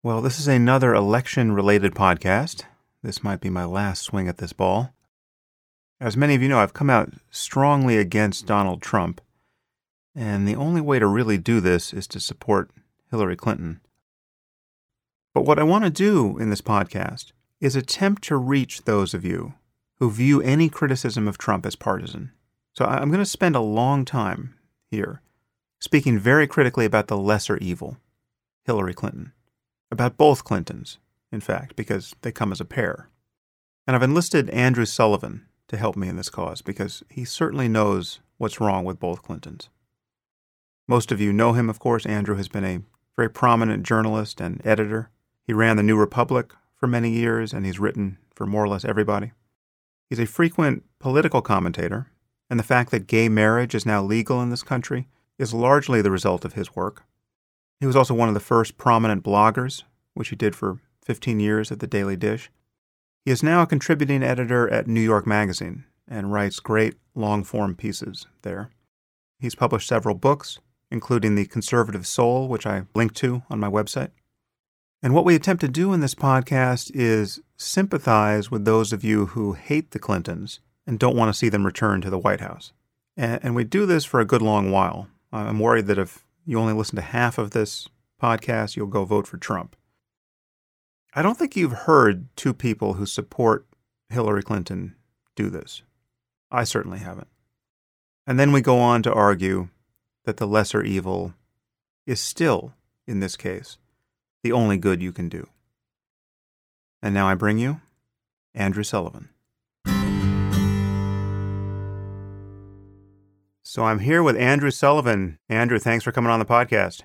Well, this is another election related podcast. This might be my last swing at this ball. As many of you know, I've come out strongly against Donald Trump, and the only way to really do this is to support Hillary Clinton. But what I want to do in this podcast is attempt to reach those of you who view any criticism of Trump as partisan. So I'm going to spend a long time here speaking very critically about the lesser evil, Hillary Clinton. About both Clintons, in fact, because they come as a pair. And I've enlisted Andrew Sullivan to help me in this cause because he certainly knows what's wrong with both Clintons. Most of you know him, of course. Andrew has been a very prominent journalist and editor. He ran the New Republic for many years, and he's written for more or less everybody. He's a frequent political commentator, and the fact that gay marriage is now legal in this country is largely the result of his work. He was also one of the first prominent bloggers, which he did for 15 years at the Daily Dish. He is now a contributing editor at New York Magazine and writes great long form pieces there. He's published several books, including The Conservative Soul, which I link to on my website. And what we attempt to do in this podcast is sympathize with those of you who hate the Clintons and don't want to see them return to the White House. And, and we do this for a good long while. I'm worried that if you only listen to half of this podcast, you'll go vote for Trump. I don't think you've heard two people who support Hillary Clinton do this. I certainly haven't. And then we go on to argue that the lesser evil is still, in this case, the only good you can do. And now I bring you Andrew Sullivan. So I'm here with Andrew Sullivan. Andrew, thanks for coming on the podcast.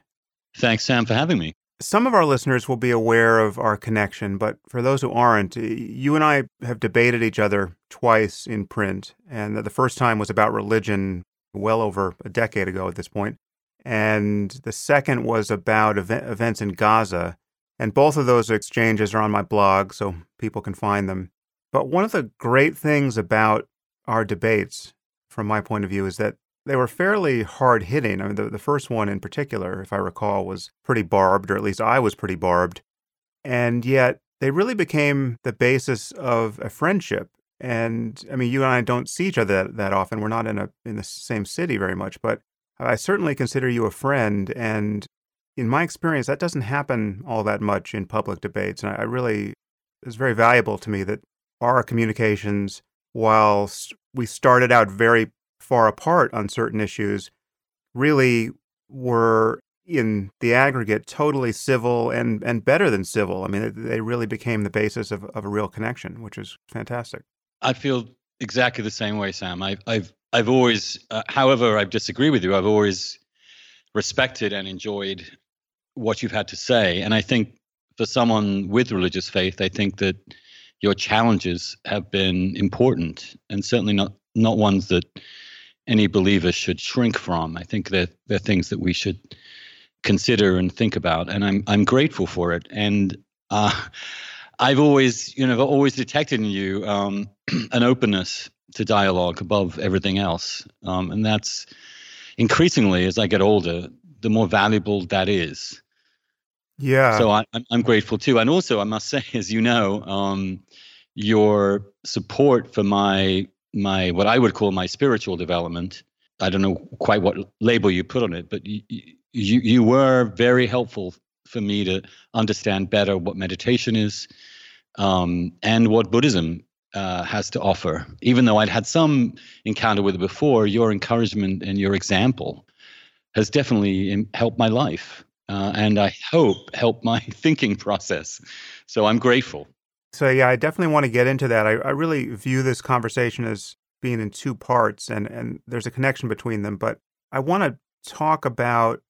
Thanks, Sam, for having me. Some of our listeners will be aware of our connection, but for those who aren't, you and I have debated each other twice in print. And the first time was about religion well over a decade ago at this. And the second was about ev- events in Gaza. And both of those exchanges are on my blog, so people can find them. But one of the great things about our debates, from my point of view, is that they were fairly hard hitting. I mean, the, the first one in particular, if I recall, was pretty barbed, or at least I was pretty barbed. And yet they really became the basis of a friendship. And I mean, you and I don't see each other that, that often. We're not in a in the same city very much, but I certainly consider you a friend. And in my experience, that doesn't happen all that much in public debates. And I, I really, it's very valuable to me that our communications, while we started out very far apart on certain issues, really were in the aggregate totally civil and, and better than civil. I mean, they really became the basis of, of a real connection, which is fantastic. I feel exactly the same way, Sam. I've, I've, I've always, uh, however, I disagree with you, I've always respected and enjoyed what you've had to say. And I think for someone with religious faith, I think that your challenges have been important and certainly not, not ones that any believer should shrink from. I think that they're things that we should consider and think about, and I'm I'm grateful for it. And uh, I've always, you know, I've always detected in you um, an openness to dialogue above everything else, um, and that's increasingly as I get older, the more valuable that is. Yeah. So I, I'm grateful too, and also I must say, as you know, um, your support for my my what I would call my spiritual development. I don't know quite what label you put on it, but you you, you were very helpful for me to understand better what meditation is um, and what Buddhism uh, has to offer. Even though I'd had some encounter with it before, your encouragement and your example has definitely helped my life. Uh, and I hope helped my thinking process. So I'm grateful. So yeah, I definitely want to get into that. I, I really view this conversation as being in two parts, and and there's a connection between them. But I want to talk about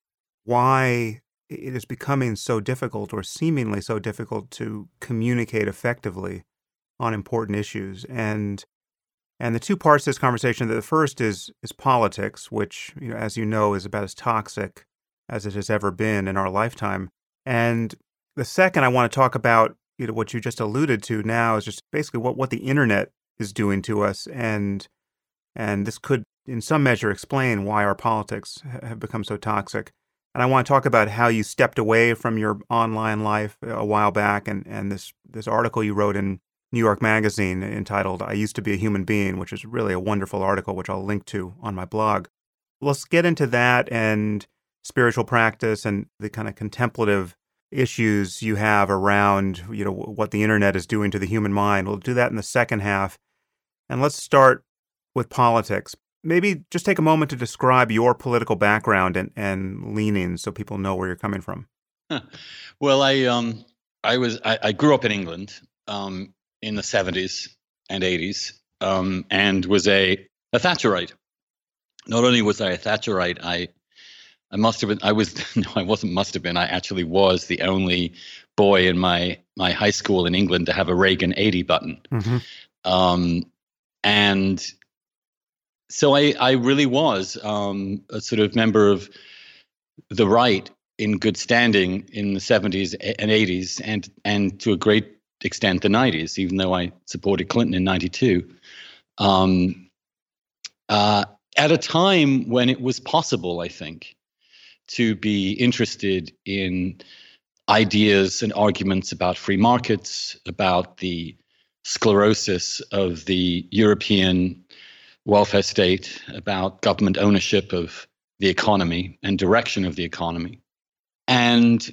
why it is becoming so difficult, or seemingly so difficult, to communicate effectively on important issues. And and the two parts of this conversation. The first is is politics, which you know, as you know, is about as toxic as it has ever been in our lifetime. And the second, I want to talk about you know what you just alluded to now is just basically what what the internet is doing to us and and this could in some measure explain why our politics have become so toxic And I want to talk about how you stepped away from your online life a while back and, and this, this article you wrote in New York Magazine entitled I Used to Be a Human Being, which is really a wonderful article, which I'll link to on my blog. Let's get into that and spiritual practice and the kind of contemplative issues you have around you know what the internet is doing to the human mind. We'll do that in the second half. And let's start with politics. Maybe just take a moment to describe your political background and, and leanings so people know where you're coming from. Well, I um I was I, I grew up in England um in the 70s and 80s um and was a a Thatcherite. Not only was I a Thatcherite, I I must have been. I was no, I wasn't. Must have been. I actually was the only boy in my my high school in England to have a Reagan 80 button. Mm-hmm. Um, and so I I really was um, a sort of member of the right in good standing in the 70s and 80s, and and to a great extent the 90s. Even though I supported Clinton in 92. Um, uh, at a time when it was possible, I think, to be interested in ideas and arguments about free markets, about the sclerosis of the European welfare state, about government ownership of the economy and direction of the economy. And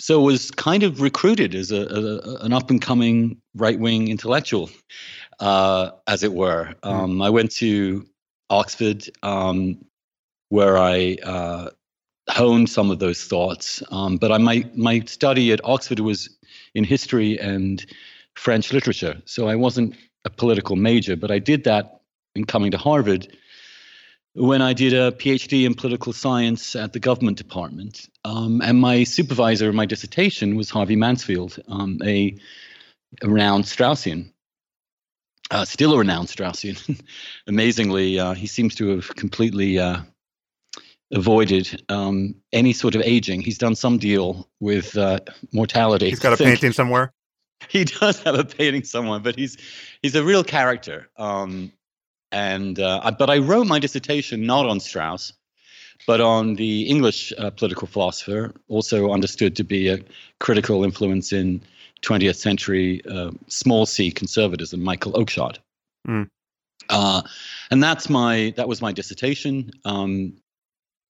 so was kind of recruited as a, a an up and coming right wing intellectual, uh, as it were. Hmm. Um, I went to Oxford, um, where I uh, honed some of those thoughts. Um, but I, my my study at Oxford was in history and French literature, so I wasn't a political major. But I did that in coming to Harvard when I did a PhD in political science at the government department. Um, and my supervisor in my dissertation was Harvey Mansfield, um, a, a renowned Straussian. Uh, still a renowned Straussian. Amazingly, uh, he seems to have completely uh, avoided um, any sort of aging. He's done some deal with uh, mortality. He's got a painting somewhere. He does have a painting somewhere, but he's he's a real character. Um, and uh, but I wrote my dissertation not on Strauss, but on the English uh, political philosopher, also understood to be a critical influence in 20th century uh, small c conservatism, Michael Oakeshott. Mm. and that's my that was my dissertation. Um,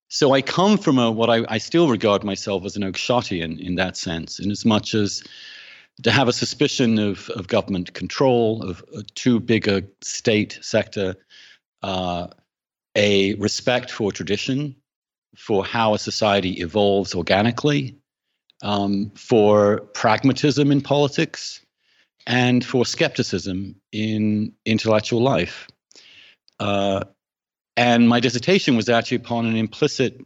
so I come from a what I, I still regard myself as an Oakeshottian in that sense, in as much as to have a suspicion of, of government control, of a too big a state sector, uh, a respect for tradition, for how a society evolves organically, um, for pragmatism in politics, and for skepticism in intellectual life. Uh, and my dissertation was actually upon an implicit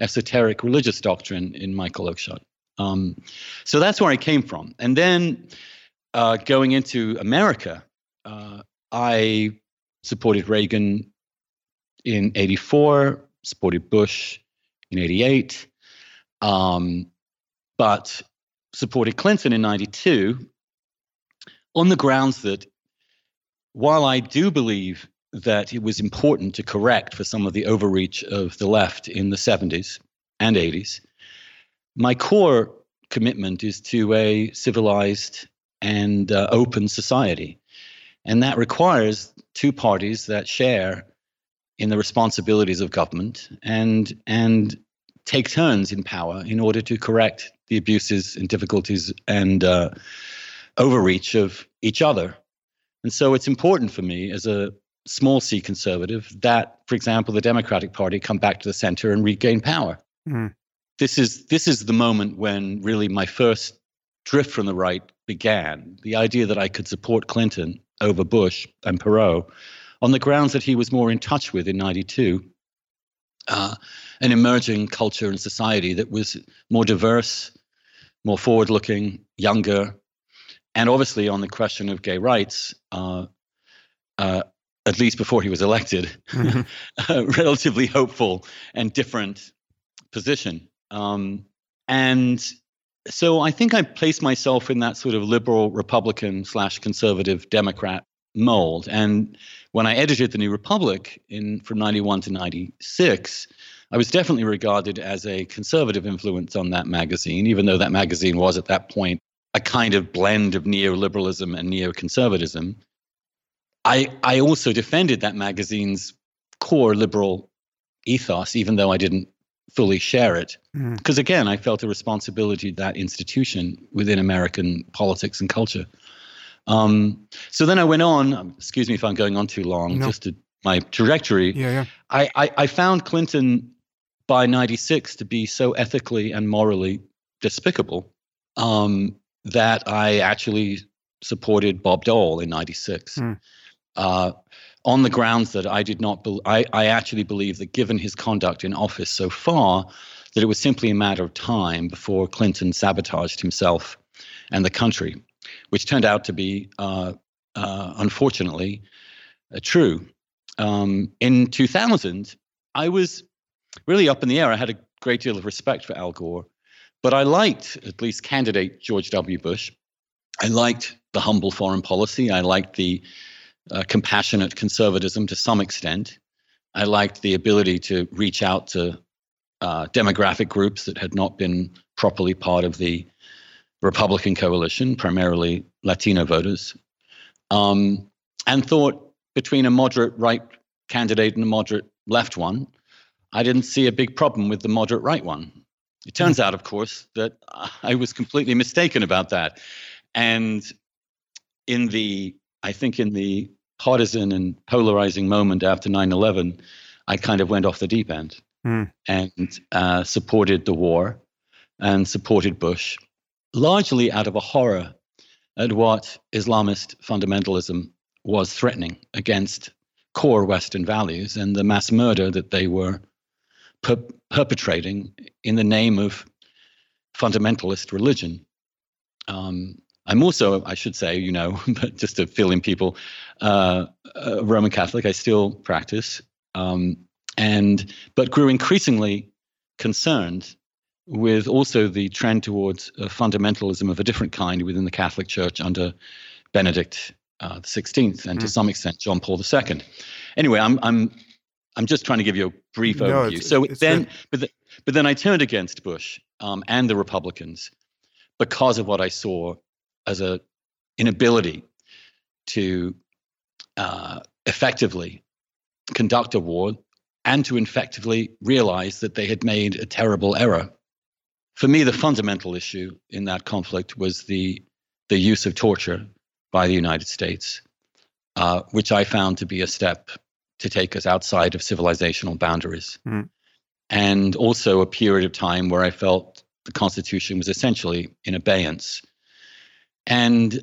esoteric religious doctrine in Michael Oakeshott. Um, so that's where I came from. And then uh, going into America, uh, I supported Reagan in 84, supported Bush in 88, um, but supported Clinton in 92 on the grounds that while I do believe that it was important to correct for some of the overreach of the left in the 70s and 80s. My core commitment is to a civilized and uh, open society. And that requires two parties that share in the responsibilities of government and, and take turns in power in order to correct the abuses and difficulties and uh, overreach of each other. And so it's important for me as a small c conservative that, for example, the Democratic Party come back to the center and regain power. Mm. This is this is the moment when really my first drift from the right began. The idea that I could support Clinton over Bush and Perot on the grounds that he was more in touch with in 92 uh, an emerging culture and society that was more diverse, more forward looking, younger, and obviously on the question of gay rights, uh, uh, at least before he was elected, mm-hmm. a relatively hopeful and different position. Um, and so I think I place myself in that sort of liberal Republican slash conservative Democrat mold. And when I edited the New Republic in from 91 to 96, I was definitely regarded as a conservative influence on that magazine, even though that magazine was at that point a kind of blend of neoliberalism and neoconservatism. I, I also defended that magazine's core liberal ethos, even though I didn't fully share it. Because mm. again, I felt a responsibility to that institution within American politics and culture. Um, so then I went on, excuse me if I'm going on too long, no. just to my trajectory. Yeah, yeah. I, I, I found Clinton by 96 to be so ethically and morally despicable um, that I actually supported Bob Dole in 96. Mm. Uh, on the grounds that I did not, be- I, I actually believe that given his conduct in office so far, that it was simply a matter of time before Clinton sabotaged himself and the country, which turned out to be, uh, uh, unfortunately, uh, true. Um, in 2000, I was really up in the air. I had a great deal of respect for Al Gore, but I liked at least candidate George W. Bush. I liked the humble foreign policy. I liked the uh, compassionate conservatism to some extent. I liked the ability to reach out to uh, demographic groups that had not been properly part of the Republican coalition, primarily Latino voters, um, and thought between a moderate right candidate and a moderate left one, I didn't see a big problem with the moderate right one. It turns hmm. out, of course, that I was completely mistaken about that. And in the, I think in the partisan and polarizing moment after 9 11, I kind of went off the deep end mm. and uh, supported the war and supported Bush, largely out of a horror at what Islamist fundamentalism was threatening against core Western values and the mass murder that they were per- perpetrating in the name of fundamentalist religion. Um, I'm also, I should say, you know, but just to fill in people, uh, a Roman Catholic. I still practice, um, and but grew increasingly concerned with also the trend towards fundamentalism of a different kind within the Catholic Church under Benedict uh, XVI and mm. to some extent John Paul II. Anyway, I'm I'm I'm just trying to give you a brief no, overview. It's, so it's then, good. but the, but then I turned against Bush um, and the Republicans because of what I saw as a inability to uh, effectively conduct a war and to effectively realize that they had made a terrible error. For me, the fundamental issue in that conflict was the the use of torture by the United States, uh, which I found to be a step to take us outside of civilizational boundaries. Mm. And also a period of time where I felt the Constitution was essentially in abeyance. And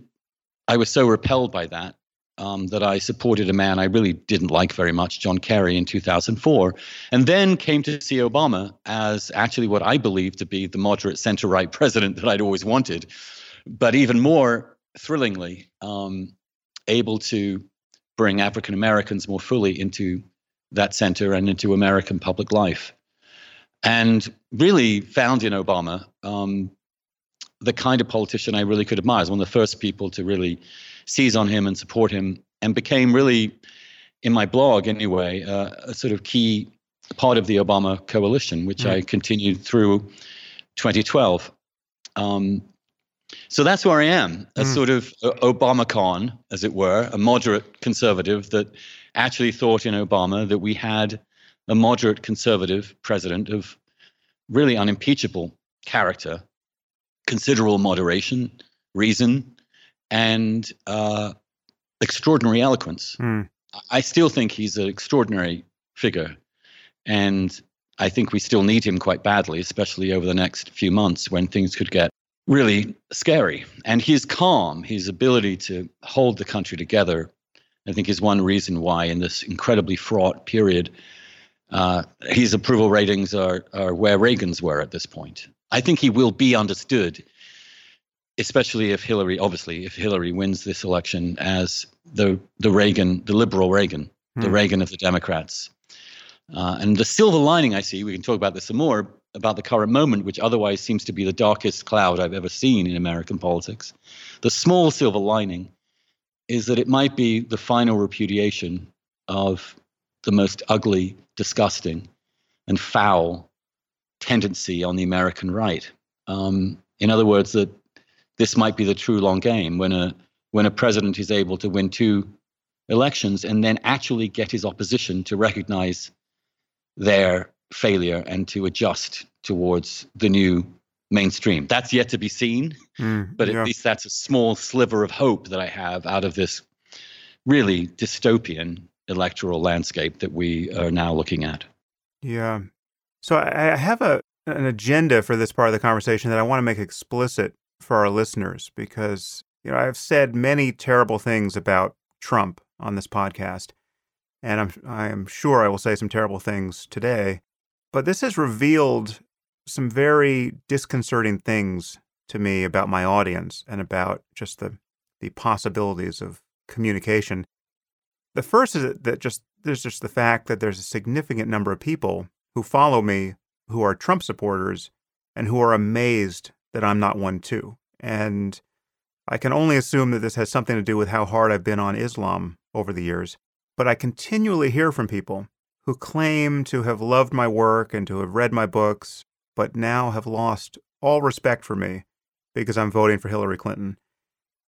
I was so repelled by that um, that I supported a man I really didn't like very much, John Kerry, in 2004, and then came to see Obama as actually what I believed to be the moderate center right president that I'd always wanted, but even more thrillingly, um, able to bring African Americans more fully into that center and into American public life. And really found in Obama um, the kind of politician I really could admire. As one of the first people to really seize on him and support him, and became really, in my blog anyway, uh, a sort of key part of the Obama coalition, which mm. I continued through 2012. Um, so that's where I am, a mm. sort of Obama con, as it were, a moderate conservative that actually thought in Obama that we had a moderate conservative president of really unimpeachable character, considerable moderation, reason, and uh, extraordinary eloquence. Mm. I still think he's an extraordinary figure. And I think we still need him quite badly, especially over the next few months when things could get really scary. And his calm, his ability to hold the country together, I think is one reason why in this incredibly fraught period, uh, his approval ratings are, are where Reagan's were at this point. I think he will be understood, especially if Hillary, obviously, if Hillary wins this election as the, the Reagan, the liberal Reagan, hmm. the Reagan of the Democrats. Uh, and the silver lining I see, we can talk about this some more, about the current moment, which otherwise seems to be the darkest cloud I've ever seen in American politics. The small silver lining is that it might be the final repudiation of the most ugly, disgusting, and foul tendency on the American right. Um, in other words, that this might be the true long game when a when a president is able to win two elections and then actually get his opposition to recognize their failure and to adjust towards the new mainstream. That's yet to be seen, mm, but at yeah. least that's a small sliver of hope that I have out of this really dystopian electoral landscape that we are now looking at. Yeah. So I have a an agenda for this part of the conversation that I want to make explicit for our listeners because you know I've said many terrible things about Trump on this podcast, and I'm I am sure I will say some terrible things today. But this has revealed some very disconcerting things to me about my audience and about just the the possibilities of communication. The first is that just there's just the fact that there's a significant number of people who follow me who are Trump supporters and who are amazed that I'm not one too. And I can only assume that this has something to do with how hard I've been on Islam over the years. But I continually hear from people who claim to have loved my work and to have read my books, but now have lost all respect for me because I'm voting for Hillary Clinton.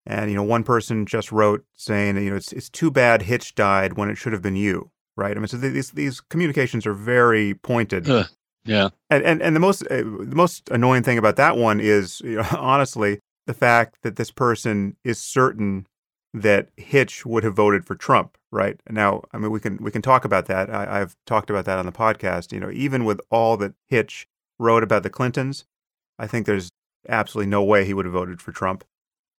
And you know, one person just wrote saying, you know, it's it's too bad Hitch died when it should have been you, right? I mean, so these these communications are very pointed. Uh, yeah. And and and the most uh, the most annoying thing about that one is, you know, honestly, the fact that this person is certain that Hitch would have voted for Trump, right? Now, I mean, we can we can talk about that. I, I've talked about that on the podcast. You know, even with all that Hitch wrote about the Clintons, I think there's absolutely no way he would have voted for Trump.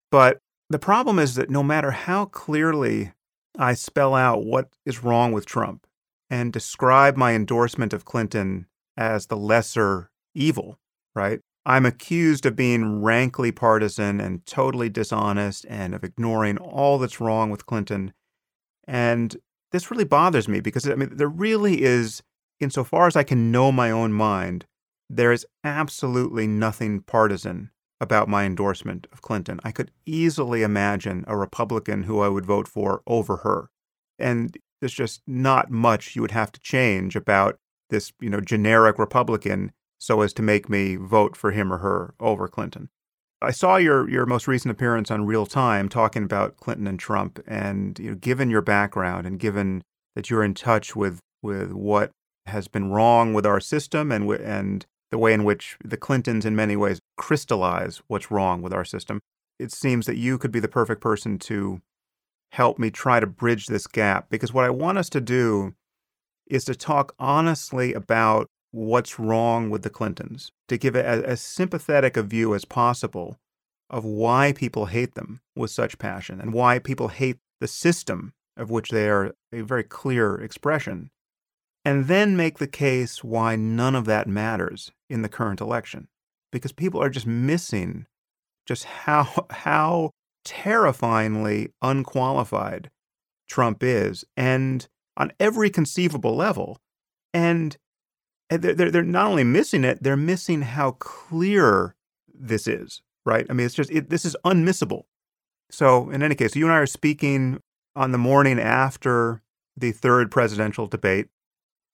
But the problem is that no matter how clearly I spell out what is wrong with Trump and describe my endorsement of Clinton as the lesser evil, right? I'm accused of being rankly partisan and totally dishonest and of ignoring all that's wrong with Clinton. And this really bothers me because I mean there really is insofar as I can know my own mind, there is absolutely nothing partisan about my endorsement of Clinton. I could easily imagine a Republican who I would vote for over her. And there's just not much you would have to change about this, you know, generic Republican so as to make me vote for him or her over Clinton. I saw your your most recent appearance on Real Time talking about Clinton and Trump, and you know, given your background and given that you're in touch with with what has been wrong with our system and and the way in which the Clintons, in many ways, crystallize what's wrong with our system, it seems that you could be the perfect person to help me try to bridge this gap. Because what I want us to do is to talk honestly about what's wrong with the Clintons, to give as, as sympathetic a view as possible of why people hate them with such passion and why people hate the system of which they are a very clear expression, and then make the case why none of that matters in the current election. Because people are just missing just how, how terrifyingly unqualified Trump is, and on every conceivable level. And they're, they're not only missing it, they're missing how clear this is, right? I mean, it's just, it, this is unmissable. So, in any case, you and I are speaking on the morning after the third presidential debate,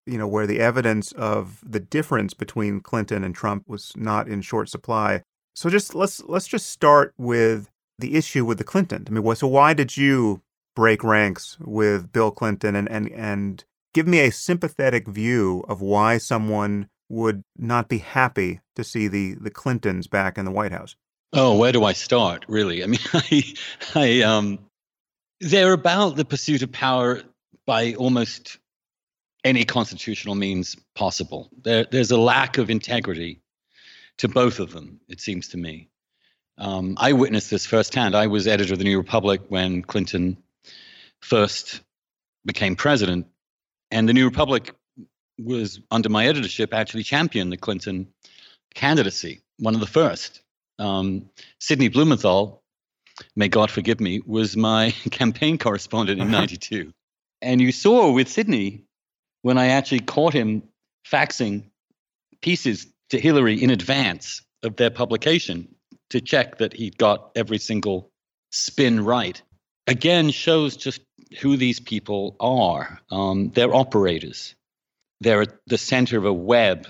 you know, where the evidence of the difference between Clinton and Trump was not in short supply. So just let's let's just start with the issue with the Clinton. I mean, so why did you break ranks with Bill Clinton and and and give me a sympathetic view of why someone would not be happy to see the the Clintons back in the White House. Oh, where do I start? Really, I mean, I, I um, they're about the pursuit of power by almost any constitutional means possible. There, there's a lack of integrity to both of them. It seems to me. Um, I witnessed this firsthand. I was editor of the New Republic when Clinton first became president, and the New Republic was under my editorship actually championed the Clinton candidacy, one of the first. Um, Sidney Blumenthal, may God forgive me, was my campaign correspondent in '92, and you saw with Sidney when I actually caught him faxing pieces to Hillary in advance of their publication to check that he'd got every single spin right. Again, shows just who these people are. Um, they're operators. they're at the center of a web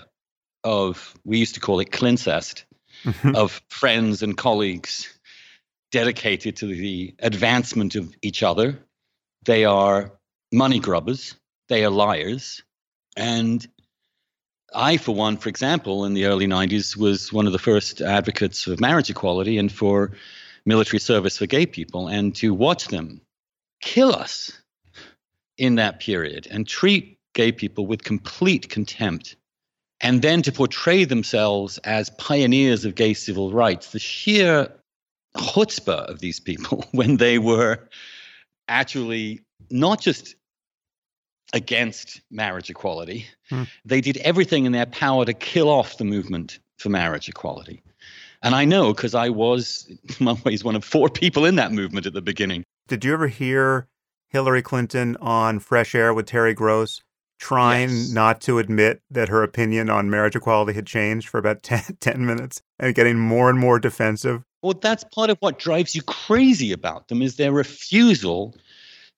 of, we used to call it clincest, of friends and colleagues dedicated to the advancement of each other. They are money grubbers, they are liars. And I, for one, for example, in the early 90s, was one of the first advocates of marriage equality and for military service for gay people. And to watch them kill us in that period and treat gay people with complete contempt, and then to portray themselves as pioneers of gay civil rights, the sheer chutzpah of these people when they were actually not just against marriage equality, hmm. they did everything in their power to kill off the movement for marriage equality. And I know because I was, in one ways, one of four people in that movement at the beginning. Did you ever hear Hillary Clinton on Fresh Air with Terry Gross trying yes. not to admit that her opinion on marriage equality had changed for about 10, 10 minutes and getting more and more defensive? Well, that's part of what drives you crazy about them is their refusal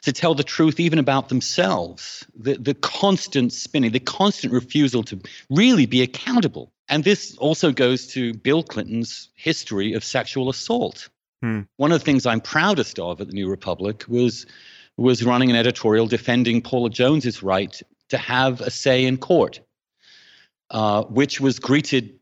to tell the truth even about themselves. The, the constant spinning, the constant refusal to really be accountable. And this also goes to Bill Clinton's history of sexual assault. Hmm. One of the things I'm proudest of at the New Republic was was running an editorial defending Paula Jones's right to have a say in court, uh, which was greeted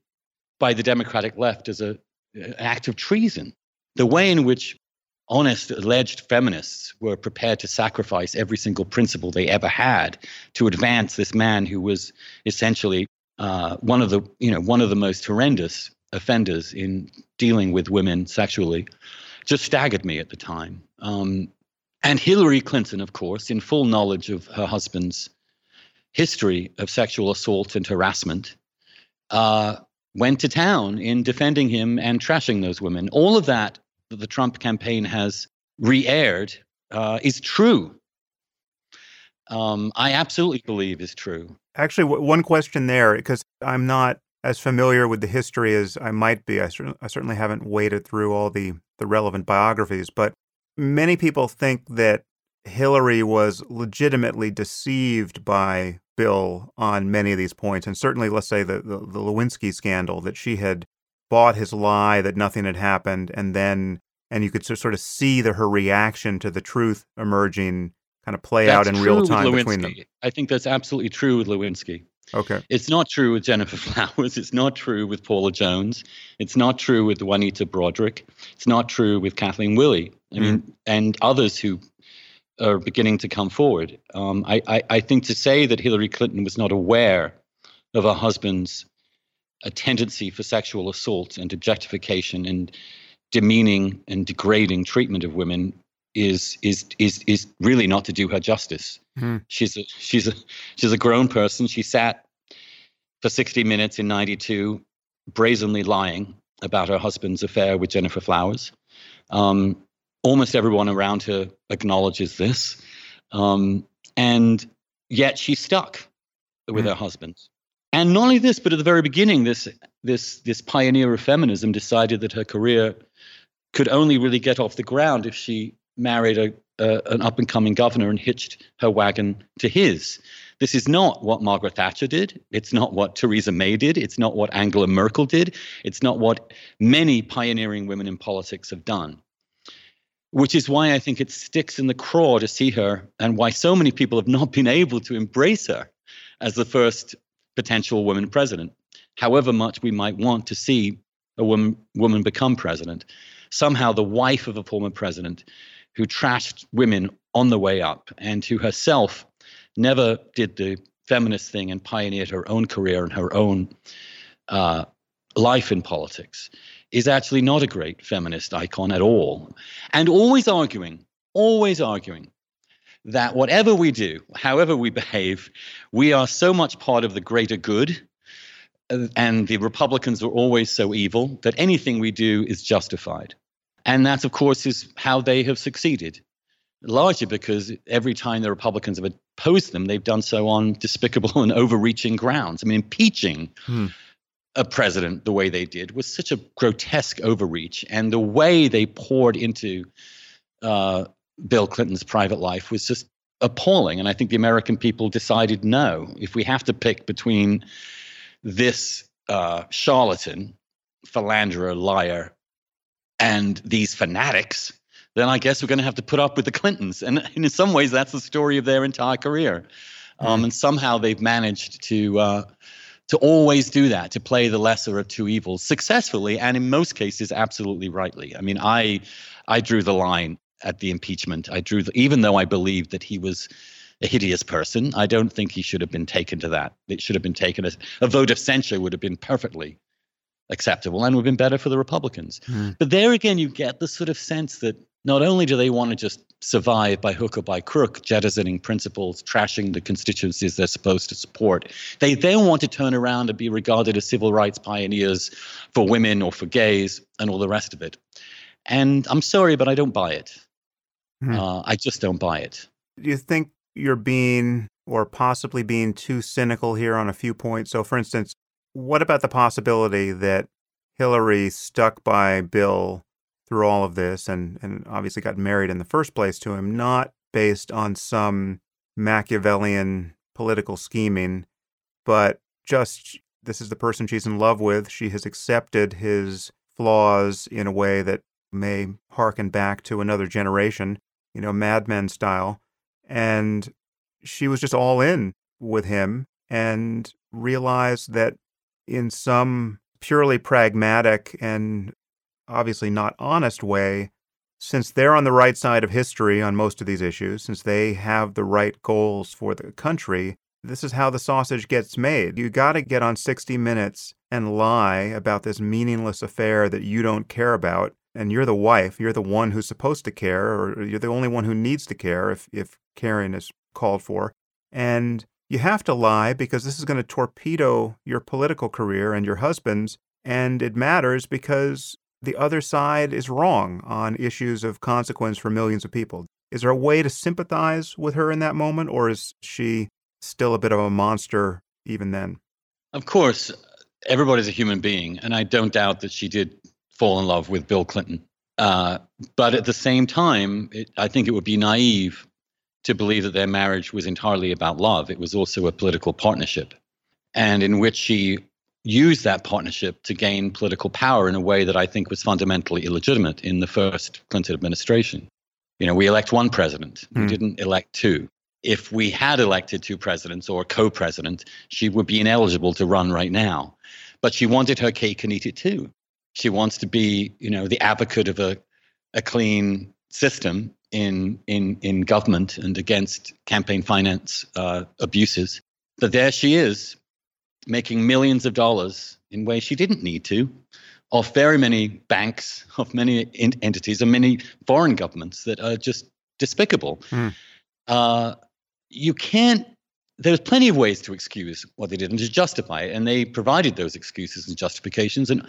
by the Democratic left as a, an act of treason. The way in which honest alleged feminists were prepared to sacrifice every single principle they ever had to advance this man who was essentially uh, one of the you know one of the most horrendous offenders in dealing with women sexually just staggered me at the time. Um, and Hillary Clinton, of course, in full knowledge of her husband's history of sexual assault and harassment, uh, went to town in defending him and trashing those women. All of that that the Trump campaign has re aired uh, is true. Um, I absolutely believe is true. Actually, w- one question there, because I'm not as familiar with the history as I might be. I, cer- I certainly haven't waded through all the, the relevant biographies, but many people think that Hillary was legitimately deceived by Bill on many of these points. And certainly, let's say the, the, the Lewinsky scandal, that she had bought his lie that nothing had happened. And then, and you could sort of see the, her reaction to the truth emerging kind of play that's out in real time between them. I think that's absolutely true with Lewinsky. Okay. It's not true with Gennifer Flowers. It's not true with Paula Jones. It's not true with Juanita Broaddrick. It's not true with Kathleen Willey. I mean, mm. and others who are beginning to come forward. Um, I, I, I think to say that Hillary Clinton was not aware of her husband's a tendency for sexual assault and objectification and demeaning and degrading treatment of women is is is is really not to do her justice. Mm. She's a she's a she's a grown person. She sat for 60 minutes in 92 brazenly lying about her husband's affair with Gennifer Flowers. Um, almost everyone around her acknowledges this. Um, and yet she's stuck with mm. her husband. And not only this, but at the very beginning, this this this pioneer of feminism decided that her career could only really get off the ground if she married a, an up and coming governor and hitched her wagon to his. This is not what Margaret Thatcher did. It's not what Theresa May did. It's not what Angela Merkel did. It's not what many pioneering women in politics have done which is why I think it sticks in the craw to see her and why so many people have not been able to embrace her as the first potential woman president. However much we might want to see a woman, woman become president, somehow the wife of a former president who trashed women on the way up and who herself never did the feminist thing and pioneered her own career and her own uh, life in politics is actually not a great feminist icon at all. And always arguing, always arguing that whatever we do, however we behave, we are so much part of the greater good. Uh, and the Republicans are always so evil that anything we do is justified. And that, of course, is how they have succeeded, largely because every time the Republicans have opposed them, they've done so on despicable and overreaching grounds. I mean, impeaching hmm a president the way they did was such a grotesque overreach, and the way they poured into uh, Bill Clinton's private life was just appalling. And I think the American people decided no, if we have to pick between this uh, charlatan, philanderer, liar, and these fanatics, then I guess we're going to have to put up with the Clintons. And in some ways, that's the story of their entire career. Um, hmm. and somehow they've managed to uh, to always do that, to play the lesser of two evils successfully, and in most cases, absolutely rightly. I mean, I I drew the line at the impeachment. I drew, the, even though I believed that he was a hideous person, I don't think he should have been taken to that. It should have been taken as a vote of censure would have been perfectly acceptable and would have been better for the Republicans. Mm. But there again, you get the sort of sense that not only do they want to just survive by hook or by crook, jettisoning principles, trashing the constituencies they're supposed to support, they then want to turn around and be regarded as civil rights pioneers for women or for gays and all the rest of it. And I'm sorry, but I don't buy it. Hmm. Uh, I just don't buy it. Do you think you're being or possibly being too cynical here on a few points? So, for instance, what about the possibility that Hillary stuck by Bill through all of this and, and obviously got married in the first place to him, not based on some Machiavellian political scheming, but just this is the person she's in love with. She has accepted his flaws in a way that may harken back to another generation, you know, Mad Men style. And she was just all in with him and realized that in some purely pragmatic and obviously not honest way, since they're on the right side of history on most of these issues, since they have the right goals for the country, this is how the sausage gets made. You got to get on 60 Minutes and lie about this meaningless affair that you don't care about and you're the wife, you're the one who's supposed to care, or you're the only one who needs to care if, if caring is called for. And you have to lie because this is going to torpedo your political career and your husband's. And it matters because the other side is wrong on issues of consequence for millions of people. Is there a way to sympathize with her in that moment, or is she still a bit of a monster even then? Of course, everybody's a human being, and I don't doubt that she did fall in love with Bill Clinton. Uh, but at the same time, it, I think it would be naive to believe that their marriage was entirely about love. It was also a political partnership, and in which she used that partnership to gain political power in a way that I think was fundamentally illegitimate in the first Clinton administration. You know, we elect one president, we hmm. didn't elect two. If we had elected two presidents or a co president, she would be ineligible to run right now. But she wanted her cake and eat it too. She wants to be, you know, the advocate of a, a clean system in in in government and against campaign finance uh, abuses. But there she is, making millions of dollars in ways she didn't need to, off very many banks, of many entities, and many foreign governments that are just despicable. Mm. Uh, you can't there's plenty of ways to excuse what they did and to justify it, and they provided those excuses and justifications. And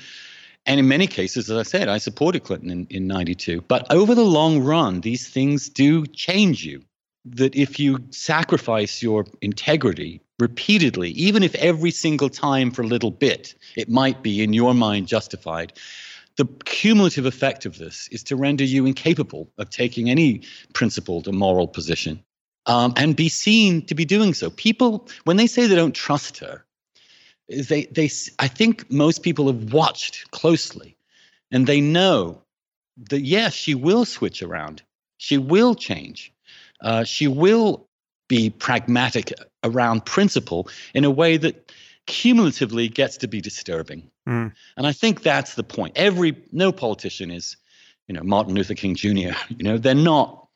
and in many cases, as I said, I supported Clinton in, in 92. But over the long run, these things do change you. That if you sacrifice your integrity repeatedly, even if every single time for a little bit it might be in your mind justified, the cumulative effect of this is to render you incapable of taking any principled or moral position um, and be seen to be doing so. People, when they say they don't trust her, they they I think most people have watched closely, and they know that yes, she will switch around, she will change, uh, she will be pragmatic around principle in a way that cumulatively gets to be disturbing. Mm. And I think that's the point. Every no politician is, you know, Martin Luther King Jr. You know, they're not.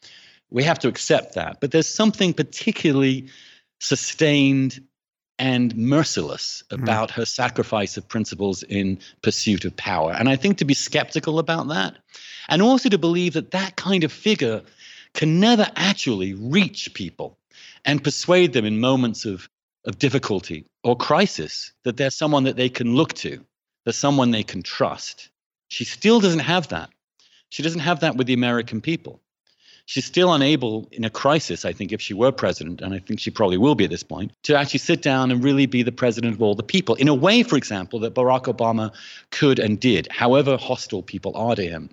We have to accept that, but there's something particularly sustained and merciless hmm. about mm. her sacrifice of principles in pursuit of power. And I think to be skeptical about that, and also to believe that that kind of figure can never actually reach people and persuade them in moments of, of difficulty or crisis that there's someone that they can look to, there's someone they can trust. She still doesn't have that. She doesn't have that with the American people she's still unable in a crisis, I think, if she were president, and I think she probably will be at this point, to actually sit down and really be the president of all the people in a way, for example, that Barack Obama could and did, however hostile people are to him.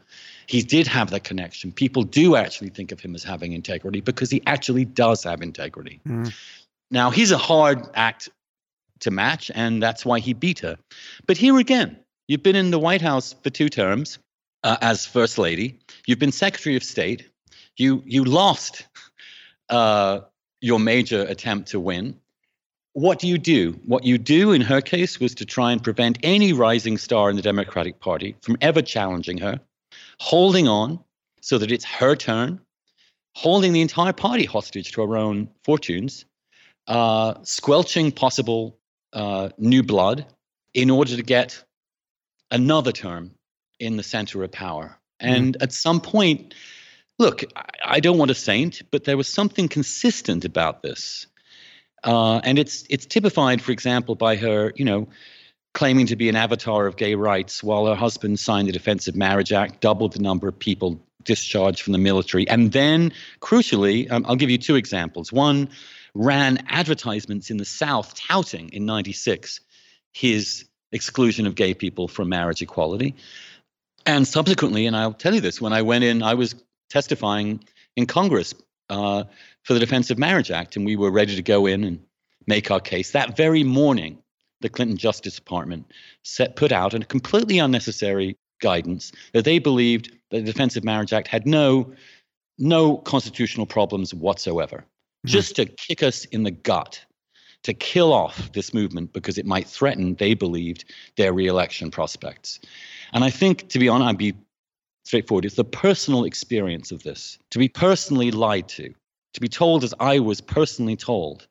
he did have that connection. People do actually think of him as having integrity because he actually does have integrity. Mm. Now, he's a hard act to match, and that's why he beat her. But here again, you've been in the White House for two terms uh, as First Lady, you've been Secretary of State, you, you lost uh, your major attempt to win. What do you do? What you do in her case was to try and prevent any rising star in the Democratic Party from ever challenging her holding on so that it's her turn, holding the entire party hostage to her own fortunes, uh, squelching possible uh, new blood in order to get another term in the center of power. Mm-hmm. And mm. at some point, look, I don't want to saint, but there was something consistent about this. Uh, and it's it's typified, for example, by her, you know, claiming to be an avatar of gay rights while her husband signed the Defense of Marriage Act, doubled the number of people discharged from the military. And then, crucially, um, I'll give you two examples. One ran advertisements in the South touting in 96 his exclusion of gay people from marriage equality. And subsequently, and I'll tell you this, when I went in, I was testifying in Congress uh, for the Defense of Marriage Act, and we were ready to go in and make our case. That very morning, the Clinton Justice Department set, put out a completely unnecessary guidance that they believed that the Defense of Marriage Act had no, no constitutional problems whatsoever, mm-hmm. just to kick us in the gut, to kill off this movement because it might threaten, they believed, their reelection prospects. And I think, to be honest, I'd be straightforward, it's the personal experience of this, to be personally lied to, to be told, as I was personally told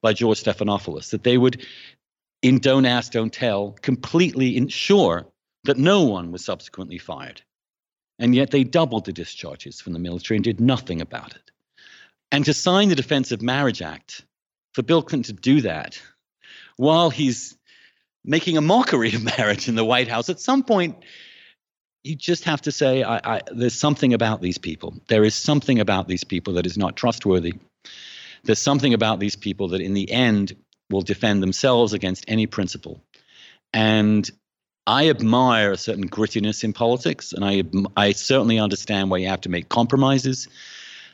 by George Stephanopoulos, that they would in Don't Ask, Don't Tell, completely ensure that no one was subsequently fired. And yet they doubled the discharges from the military and did nothing about it. And to sign the Defense of Marriage Act, for Bill Clinton to do that while he's making a mockery of marriage in the White House, at some point, you just have to say, I, I, there's something about these people. There is something about these people that is not trustworthy. There's something about these people that, in the end, will defend themselves against any principle. And I admire a certain grittiness in politics, and I, I certainly understand why you have to make compromises.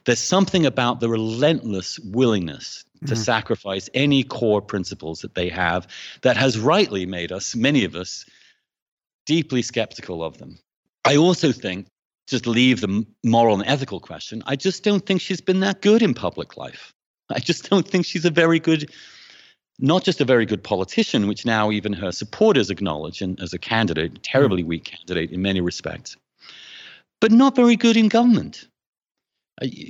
There's something about the relentless willingness to mm. sacrifice any core principles that they have that has rightly made us, many of us, deeply skeptical of them. I also think, just leave the moral and ethical question, I just don't think she's been that good in public life. I just don't think she's a very good not just a very good politician, which now even her supporters acknowledge and as a candidate, terribly mm. weak candidate in many respects, but not very good in government.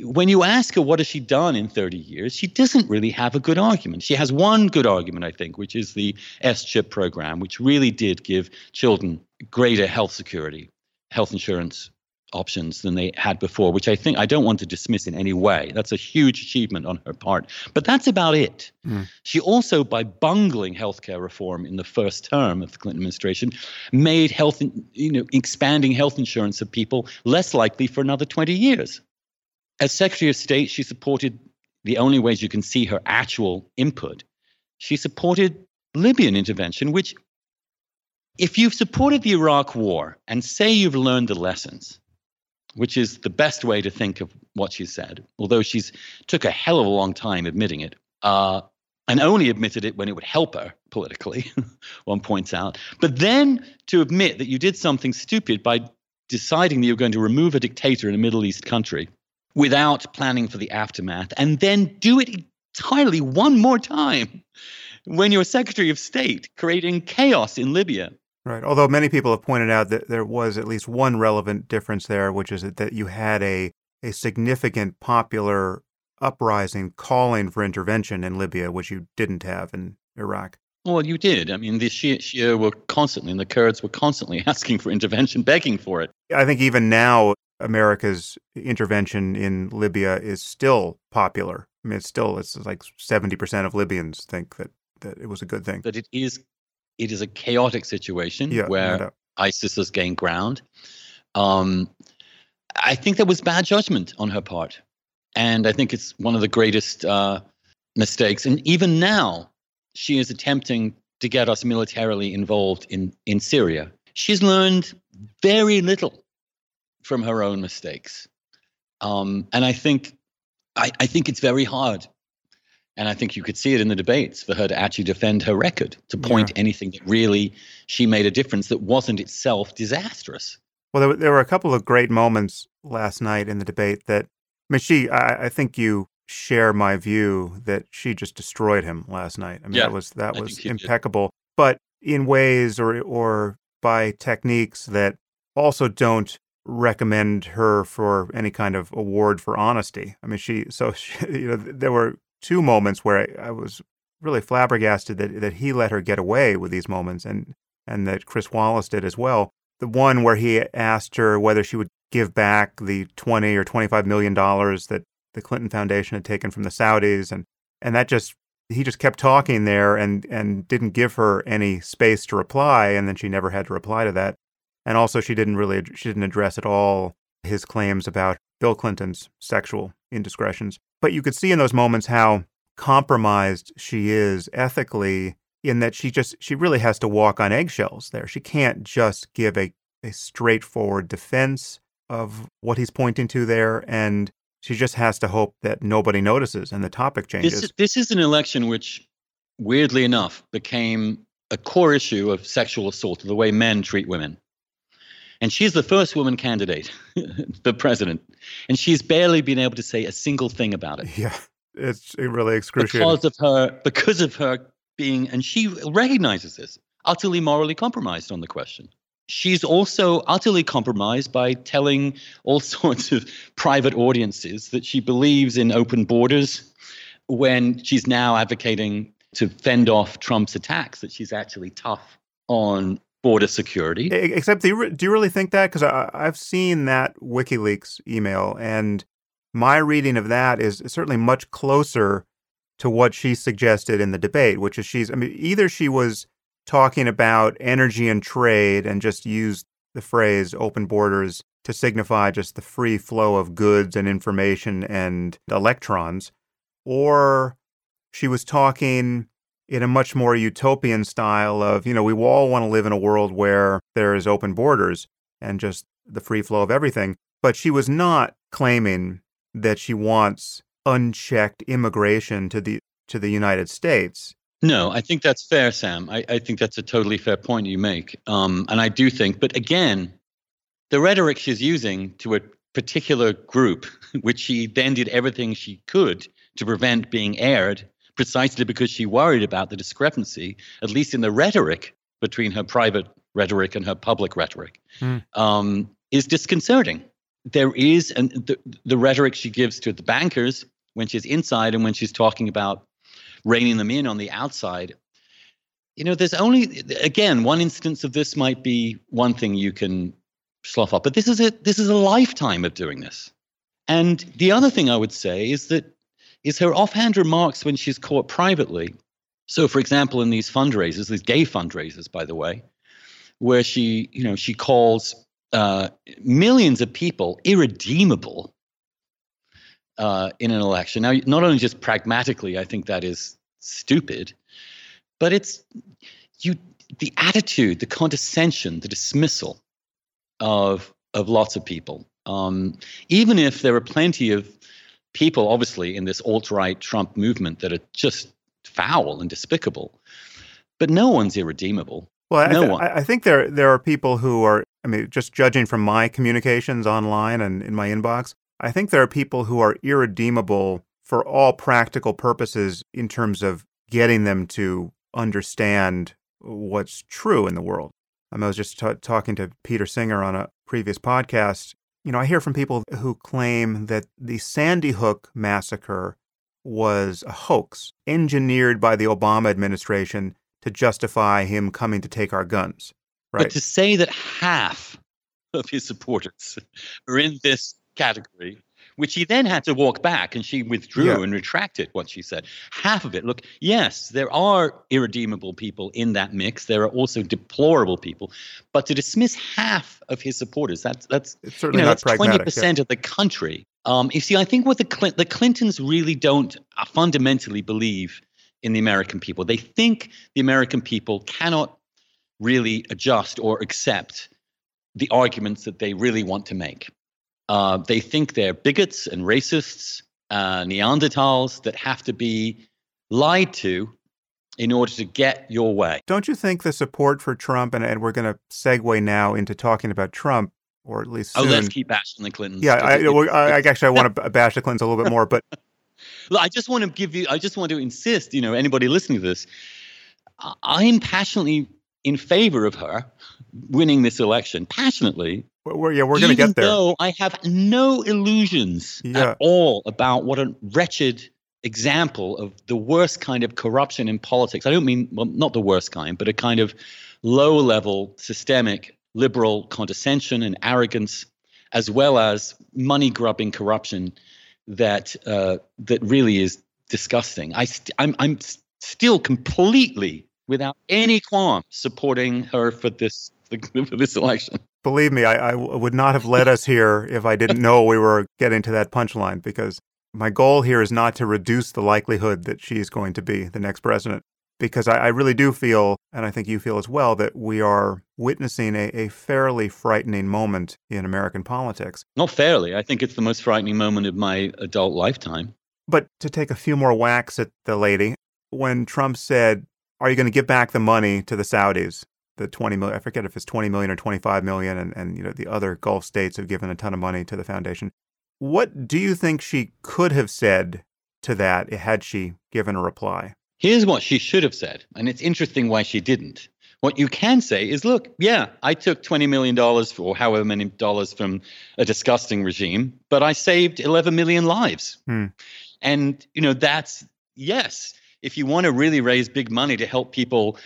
When you ask her what has she done in 30 years, she doesn't really have a good argument. She has one good argument, I think, which is the SCHIP program, which really did give children greater health security, health insurance options than they had before, which I think I don't want to dismiss in any way. That's a huge achievement on her part. But that's about it. Mm. She also, by bungling healthcare reform in the first term of the Clinton administration, made health, you know, expanding health insurance of people less likely for another 20 years. As Secretary of State, she supported the only ways you can see her actual input. She supported Libyan intervention, which if you've supported the Iraq war and say you've learned the lessons, which is the best way to think of what she said, although she's took a hell of a long time admitting it, uh, and only admitted it when it would help her politically, one points out. But then to admit that you did something stupid by deciding that you're going to remove a dictator in a Middle East country without planning for the aftermath, and then do it entirely one more time when you're Secretary of State, creating chaos in Libya Right. Although many people have pointed out that there was at least one relevant difference there, which is that you had a, a significant popular uprising calling for intervention in Libya, which you didn't have in Iraq. Well, you did. I mean, the Shia, Shia were constantly, and the Kurds were constantly asking for intervention, begging for it. I think even now, America's intervention in Libya is still popular. I mean, it's still, it's like 70% of Libyans think that, that it was a good thing. That it is it is a chaotic situation yeah, where no ISIS has gained ground. Um, I think that was bad judgment on her part. And I think it's one of the greatest uh, mistakes. And even now, she is attempting to get us militarily involved in, in Syria. She's learned very little, from her own mistakes. Um, and I think I, I think it's very hard. And I think you could see it in the debates for her to actually defend her record, to point yeah. anything that really she made a difference that wasn't itself disastrous. Well, there, there were a couple of great moments last night in the debate that, I mean, she, I, I think you share my view that she just destroyed him last night. I mean, yeah, that was that was impeccable, did. but in ways or or by techniques that also don't recommend her for any kind of award for honesty. I mean, she so she, you know there were two moments where I, I, was really flabbergasted that that he let her get away with these moments, and and that Chris Wallace did as well. The one where he asked her whether she would give back the twenty or twenty five million dollars that the Clinton Foundation had taken from the Saudis, and and that just he just kept talking there and and didn't give her any space to reply, and then she never had to reply to that. And also, she didn't really she didn't address at all his claims about Bill Clinton's sexual indiscretions. But you could see in those moments how compromised she is ethically in that she just she really has to walk on eggshells there. She can't just give a, a straightforward defense of what he's pointing to there and she just has to hope that nobody notices and the topic changes. This, this is an election which, weirdly enough, became a core issue of sexual assault, the way men treat women. And she's the first woman candidate, the president. And she's barely been able to say a single thing about it. Yeah, it's really excruciating. Because of her, because of her being, and she recognizes this, utterly morally compromised on the question she's also utterly compromised by telling all sorts of private audiences that she believes in open borders when she's now advocating to fend off Trump's attacks, that she's actually tough on border security. Except, do you, do you really think that? Because I've seen that WikiLeaks email, and my reading of that is certainly much closer to what she suggested in the debate, which is she's, I mean, either she was talking about energy and trade and just used the phrase open borders to signify just the free flow of goods and information and electrons, or she was talking in a much more utopian style of, you know, we all want to live in a world where there is open borders and just the free flow of everything. But she was not claiming that she wants unchecked immigration to the to the United States. No, I think that's fair, Sam. I, I think that's a totally fair point you make. Um, and I do think, but again, the rhetoric she's using to a particular group, which she then did everything she could to prevent being aired, precisely because she worried about the discrepancy, at least in the rhetoric between her private rhetoric and her public rhetoric, mm. um, is disconcerting. There is, and the, the rhetoric she gives to the bankers when she's inside and when she's talking about reining them in on the outside. You know, there's only again one instance of this might be one thing you can slough up, but this is a this is a lifetime of doing this. And the other thing I would say is that is her offhand remarks when she's caught privately. So, for example, in these fundraisers, these gay fundraisers, by the way, where she, you know, she calls uh, millions of people irredeemable uh, in an election. Now, not only just pragmatically, I think that is stupid, but it's you the attitude, the condescension, the dismissal of of lots of people. Um, even if there are plenty of people, obviously, in this alt right Trump movement that are just foul and despicable, but no one's irredeemable. Well, no I, th- one. I think there there are people who are. I mean, just judging from my communications online and in my inbox, I think there are people who are irredeemable for all practical purposes in terms of getting them to understand what's true in the world. I was just t- talking to Peter Singer on a previous podcast. You know, I hear from people who claim that the Sandy Hook massacre was a hoax engineered by the Obama administration to justify him coming to take our guns. Right? But to say that half of his supporters are in this category, which he then had to walk back and she withdrew yeah. and retracted what she said. Half of it, look, yes, there are irredeemable people in that mix. There are also deplorable people. But to dismiss half of his supporters, that's that's you know, that's twenty percent yeah. of the country. Um, you see, I think what the Clint- the Clintons really don't uh, fundamentally believe in the American people. They think the American people cannot really adjust or accept the arguments that they really want to make. Uh, they think they're bigots and racists, uh, Neanderthals that have to be lied to in order to get your way. Don't you think the support for Trump, and, and we're going to segue now into talking about Trump, or at least soon. Oh, let's keep bashing the Clintons. Yeah, I, it, I, I, actually I want to bash the Clintons a little bit more, but Look, I just want to give you. I just want to insist. You know, anybody listening to this, I am passionately in favor of her winning this election. Passionately. We're, yeah, we're going to get there. Though I have no illusions yeah. at all about what a wretched example of the worst kind of corruption in politics. I don't mean well, not the worst kind, but a kind of low level systemic liberal condescension and arrogance, as well as money grubbing corruption that uh, that really is disgusting. I st- I'm I'm still completely without any qualm supporting her for this for this election. Believe me, I, I would not have led us here if I didn't know we were getting to that punchline because my goal here is not to reduce the likelihood that she's going to be the next president because I, I, really do feel, and I think you feel as well, that we are witnessing a, a, fairly frightening moment in American politics. Not fairly. I think it's the most frightening moment of my adult lifetime. But to take a few more whacks at the lady, when Trump said, Are you going to give back the money to the Saudis? The 20 million, I forget if it's 20 million or 25 million, and, and you know the other Gulf states have given a ton of money to the foundation. What do you think she could have said to that had she given a reply? Here's what she should have said, and it's interesting why she didn't. What you can say is, look, yeah, I took $20 million or however many dollars from a disgusting regime, but I saved 11 million lives. Hmm. And, you know, that's, yes, if you want to really raise big money to help people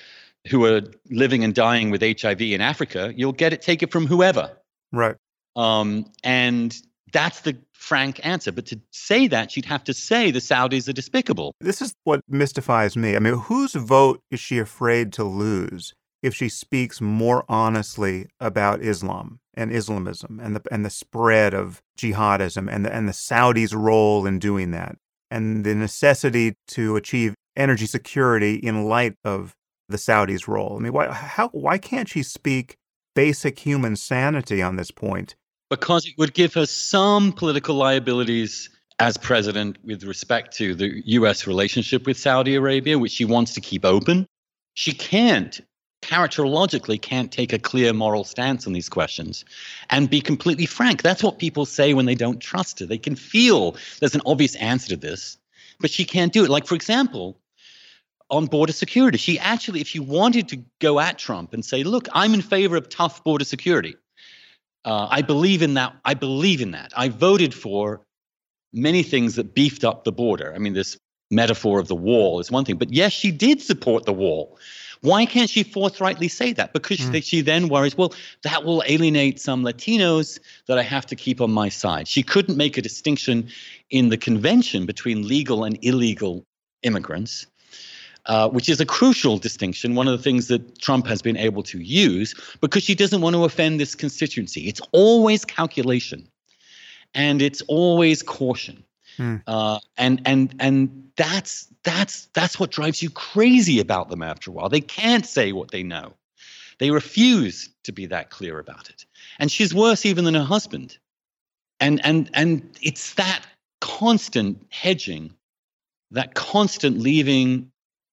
who are living and dying with HIV in Africa, you'll get it, take it from whoever. Right. Um, and that's the frank answer. But to say that, she'd have to say the Saudis are despicable. This is what mystifies me. I mean, whose vote is she afraid to lose if she speaks more honestly about Islam and Islamism and the and the spread of jihadism and the, and the Saudis' role in doing that and the necessity to achieve energy security in light of the Saudis' role? I mean, why how why can't she speak basic human sanity on this point because it would give her some political liabilities as president with respect to the US relationship with Saudi Arabia, which she wants to keep open. She can't, characterologically, can't take a clear moral stance on these questions and be completely frank. That's what people say when they don't trust her. They can feel there's an obvious answer to this, but she can't do it. Like, for example, on border security, she actually, if she wanted to go at Trump and say, look, I'm in favor of tough border security, uh, I believe in that. I believe in that. I voted for many things that beefed up the border. I mean, this metaphor of the wall is one thing, but yes, she did support the wall. Why can't she forthrightly say that? Because mm. she then worries, well, that will alienate some Latinos that I have to keep on my side. She couldn't make a distinction in the convention between legal and illegal immigrants. Uh, which is a crucial distinction, one of the things that Trump has been able to use because she doesn't want to offend this constituency. It's always calculation and it's always caution. Hmm. Uh, and and and that's that's that's what drives you crazy about them after a while. They can't say what they know. They refuse to be that clear about it. And she's worse even than her husband. And and and it's that constant hedging, that constant leaving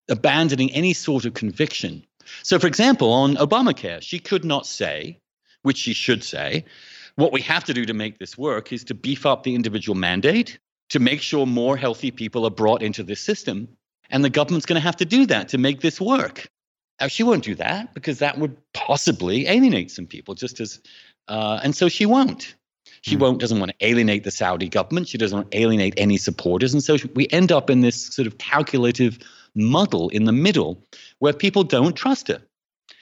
abandoning any sort of conviction. So, for example, on Obamacare, she could not say, which she should say, what we have to do to make this work is to beef up the individual mandate to make sure more healthy people are brought into this system. And the government's going to have to do that to make this work. Now, she won't do that because that would possibly alienate some people, just as, uh, and so she won't. She mm. won't doesn't want to alienate the Saudi government. She doesn't want to alienate any supporters, and so we end up in this sort of calculative muddle in the middle where people don't trust her.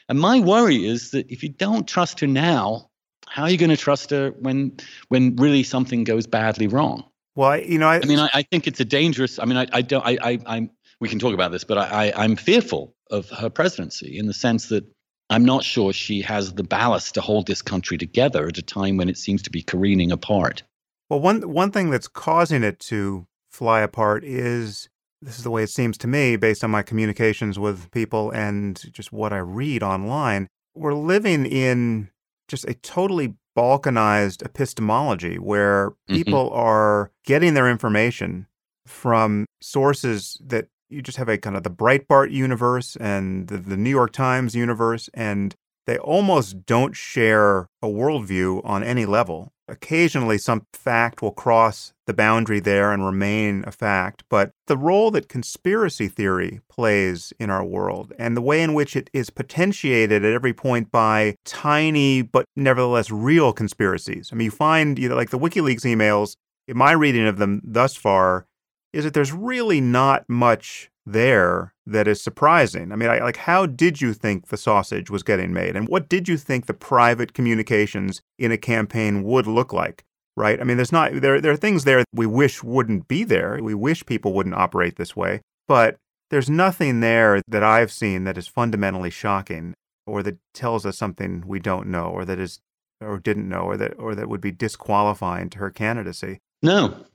And my worry is that if you don't trust her now, how are you going to trust her when when really something goes badly wrong? Well, you know, I, I mean, I, I, think it's a dangerous. I mean, I, I don't. I, I, I'm. We can talk about this, but I, I, I'm fearful of her presidency in the sense that I'm not sure she has the ballast to hold this country together at a time when it seems to be careening apart. Well, one one thing that's causing it to fly apart is this is the way it seems to me based on my communications with people and just what I read online. We're living in just a totally balkanized epistemology where Mm-hmm. people are getting their information from sources that you just have a kind of the Breitbart universe and the, the New York Times universe, and they almost don't share a worldview on any level. Occasionally, some fact will cross the boundary there and remain a fact, but the role that conspiracy theory plays in our world and the way in which it is potentiated at every point by tiny but nevertheless real conspiracies. I mean, you find you know, like the WikiLeaks emails, in my reading of them thus far, is that there's really not much there that is surprising. I mean, I, like, how did you think the sausage was getting made? And what did you think the private communications in a campaign would look like? Right? I mean, there's not, there, there are things there we wish wouldn't be there. We wish people wouldn't operate this way. But there's nothing there that I've seen that is fundamentally shocking or that tells us something we don't know or that is, or didn't know or that, or that would be disqualifying to her candidacy. No,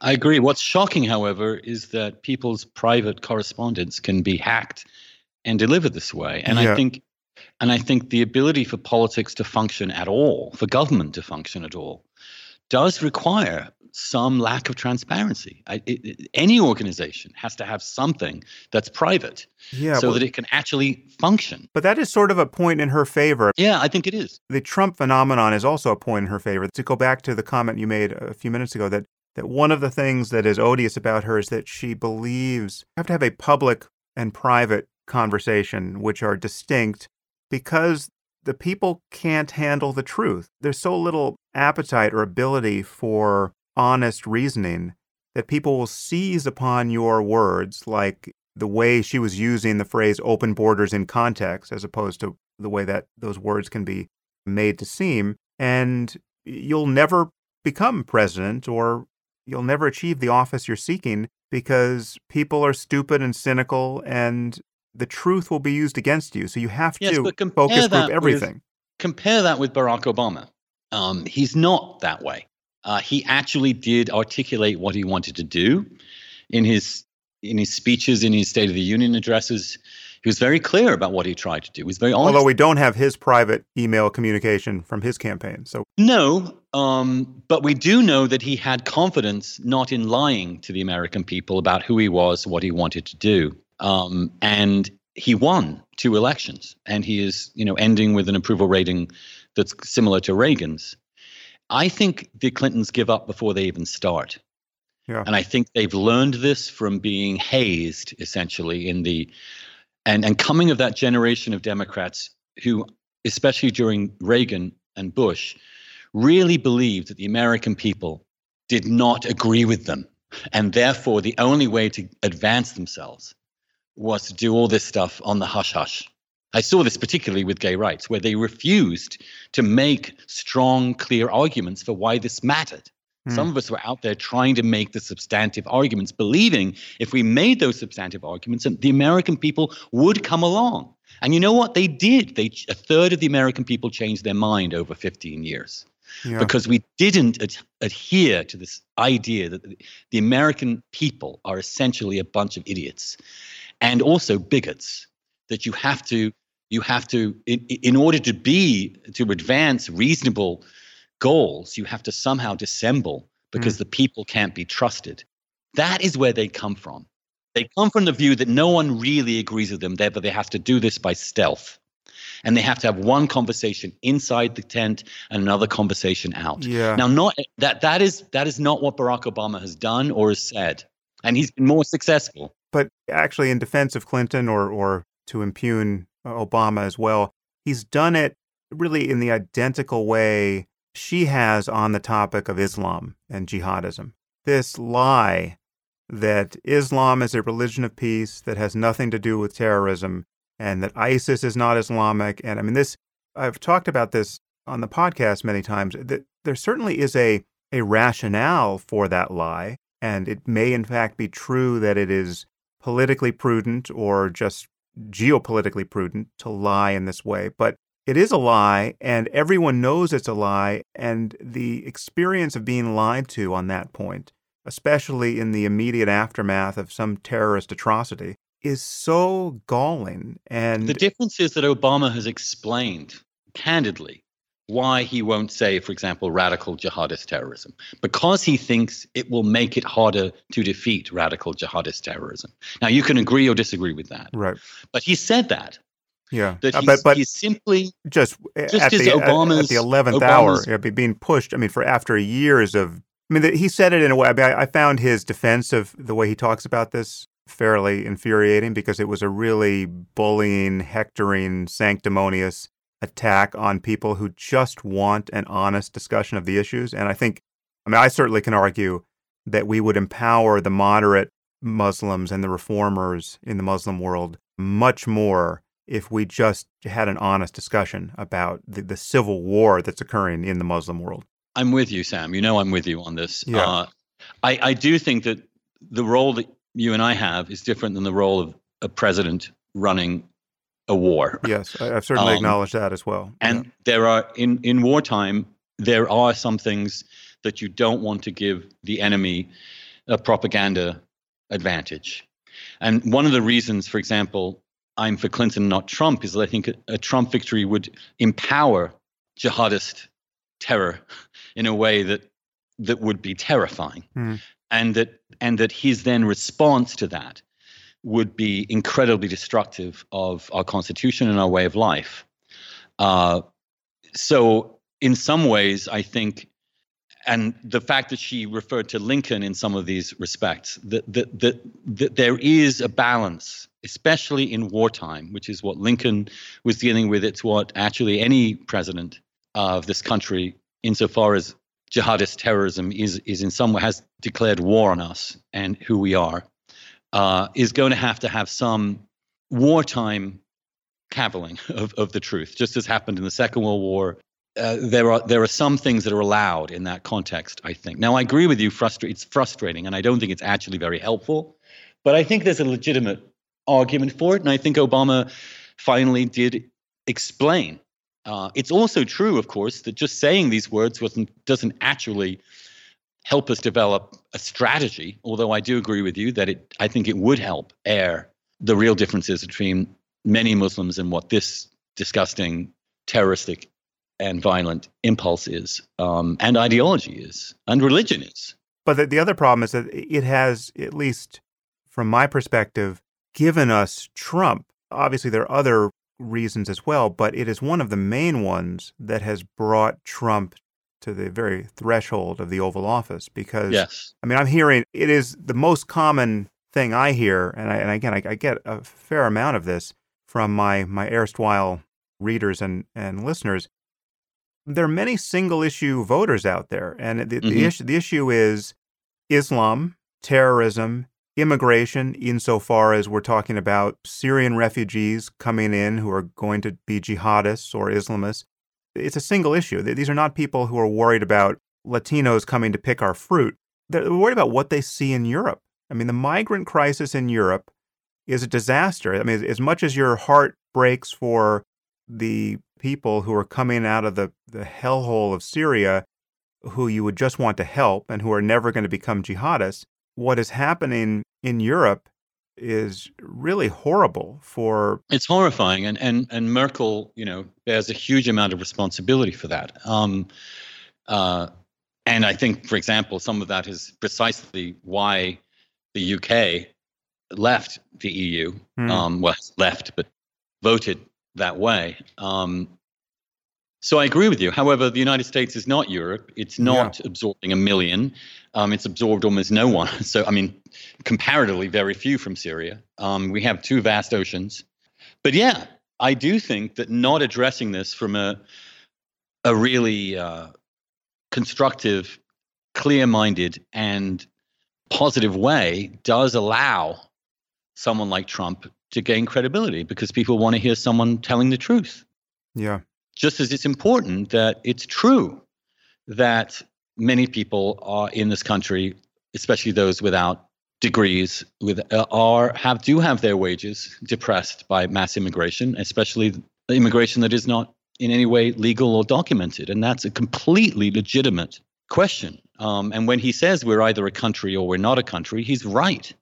I- agree. What's shocking, however, is that people's private correspondence can be hacked and delivered this way. And Yeah. I think and I think the ability for politics to function at all, for government to function at all, does require some lack of transparency. I, it, it- any organization has to have something that's private Yeah. so well, that it can actually function. but that is sort of a point in her favor. Yeah, I think it is. the Trump phenomenon is also a point in her favor. To go back to the comment you made a few minutes ago, that that one of the things that is odious about her is that she believes you have to have a public and private conversation, which are distinct, because the people can't handle the truth. There's so little appetite or ability for honest reasoning that people will seize upon your words, like the way she was using the phrase open borders in context, as opposed to the way that those words can be made to seem. And you'll never become president or you'll never achieve the office you're seeking because people are stupid and cynical and the truth will be used against you. So you have Yes, to focus group with- everything. compare that with Barack Obama. Um, he's not that way. Uh, he actually did articulate what he wanted to do in his in his speeches, in his State of the Union addresses. He was very clear about what he tried to do. He was very honest. Although we don't have his private email communication from his campaign. So No, um, but we do know that he had confidence not in lying to the American people about who he was, what he wanted to do, um, and he won two elections, and he is, you know, ending with an approval rating that's similar to Reagan's. I think the Clintons give up before they even start. Yeah. And I think they've learned this from being hazed essentially in the and and coming of that generation of Democrats who, especially during Reagan and Bush, really believed that the American people did not agree with them. And therefore, the only way to advance themselves was to do all this stuff on the hush hush. I saw this particularly with gay rights, where they refused to make strong, clear arguments for why this mattered. Hmm. Some of us were out there trying to make the substantive arguments, believing if we made those substantive arguments, the American people would come along. And you know what? They did. They a third of the American people changed their mind over 15 years yeah. because we didn't ad- adhere to this idea that the, American people are essentially a bunch of idiots and also bigots. That you have to, you have to, in, in order to be to advance reasonable goals, you have to somehow dissemble because mm. the people can't be trusted. That is where they come from. They come from the view that no one really agrees with them, therefore they have to do this by stealth. And they have to have one conversation inside the tent and another conversation out. yeah. Now, not that that is that is not what Barack Obama has done or has said, and he's been more successful. But actually, in defense of Clinton or, or to impugn Obama as well, he's done it really in the identical way she has on the topic of Islam and jihadism. This lie that Islam is a religion of peace that has nothing to do with terrorism and that ISIS is not Islamic. And I mean, this, I've talked about this on the podcast many times, that there certainly is a, a rationale for that lie. And it may, in fact, be true that it is politically prudent or just geopolitically prudent to lie in this way. But it is a lie, and everyone knows it's a lie. And the experience of being lied to on that point, especially in the immediate aftermath of some terrorist atrocity, is so galling. And The difference is that Obama has explained candidly why he won't say, for example, radical jihadist terrorism, because he thinks it will make it harder to defeat radical jihadist terrorism. Now, you can agree or disagree with that. Right. But he said that. Yeah. That Uh, but but he's simply just, just at, as the, at- at the 11th hour, Obama's- be being pushed. I mean, for after years of, I mean, he said it in a way. I, mean, I I found his defense of the way he talks about this fairly infuriating because it was a really bullying, hectoring, sanctimonious attack on people who just want an honest discussion of the issues. And I think, I mean, I certainly can argue that we would empower the moderate Muslims and the reformers in the Muslim world much more if we just had an honest discussion about the, the civil war that's occurring in the Muslim world. I'm with you, Sam. You know I'm with you on this. Yeah. Uh, I, I do think that the role that you and I have is different than the role of a president running a war. Yes, I've certainly Um, acknowledged that as well. And there are in in wartime there are some things that you don't want to give the enemy a propaganda advantage. And one of the reasons, for example, I'm for Clinton, not Trump, is that I think a, a Trump victory would empower jihadist terror in a way that that would be terrifying, Hmm. and that and that his then response to that would be incredibly destructive of our constitution and our way of life. Uh, so, in some ways, I think, and the fact that she referred to Lincoln in some of these respects, that that that, that there is a balance, especially in wartime, which is what Lincoln was dealing with. It's what actually any president of this country, insofar as jihadist terrorism is is in some way has declared war on us and who we are, uh, is going to have to have some wartime cavilling of, of the truth, just as happened in the Second World War. Uh, there are there are some things that are allowed in that context. I think. Now, I agree with you. Frustra- it's frustrating, and I don't think it's actually very helpful. But I think there's a legitimate argument for it, and I think Obama finally did explain. Uh, it's also true, of course, that just saying these words doesn't actually help us develop a strategy. Although I do agree with you that it, I think it would help air the real differences between many Muslims and what this disgusting, terroristic, and violent impulse is, um, and ideology is, and religion is. But the, the other problem is that it has, at least from my perspective, given us Trump. Obviously, there are other reasons as well, but it is one of the main ones that has brought Trump to the very threshold of the Oval Office because Yes. I mean, I'm hearing it is the most common thing I hear, and, I, and again, I, I get a fair amount of this from my my erstwhile readers and and listeners. There are many single issue voters out there, and the, the Mhm. issue the issue is Islam, terrorism, immigration. Insofar as we're talking about Syrian refugees coming in who are going to be jihadists or Islamists, it's a single issue. These are not people who are worried about Latinos coming to pick our fruit. They're worried about what they see in Europe. I mean, the migrant crisis in Europe is a disaster. I mean, as much as your heart breaks for the people who are coming out of the, the hellhole of Syria, who you would just want to help and who are never going to become jihadists, what is happening in Europe is really horrible for It's horrifying, and and and Merkel, you know, bears a huge amount of responsibility for that. Um, uh, and I think, for example, some of that is precisely why the UK left the EU. Hmm. Um, well, left, but voted that way. Um, so I agree with you. However, the United States is not Europe. It's not absorbing a million. Um, it's absorbed almost no one. So, I mean, comparatively, very few from Syria. Um, we have two vast oceans. But yeah, I do think that not addressing this from a a really uh, constructive, clear-minded, and positive way does allow someone like Trump to gain credibility because people want to hear someone telling the truth yeah just as it's important that it's true that many people are in this country, especially those without degrees, with uh, are have do have their wages depressed by mass immigration, especially immigration that is not in any way legal or documented, and that's a completely legitimate question. Um, and when he says we're either a country or we're not a country, he's right.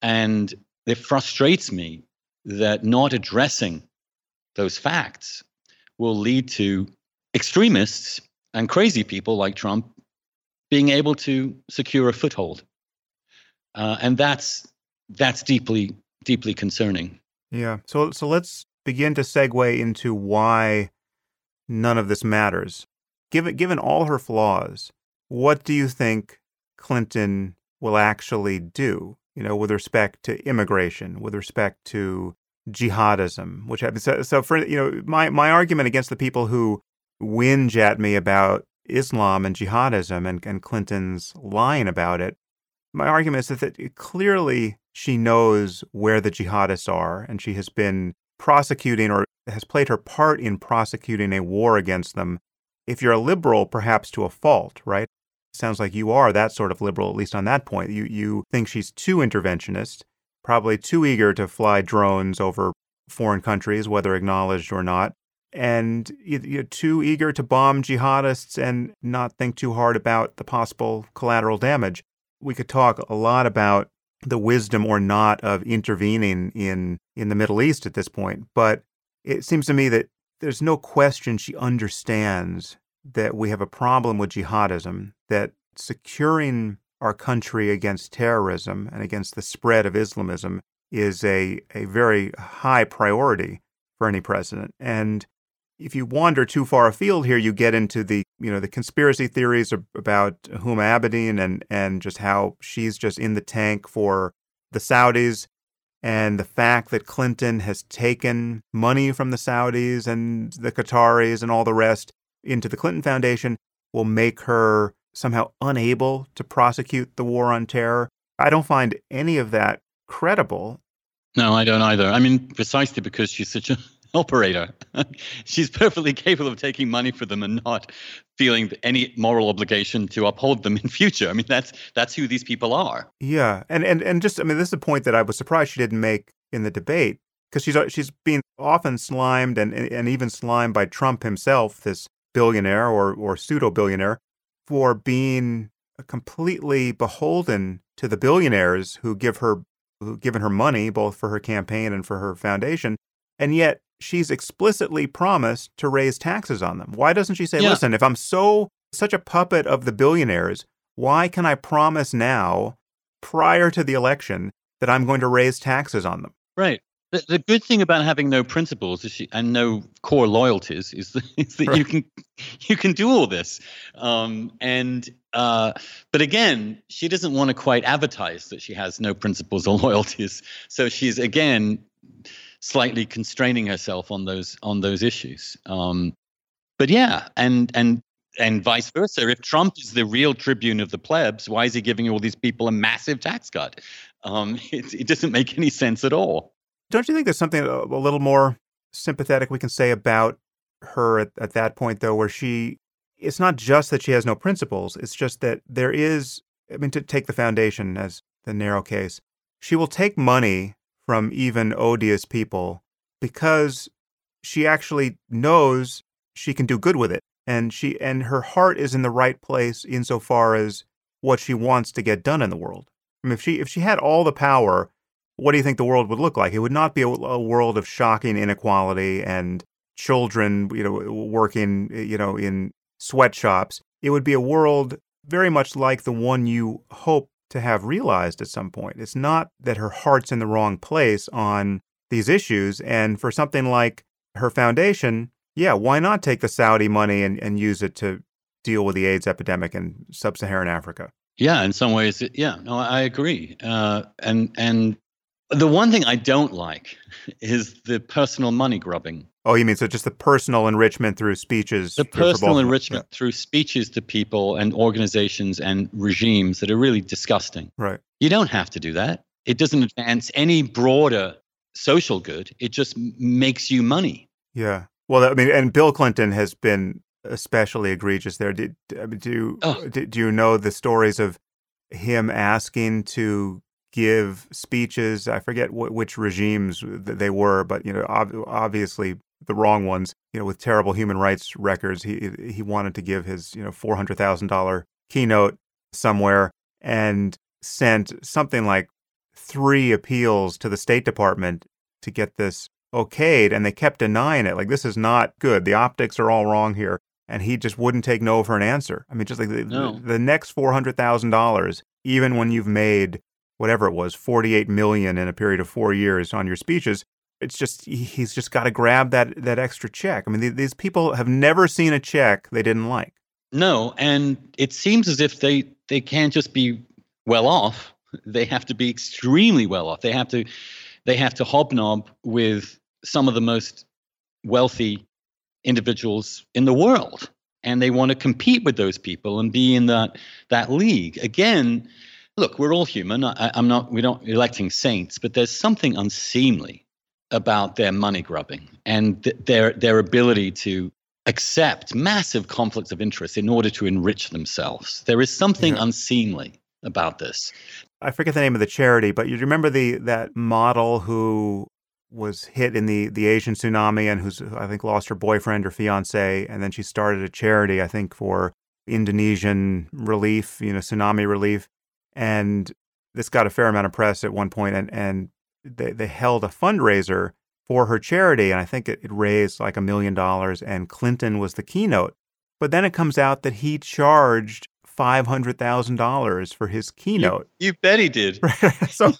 And it frustrates me that not addressing those facts will lead to extremists and crazy people like Trump being able to secure a foothold. Uh, and that's that's deeply deeply concerning. Yeah. So so let's begin to segue into why none of this matters. Given given all her flaws, what do you think Clinton will actually do? You know, with respect to immigration, with respect to jihadism, which happens. So, so for you know, my my argument against the people who whinge at me about Islam and jihadism and, and Clinton's lying about it, my argument is that, that clearly she knows where the jihadists are, and she has been prosecuting or has played her part in prosecuting a war against them. If you're a liberal, perhaps to a fault, right? Sounds like you are that sort of liberal, at least on that point. You you think she's too interventionist, probably too eager to fly drones over foreign countries, whether acknowledged or not, and you're too eager to bomb jihadists and not think too hard about the possible collateral damage. We could talk a lot about the wisdom or not of intervening in in the Middle East at this point, but it seems to me that there's no question she understands that we have a problem with jihadism, that securing our country against terrorism and against the spread of Islamism is a, a very high priority for any president. And if you wander too far afield here, you get into the you know the conspiracy theories about Huma Abedin and and just how she's just in the tank for the Saudis, and the fact that Clinton has taken money from the Saudis and the Qataris and all the rest into the Clinton Foundation will make her somehow unable to prosecute the war on terror. I don't find any of that credible. No, I don't either. I mean, precisely because she's such an operator. She's perfectly capable of taking money for them and not feeling any moral obligation to uphold them in future. I mean, that's that's who these people are. Yeah, and and and just I mean, this is a point that I was surprised she didn't make in the debate because she's she's been often slimed and and even slimed by Trump himself, this billionaire or or pseudo billionaire, for being completely beholden to the billionaires who give her who given her money both for her campaign and for her foundation and yet she's explicitly promised to raise taxes on them. Why doesn't she say, yeah. listen, if I'm so such a puppet of the billionaires, why can I promise now, prior to the election, that I'm going to raise taxes on them? Right. The, the good thing about having no principles she, and no core loyalties is that, is that right. you can you can do all this, um, and uh, but again, she doesn't want to quite advertise that she has no principles or loyalties. So she's again slightly constraining herself on those on those issues. Um, but yeah, and and and vice versa. If Trump is the real tribune of the plebs, why is he giving all these people a massive tax cut? Um, it, it doesn't make any sense at all. Don't you think there's something a, a little more sympathetic we can say about her at, at that point, though, where she it's not just that she has no principles, it's just that there is, I mean, to take the foundation as the narrow case, she will take money from even odious people because she actually knows she can do good with it and she and her heart is in the right place insofar as what she wants to get done in the world. I mean, if she if she had all the power, what do you think the world would look like? It would not be a, a world of shocking inequality and children, you know, working, you know, in sweatshops. It would be a world very much like the one you hope to have realized at some point. It's not that her heart's in the wrong place on these issues. And for something like her foundation, yeah, why not take the Saudi money and, and use it to deal with the AIDS epidemic in sub-Saharan Africa? Yeah, in some ways, yeah, no, I agree. Uh, and and the one thing I don't like is the personal money grubbing. Oh, you mean so just the personal enrichment through speeches? The personal enrichment yeah. through speeches to people and organizations and regimes that are really disgusting. Right. You don't have to do that. It doesn't advance any broader social good. It just makes you money. Yeah. Well, I mean, and Bill Clinton has been especially egregious there. Did I do oh. do, do you know the stories of him asking to give speeches? I forget wh- which regimes they were, but you know, ob- obviously the wrong ones, you know, with terrible human rights records. He he wanted to give his you know four hundred thousand dollar keynote somewhere and sent something like three appeals to the State Department to get this okayed, and they kept denying it. Like this is not good. The optics are all wrong here. and he just wouldn't take no for an answer. I mean, just like the, No. the, the next four hundred thousand dollars, even when you've made whatever it was, forty eight million in a period of four years on your speeches, it's just he's just got to grab that that extra check. I mean, th- these people have never seen a check they didn't like. No, and it seems as if they they can't just be well off. They have to be extremely well off. They have to they have to hobnob with some of the most wealthy individuals in the world, and they want to compete with those people and be in that that league again. Look, we're all human. I, I'm not. We're not electing saints, but there's something unseemly about their money grubbing and th- their their ability to accept massive conflicts of interest in order to enrich themselves. There is something Yeah. unseemly about this. I forget the name of the charity, but you remember the that model who was hit in the the Asian tsunami and who's I think lost her boyfriend or fiance, and then she started a charity I think for Indonesian relief, you know, tsunami relief, and this got a fair amount of press at one point, and and they they held a fundraiser for her charity, and I think it, it raised like a million dollars, and Clinton was the keynote, but then it comes out that he charged five hundred thousand dollars for his keynote. You bet he did. so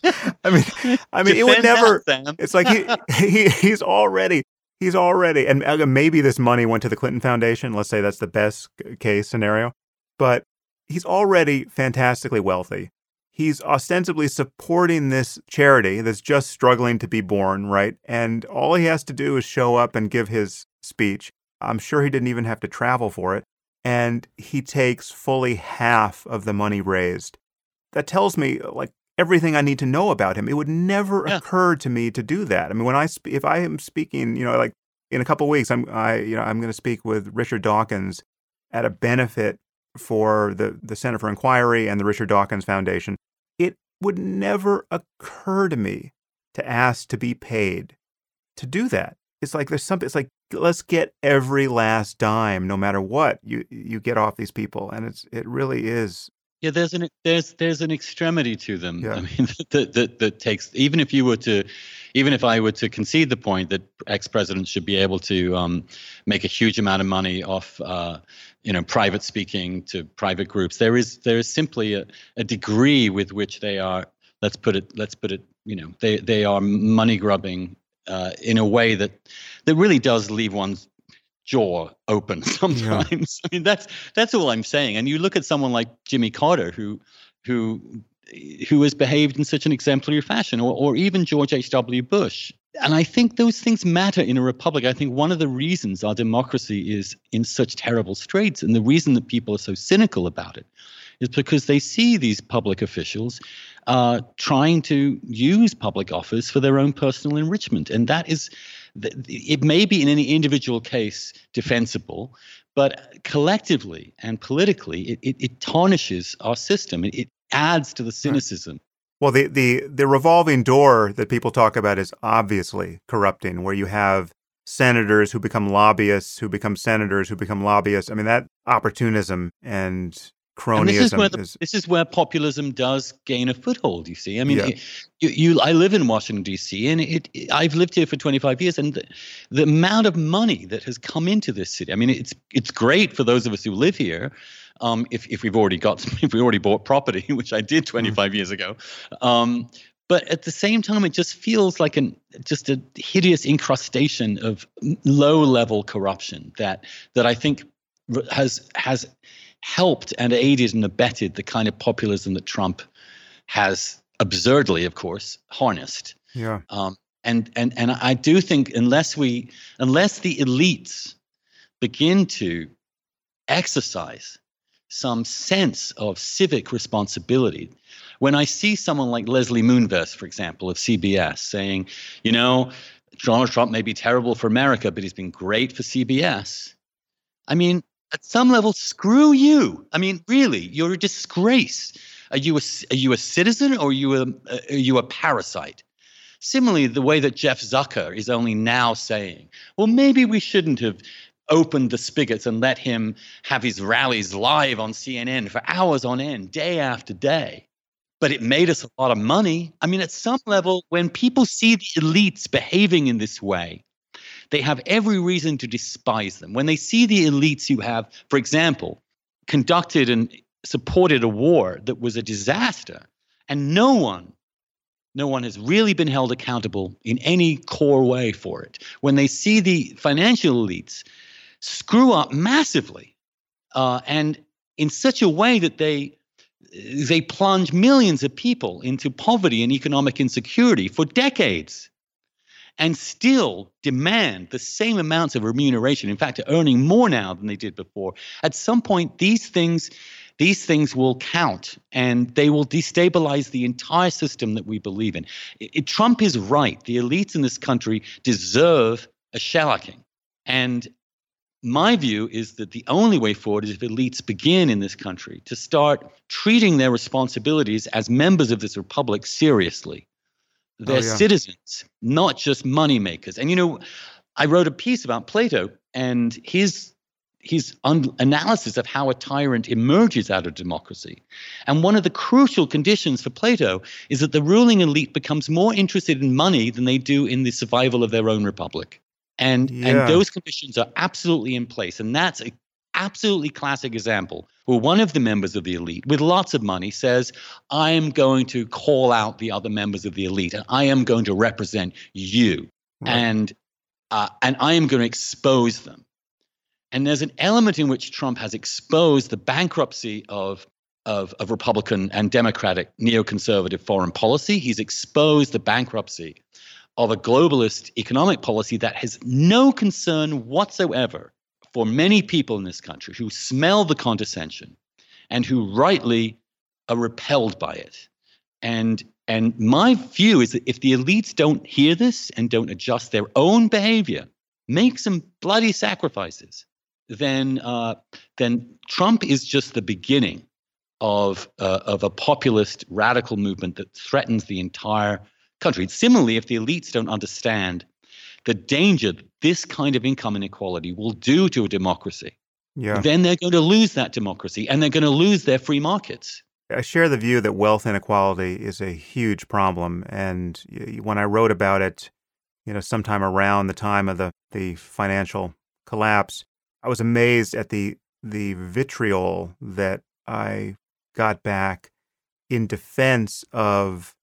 I mean, I mean, it would never. It's like he, he he's already he's already, and uh, maybe this money went to the Clinton Foundation. Let's say that's the best case scenario, but he's already fantastically wealthy. He's ostensibly supporting this charity that's just struggling to be born, right? And all he has to do is show up and give his speech. I'm sure he didn't even have to travel for it. And he takes fully half of the money raised. That tells me, like, everything I need to know about him. It would never Yeah. occur to me to do that. I mean, when I sp- if I am speaking, you know, like in a couple of weeks, I'm I you know I'm going to speak with Richard Dawkins at a benefit for the the Center for Inquiry and the Richard Dawkins Foundation. It would never occur to me to ask to be paid to do that. It's like there's something. It's like let's get every last dime, no matter what you you get off these people, and it's it really is. Yeah, there's an there's there's an extremity to them. Yeah. I mean, that, that that takes even if you were to, even if I were to concede the point that ex-presidents should be able to um, make a huge amount of money off, uh, you know, private speaking to private groups, there is there is simply a, a degree with which they are. Let's put it. Let's put it. You know, they they are money grubbing uh, in a way that that really does leave one's jaw open sometimes. I mean, that's that's all I'm saying. And you look at someone like Jimmy Carter, who who who has behaved in such an exemplary fashion, or or even George H. W. Bush. And I think those things matter in a republic. I think one of the reasons our democracy is in such terrible straits, and the reason that people are so cynical about it, is because they see these public officials uh, trying to use public office for their own personal enrichment, and that is it may be in any individual case defensible, but collectively and politically, it, it, it tarnishes our system. It, it adds to the cynicism. Well, the, the the revolving door that people talk about is obviously corrupting, where you have senators who become lobbyists, who become senators, who become lobbyists. I mean, that opportunism and cronyism And this is where the, is this is where populism does gain a foothold. You see, I mean, Yeah. you, you I live in Washington D.C. and it, it I've lived here for 25 years, and the, the amount of money that has come into this city. I mean, it's it's great for those of us who live here. Um, if if we've already got if we already bought property, which I did 25 years ago. Um, but at the same time, it just feels like an just a hideous incrustation of low level corruption that that I think has has helped and aided and abetted the kind of populism that Trump has absurdly, of course, harnessed. yeah. Um, and and and I do think unless we unless the elites begin to exercise some sense of civic responsibility. When I see someone like Leslie Moonves, for example, of CBS, saying, you know, Donald Trump may be terrible for America, but he's been great for CBS. I mean, at some level, screw you. I mean, really, you're a disgrace. Are you a, are you a citizen or are you a, are you a parasite? Similarly, the way that Jeff Zucker is only now saying, well, maybe we shouldn't have opened the spigots and let him have his rallies live on CNN for hours on end, day after day. But it made us a lot of money. I mean, at some level, when people see the elites behaving in this way, they have every reason to despise them. When they see the elites who have, for example, conducted and supported a war that was a disaster, and no one, no one has really been held accountable in any core way for it. When they see the financial elites screw up massively, uh, and in such a way that they they plunge millions of people into poverty and economic insecurity for decades and still demand the same amounts of remuneration in fact are earning more now than they did before. At some point these things these things will count and they will destabilize the entire system that we believe in. It, it, trump is right. The elites in this country deserve a shellacking. And my view is that the only way forward is if elites begin in this country to start treating their responsibilities as members of this republic seriously. Oh, They're oh, yeah. citizens, not just money makers. And you know, I wrote a piece about Plato and his his un- analysis of how a tyrant emerges out of democracy. And one of the crucial conditions for Plato is that the ruling elite becomes more interested in money than they do in the survival of their own republic. And yeah. and those conditions are absolutely in place. And that's a absolutely classic example where one of the members of the elite with lots of money says, I am going to call out the other members of the elite and I am going to represent you. Right. And uh, and I am going to expose them. And there's an element in which Trump has exposed the bankruptcy of, of, of Republican and Democratic neoconservative foreign policy. He's exposed the bankruptcy of a globalist economic policy that has no concern whatsoever for many people in this country who smell the condescension and who rightly are repelled by it. And and my view is that if the elites don't hear this and don't adjust their own behavior, make some bloody sacrifices, then uh, then Trump is just the beginning of uh, of a populist radical movement that threatens the entire country. Similarly, if the elites don't understand the danger this kind of income inequality will do to a democracy, yeah. then they're going to lose that democracy and they're going to lose their free markets. I share the view that wealth inequality is a huge problem. And when I wrote about it, you know, sometime around the time of the, the financial collapse, I was amazed at the the vitriol that I got back in defense of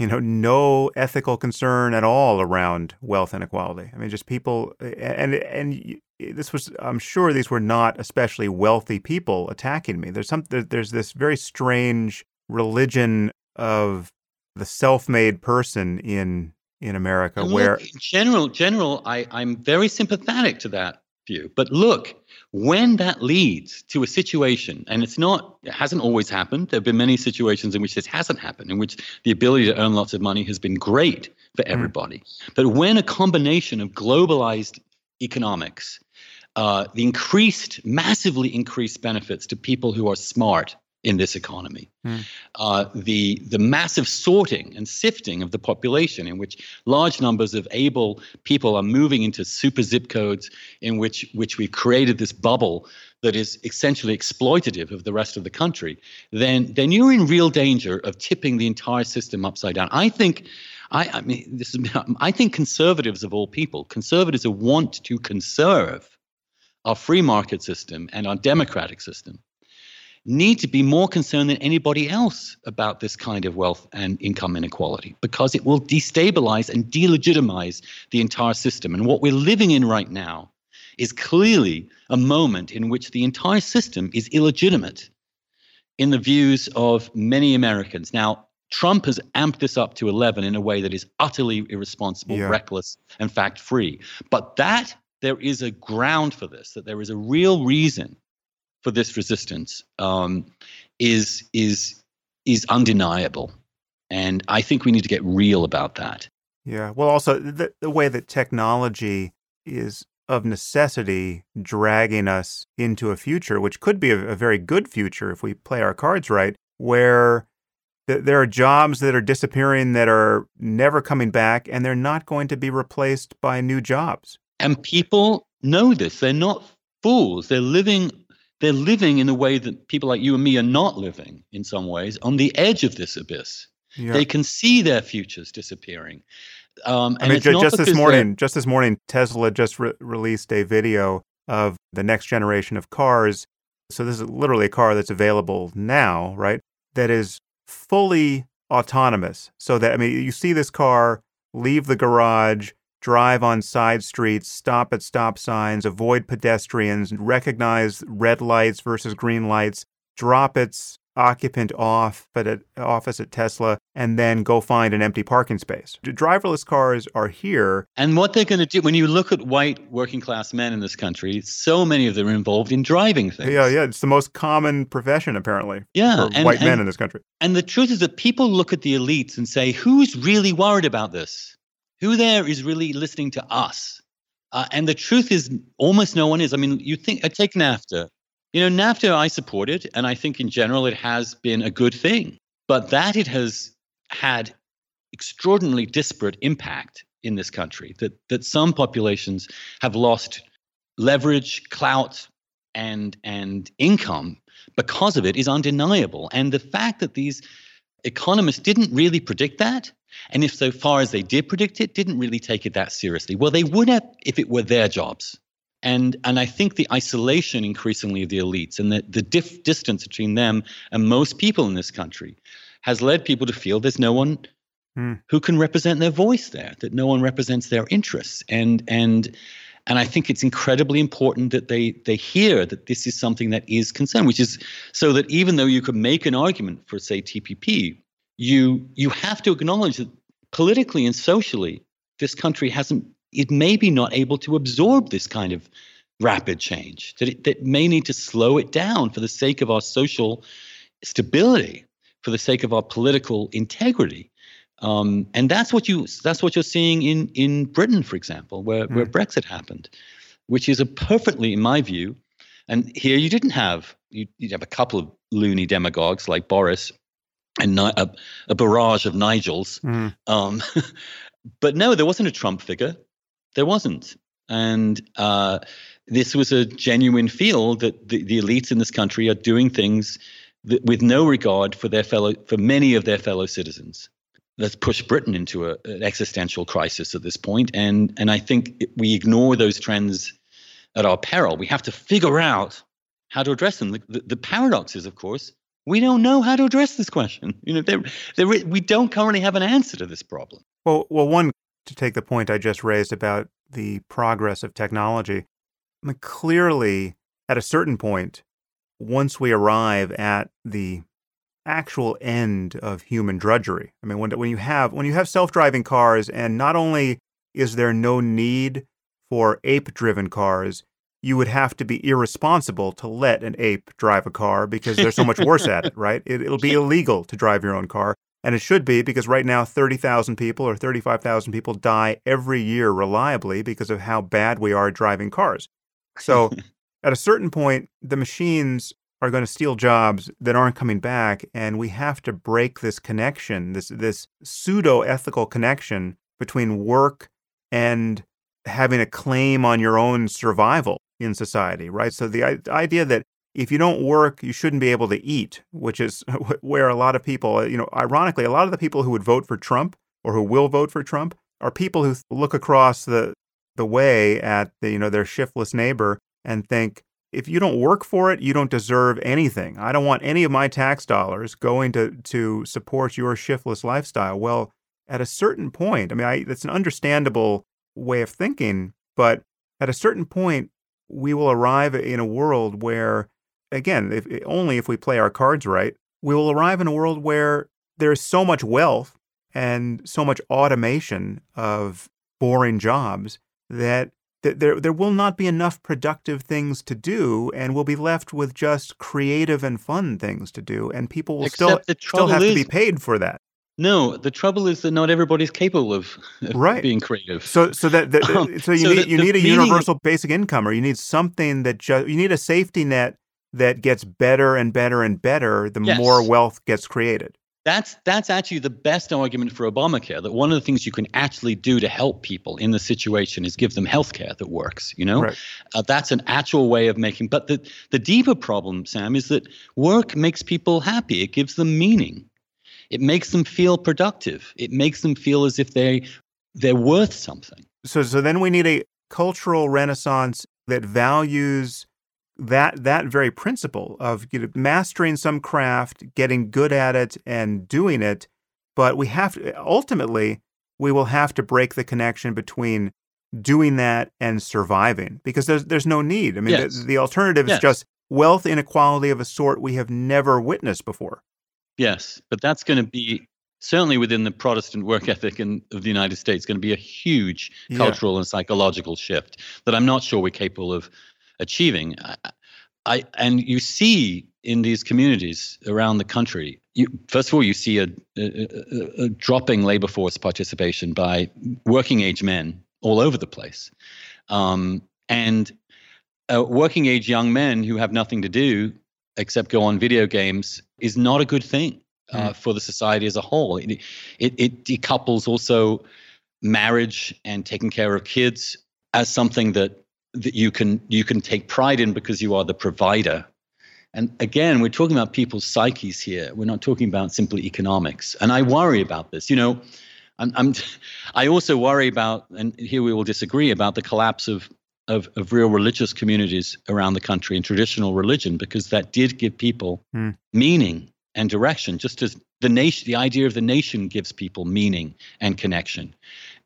you know, no ethical concern at all around wealth inequality. I mean, just people, and and this was, I'm sure these were not especially wealthy people attacking me. There's some, there's this very strange religion of the self-made person in in America, and where look, general, general, I I'm very sympathetic to that view. But look, when that leads to a situation, and it's not, it hasn't always happened. There have been many situations in which this hasn't happened, in which the ability to earn lots of money has been great for hmm. everybody. Mm. But when a combination of globalized economics, uh, the increased, massively increased benefits to people who are smart, in this economy. Mm. Uh, the the massive sorting and sifting of the population, in which large numbers of able people are moving into super zip codes, in which which we've created this bubble that is essentially exploitative of the rest of the country, then then you're in real danger of tipping the entire system upside down. I think. I, I mean, this is, I think conservatives of all people, conservatives who want to conserve our free market system and our democratic system, need to be more concerned than anybody else about this kind of wealth and income inequality because it will destabilize and delegitimize the entire system. And what we're living in right now is clearly a moment in which the entire system is illegitimate in the views of many Americans. Now, Trump has amped this up to 11 in a way that is utterly irresponsible, yeah. reckless, and fact free. But that there is a ground for this, that there is a real reason for this resistance um, is is is undeniable, and I think we need to get real about that. Yeah. Well, also the the way that technology is of necessity dragging us into a future, which could be a, a very good future if we play our cards right, where th- there are jobs that are disappearing that are never coming back, and they're not going to be replaced by new jobs. And people know this; they're not fools. They're living they're living in a way that people like you and me are not living in some ways on the edge of this abyss. Yeah. They can see their futures disappearing. Um, I mean, just this morning, just this morning, Tesla just re- released a video of the next generation of cars. So this is literally a car that's available now, right? That is fully autonomous. So that I mean, you see this car leave the garage, drive on side streets, stop at stop signs, avoid pedestrians, recognize red lights versus green lights, drop its occupant off at an office at Tesla and then go find an empty parking space. Driverless cars are here. And what they're going to do, when you look at white working class men in this country, so many of them are involved in driving things. Yeah, yeah. It's the most common profession, apparently, yeah, for and, white and, men in this country. And the truth is that people look at the elites and say, who's really worried about this? Who there is really listening to us? Uh, and the truth is, almost no one is. I mean, you think, I take NAFTA. You know, NAFTA I supported, and I think in general it has been a good thing. But that it has had extraordinarily disparate impact in this country, that, that some populations have lost leverage, clout, and, and income because of it is undeniable. And the fact that these economists didn't really predict that, and if so far as they did predict it, didn't really take it that seriously. Well, they would have if it were their jobs. And, and I think the isolation increasingly of the elites and the, the dif- distance between them and most people in this country has led people to feel there's no one hmm. who can represent their voice there, that no one represents their interests. And, and, and I think it's incredibly important that they, they hear that this is something that is concerned, which is so that even though you could make an argument for, say, TPP, you, you have to acknowledge that politically and socially, this country hasn't it may be not able to absorb this kind of rapid change, that it that may need to slow it down for the sake of our social stability, for the sake of our political integrity. Um, and that's what you that's what you're seeing in in Britain, for example, where, mm. where hmm. Brexit happened, which is a perfectly, in my view, and here you didn't have you you have a couple of loony demagogues like Boris and a, a barrage of Nigels. Mm. Um, but no, there wasn't a Trump figure. There wasn't. And uh, this was a genuine feel that the, the, elites in this country are doing things that, with no regard for their fellow, for many of their fellow citizens. That's pushed Britain into a, an existential crisis at this point, and and I think we ignore those trends at our peril. We have to figure out how to address them. The, the, the paradox is, of course, we don't know how to address this question. You know, there, there, we don't currently have an answer to this problem. Well, well, one to take the point I just raised about the progress of technology, I mean, clearly, at a certain point, once we arrive at the actual end of human drudgery, I mean, when, when you have when you have self-driving cars, and not only is there no need for ape-driven cars, you would have to be irresponsible to let an ape drive a car because they're so much worse at it, right? It, it'll be illegal to drive your own car. And it should be because right now 30,000 people or 35,000 people die every year reliably because of how bad we are at driving cars. So at a certain point, the machines are going to steal jobs that aren't coming back. And we have to break this connection, this, this pseudo ethical connection between work and having a claim on your own survival in society, right? So the idea that if you don't work, you shouldn't be able to eat, which is where a lot of people, you know, ironically, a lot of the people who would vote for Trump or who will vote for Trump are people who look across the the way at the, you know their shiftless neighbor and think if you don't work for it, you don't deserve anything. I don't want any of my tax dollars going to to support your shiftless lifestyle. Well, at a certain point, I mean, I, that's an understandable way of thinking, but at a certain point, we will arrive in a world where again, if, only if we play our cards right, we will arrive in a world where there's so much wealth and so much automation of boring jobs that there, there will not be enough productive things to do, and we'll be left with just creative and fun things to do, and people will Except still still have is, to be paid for that. No, the trouble is that not everybody's capable of, of right. being creative. So, so that, that um, so you so need you need a universal basic income, or you need something that just you need a safety net that gets better and better and better the yes. more wealth gets created. That's that's actually the best argument for Obamacare. That one of the things you can actually do to help people in the situation is give them health care that works. You know, right. uh, that's an actual way of making. But the the deeper problem, Sam, is that work makes people happy. It gives them meaning. It makes them feel productive. It makes them feel as if they they're worth something. So, so then we need a cultural renaissance that values that that very principle of you know, mastering some craft, getting good at it, and doing it. But we have to ultimately we will have to break the connection between doing that and surviving because there's there's no need. I mean, Yes. the, the alternative Yes. is just wealth inequality of a sort we have never witnessed before. Yes, but that's going to be certainly within the Protestant work ethic in, of the United States going to be a huge Yeah. cultural and psychological shift that I'm not sure we're capable of achieving. I, I and you see in these communities around the country. You, first of all, you see a, a, a, a dropping labor force participation by working age men all over the place, um, and uh, working age young men who have nothing to do except go on video games is not a good thing uh, for the society as a whole. It, it, it decouples also marriage and taking care of kids as something that that you can you can take pride in because you are the provider. And again, we're talking about people's psyches here. We're not talking about simply economics. And I worry about this. You know, I'm, I'm I also worry about, and here we will disagree about the collapse of of, of real religious communities around the country and traditional religion because that did give people Hmm. meaning and direction just as the nation the idea of the nation gives people meaning and connection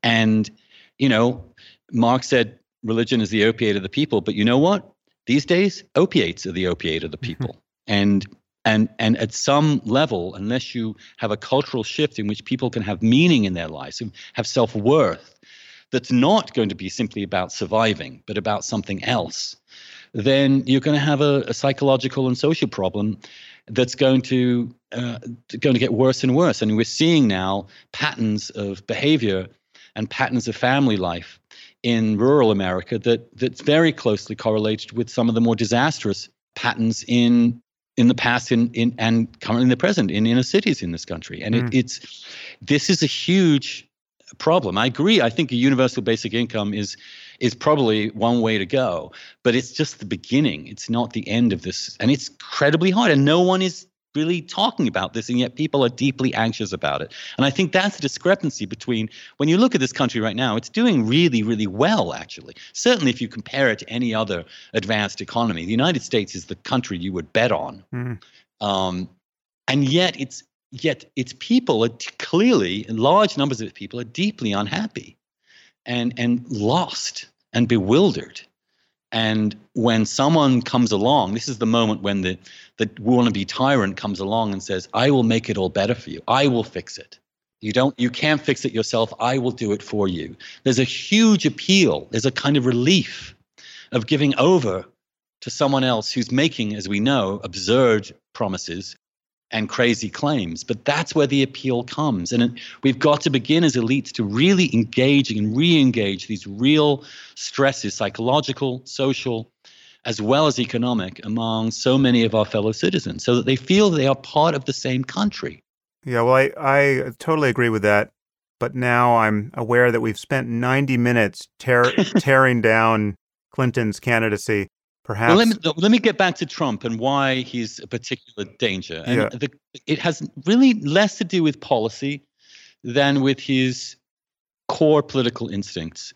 and you know marx said religion is the opiate of the people but you know what? These days opiates are the opiate of the people. And and and at some level unless you have a cultural shift in which people can have meaning in their lives and have self-worth that's not going to be simply about surviving but about something else then you're going to have a, a psychological and social problem that's going to uh, going to get worse and worse. And we're seeing now patterns of behavior and patterns of family life in rural America that that's very closely correlated with some of the more disastrous patterns in in the past in, in and currently in the present in inner cities in this country. And Mm. it, it's this is a huge problem. I agree. I think a universal basic income is is probably one way to go, but it's just the beginning. It's not the end of this, and it's incredibly hard. And no one is really talking about this, and yet people are deeply anxious about it. And I think that's the discrepancy between when you look at this country right now, it's doing really, really well, actually. Certainly, if you compare it to any other advanced economy, the United States is the country you would bet on. Mm. Um, and yet, it's yet its people are t- clearly large numbers of its people are deeply unhappy and and lost and bewildered and when someone comes along this is the moment when the the wannabe tyrant comes along and says i will make it all better for you. I will fix it. You don't you can't fix it yourself. I will do it for you. There's a huge appeal. There's a kind of relief of giving over to someone else who's making as we know absurd promises and crazy claims. But that's where the appeal comes. And it, we've got to begin as elites to really engage and re engage these real stresses, psychological, social, as well as economic, among so many of our fellow citizens so that they feel they are part of the same country. Yeah, well, I, I totally agree with that. But now I'm aware that we've spent 90 minutes tear, tearing down Clinton's candidacy. Perhaps. Well, let me let me get back to Trump and why he's a particular danger. And Yeah. the, it has really less to do with policy than with his core political instincts.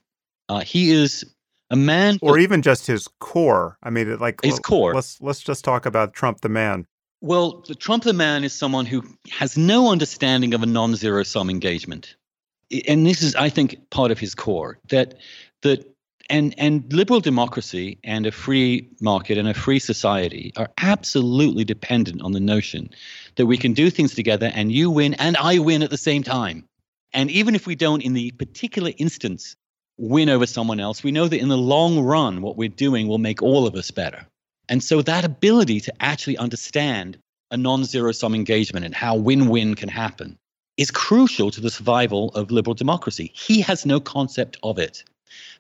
Uh, he is a man, or even just his core. I mean, it, like His core. Let's let's just talk about Trump the man. Well, the Trump the man is someone who has no understanding of a non-zero sum engagement, and this is, I think, part of his core. That that and and liberal democracy and a free market and a free society are absolutely dependent on the notion that we can do things together and you win and I win at the same time. And even if we don't, in the particular instance, win over someone else, we know that in the long run, what we're doing will make all of us better. And so that ability to actually understand a non zero sum engagement and how win win can happen is crucial to the survival of liberal democracy. He has no concept of it.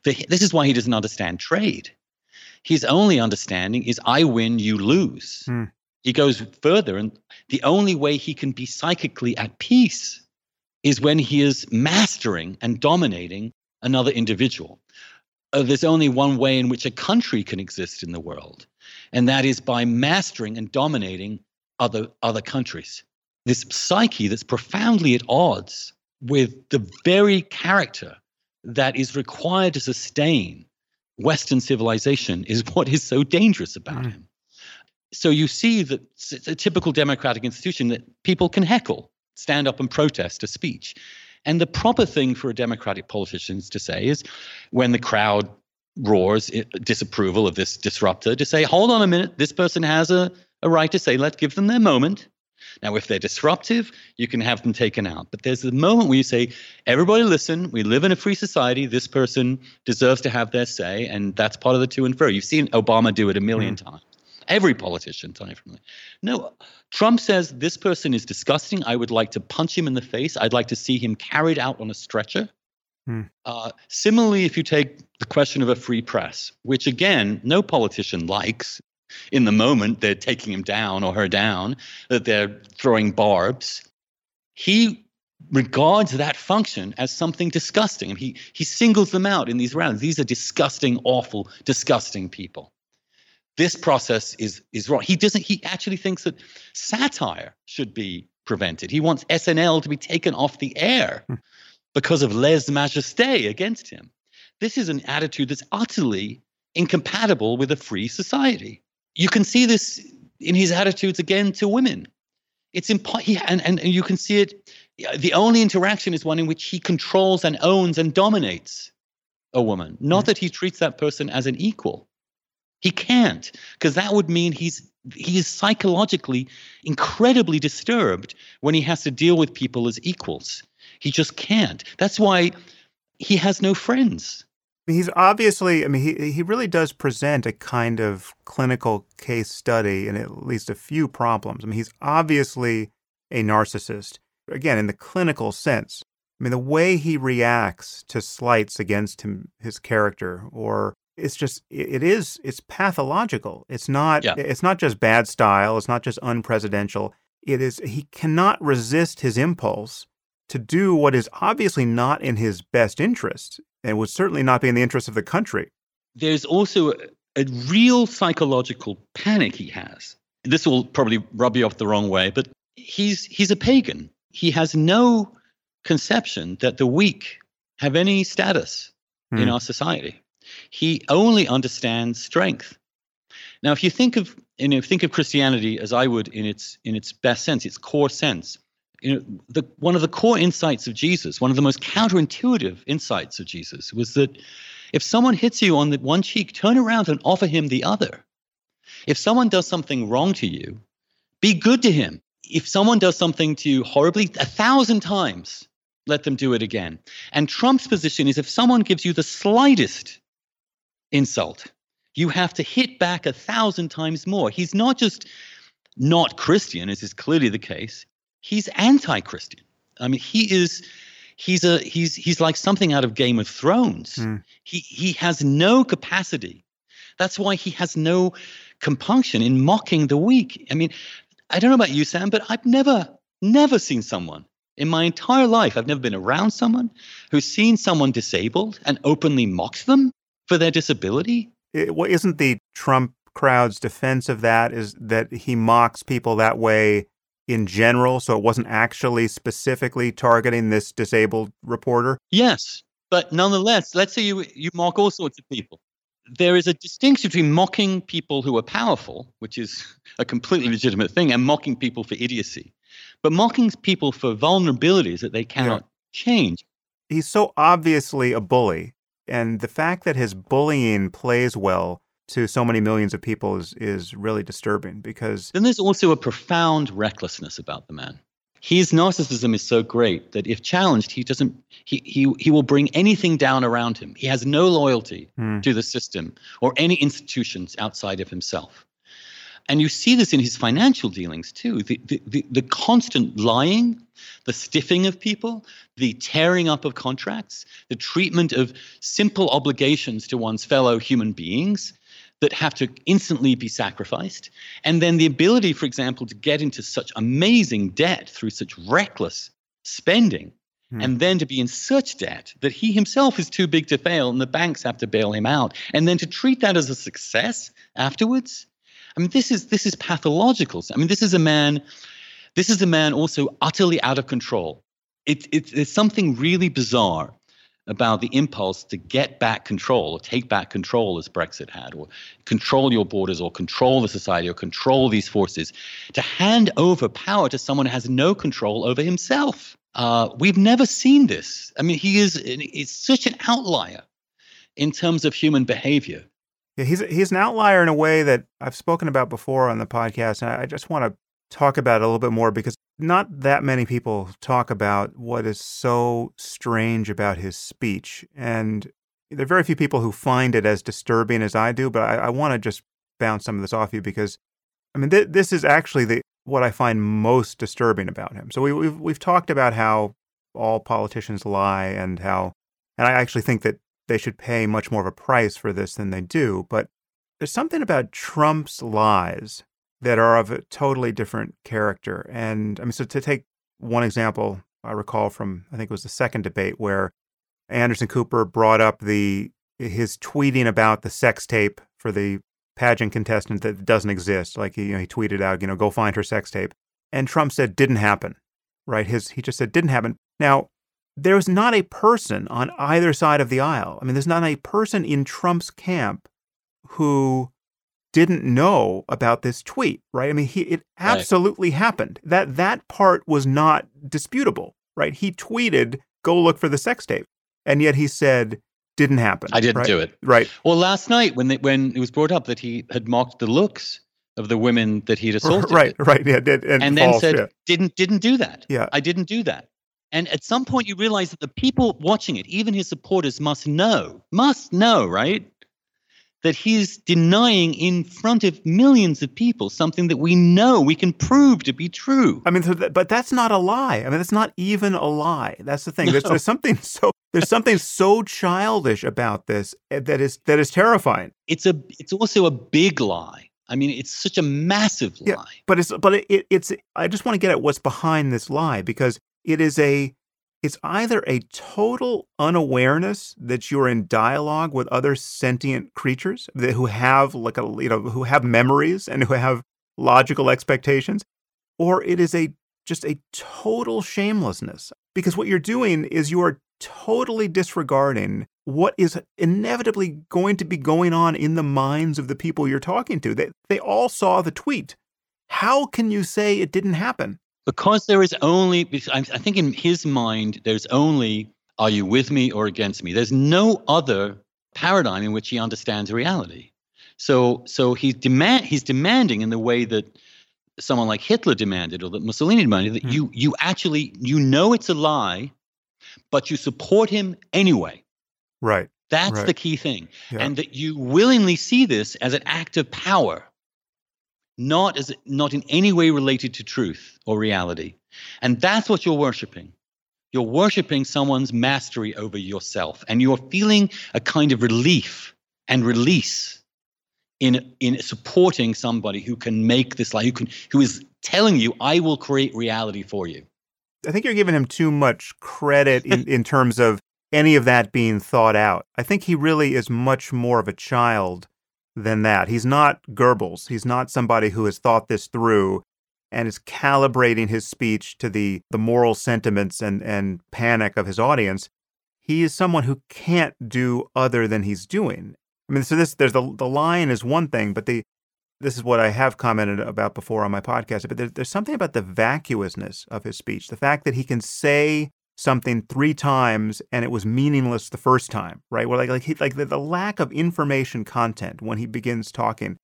The- This is why he doesn't understand trade. His only understanding is I win, you lose. Hmm. He goes further, and the only way he can be psychically at peace is when he is mastering and dominating another individual. Uh, there's only one way in which a country can exist in the world, and that is by mastering and dominating other, other countries. This psyche that's profoundly at odds with the very character that is required to sustain Western civilization is what is so dangerous about mm. him. So you see that it's a typical democratic institution that people can heckle, stand up and protest a speech. And the proper thing for a democratic politician to say is when the crowd roars disapproval of this disruptor, to say, hold on a minute, this person has a, a right to say, let's give them their moment. Now, if they're disruptive, you can have them taken out. But there's the moment where you say, everybody listen, we live in a free society. This person deserves to have their say. And that's part of the to and fro. You've seen Obama do it a 1000000 mm times. Every politician, Tony from No, Trump says this person is disgusting. I would like to punch him in the face. I'd like to see him carried out on a stretcher. Hmm. Uh, similarly, if you take the question of a free press, which again, no politician likes, in the moment they're taking him down or her down, that they're throwing barbs. He regards that function as something disgusting. And He, he singles them out in these rounds. These are disgusting, awful, disgusting people. This process is, is wrong. He doesn't, he actually thinks that satire should be prevented. He wants SNL to be taken off the air hmm. because of lèse majesté against him. This is an attitude that's utterly incompatible with a free society you can see this in his attitudes again to women. It's impo- he, and, and you can see it. The only interaction is one in which he controls and owns and dominates a woman, not mm-hmm. that he treats that person as an equal. He can't, because that would mean he's he is psychologically incredibly disturbed when he has to deal with people as equals. He just can't. That's why he has no friends. He's obviously, I mean, he, he really does present a kind of clinical case study in at least a few problems. I mean, he's obviously a narcissist, again, in the clinical sense. I mean, the way he reacts to slights against him, his character, or it's just, it is, it's pathological. It's not, yeah. it's not just bad style. It's not just unpresidential. It is, he cannot resist his impulse to do what is obviously not in his best interest and would certainly not be in the interest of the country. There's also a, real psychological panic he has. This will probably rub you off the wrong way, but he's he's a pagan. He has no conception that the weak have any status in hmm. our society. He only understands strength. Now, if you think of you know, think of Christianity as I would in its in its best sense, its core sense, you know, the, one of the core insights of Jesus, one of the most counterintuitive insights of Jesus, was that if someone hits you on the one cheek, turn around and offer him the other. If someone does something wrong to you, be good to him. If someone does something to you horribly, a thousand times, let them do it again. And Trump's position is if someone gives you the slightest insult, you have to hit back a thousand times more. He's not just not Christian, as is clearly the case he's anti-Christian. I mean, he is he's a he's he's like something out of Game of Thrones. Mm. He he has no capacity. That's why he has no compunction in mocking the weak. I mean, I don't know about you, Sam, but I've never never seen someone in my entire life. I've never been around someone who's seen someone disabled and openly mocked them for their disability. It, well, isn't the Trump crowd's defense of that is that he mocks people that way in general, so it wasn't actually specifically targeting this disabled reporter? Yes, but nonetheless, let's say you you mock all sorts of people. There is a distinction between mocking people who are powerful, which is a completely legitimate thing, and mocking people for idiocy. But mocking people for vulnerabilities that they cannot yeah. change. He's so obviously a bully, and the fact that his bullying plays well to so many millions of people is is really disturbing because then there's also a profound recklessness about the man. His narcissism is so great that if challenged, he doesn't he he he will bring anything down around him. He has no loyalty hmm. to the system or any institutions outside of himself. And you see this in his financial dealings too. The, the, the, the constant lying, the stiffing of people, the tearing up of contracts, the treatment of simple obligations to one's fellow human beings that have to instantly be sacrificed. And then the ability, for example, to get into such amazing debt through such reckless spending. Hmm. And then to be in such debt that he himself is too big to fail and the banks have to bail him out. And then to treat that as a success afterwards. I mean, this is this is pathological. I mean, this is a man, this is a man also utterly out of control. it, it, there's something really bizarre about the impulse to get back control or take back control as Brexit had, or control your borders or control the society or control these forces, to hand over power to someone who has no control over himself. Uh, we've never seen this. I mean, he is is such an outlier in terms of human behavior. Yeah, he's he's an outlier in a way that I've spoken about before on the podcast, and I just want to talk about it a little bit more because not that many people talk about what is so strange about his speech. And there are very few people who find it as disturbing as I do, but I, I want to just bounce some of this off you because, I mean, th- this is actually the what I find most disturbing about him. So we, we've we've talked about how all politicians lie and how, and I actually think that they should pay much more of a price for this than they do. But there's something about Trump's lies that are of a totally different character. And I mean, so to take one example, I recall from I think it was the second debate where Anderson Cooper brought up the his tweeting about the sex tape for the pageant contestant that doesn't exist. Like he, you know, he tweeted out, you know, go find her sex tape, and Trump said didn't happen. Right? His he just said didn't happen. Now there's not a person on either side of the aisle. I mean, there's not a person in Trump's camp who didn't know about this tweet, right? I mean, he it absolutely right. happened. That that part was not disputable, right? He tweeted, "Go look for the sex tape," and yet he said, "Didn't happen." I didn't right? do it. Right. Well, last night when they, when it was brought up that he had mocked the looks of the women that he'd assaulted, right, right, yeah, did, and, and false, then said, yeah. "Didn't didn't do that." Yeah, I didn't do that. And at some point, you realize that the people watching it, even his supporters, must know, must know, right? That he's denying in front of millions of people something that we know we can prove to be true. I mean, but that's not a lie. I mean, that's not even a lie. That's the thing. No. There's, there's, something so there's something so childish about this eh, that is that is terrifying. It's a it's also a big lie. I mean, it's such a massive lie. Yeah, but it's but it, it's. I just want to get at what's behind this lie because it is a it's either a total unawareness that you're in dialogue with other sentient creatures that, who have like a you know who have memories and who have logical expectations or it is a just a total shamelessness. Because what you're doing is you are totally disregarding what is inevitably going to be going on in the minds of the people you're talking to. They, they all saw the tweet. How can you say it didn't happen because there is only i think in his mind there's only are you with me or against me there's no other paradigm in which he understands reality so so he's demand he's demanding in the way that someone like hitler demanded or that mussolini demanded that mm. you you actually you know it's a lie but you support him anyway right that's right. the key thing yeah. and that you willingly see this as an act of power not as not in any way related to truth or reality. And that's what you're worshiping. You're worshiping someone's mastery over yourself, and you're feeling a kind of relief and release in in supporting somebody who can make this life, who can who is telling you, "I will create reality for you." I think you're giving him too much credit in, in terms of any of that being thought out. I think he really is much more of a child than that. He's not Goebbels. He's not somebody who has thought this through and is calibrating his speech to the, the moral sentiments and, and panic of his audience. He is someone who can't do other than he's doing. I mean, so this there's the the line is one thing, but the this is what I have commented about before on my podcast. But there, there's something about the vacuousness of his speech, the fact that he can say something three times and it was meaningless the first time, right? Where like like he, like the, the lack of information content when he begins talking.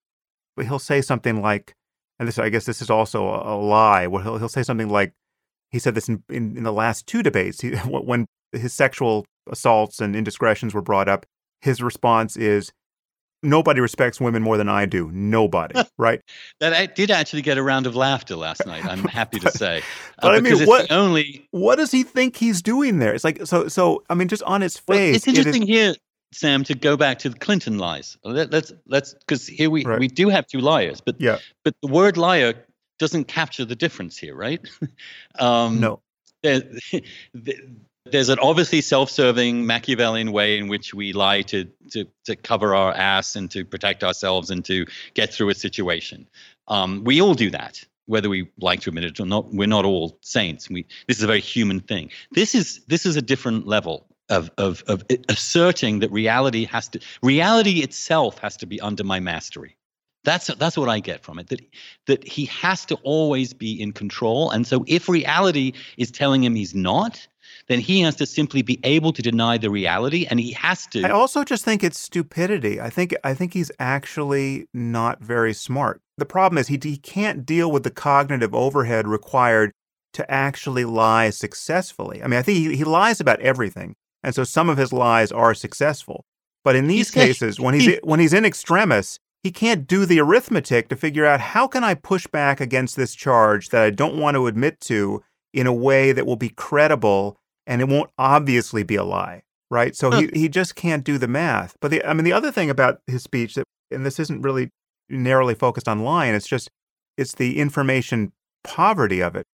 But he'll say something like, and this I guess this is also a, a lie. Well, he'll he'll say something like, he said this in in, in the last two debates he, when his sexual assaults and indiscretions were brought up. His response is, nobody respects women more than I do. Nobody, right? that I did actually get a round of laughter last night. I'm happy to say. Uh, but I mean, what only what does he think he's doing there? It's like so. So I mean, just on its face, well, it's interesting it is, here, Sam, to go back to the Clinton lies. Let, us let's because here we right. we do have two liars, but yeah, but the word liar doesn't capture the difference here, right? um, no. There, there's an obviously self-serving Machiavellian way in which we lie to to to cover our ass and to protect ourselves and to get through a situation. Um, we all do that. whether we like to admit it or not, we're not all saints. We this is a very human thing. This is this is a different level of of of asserting that reality has to reality itself has to be under my mastery. That's that's what I get from it. That that he has to always be in control. And so if reality is telling him he's not, then he has to simply be able to deny the reality and he has to I also just think it's stupidity. I think I think he's actually not very smart. The problem is he he can't deal with the cognitive overhead required to actually lie successfully. I mean, I think he, he lies about everything. And so some of his lies are successful. But in these cases, when he's when he's in extremis, he can't do the arithmetic to figure out how can I push back against this charge that I don't want to admit to in a way that will be credible and it won't obviously be a lie, right? So he, he just can't do the math. But the I mean the other thing about his speech that and this isn't really narrowly focused on lying, it's just it's the information poverty of it.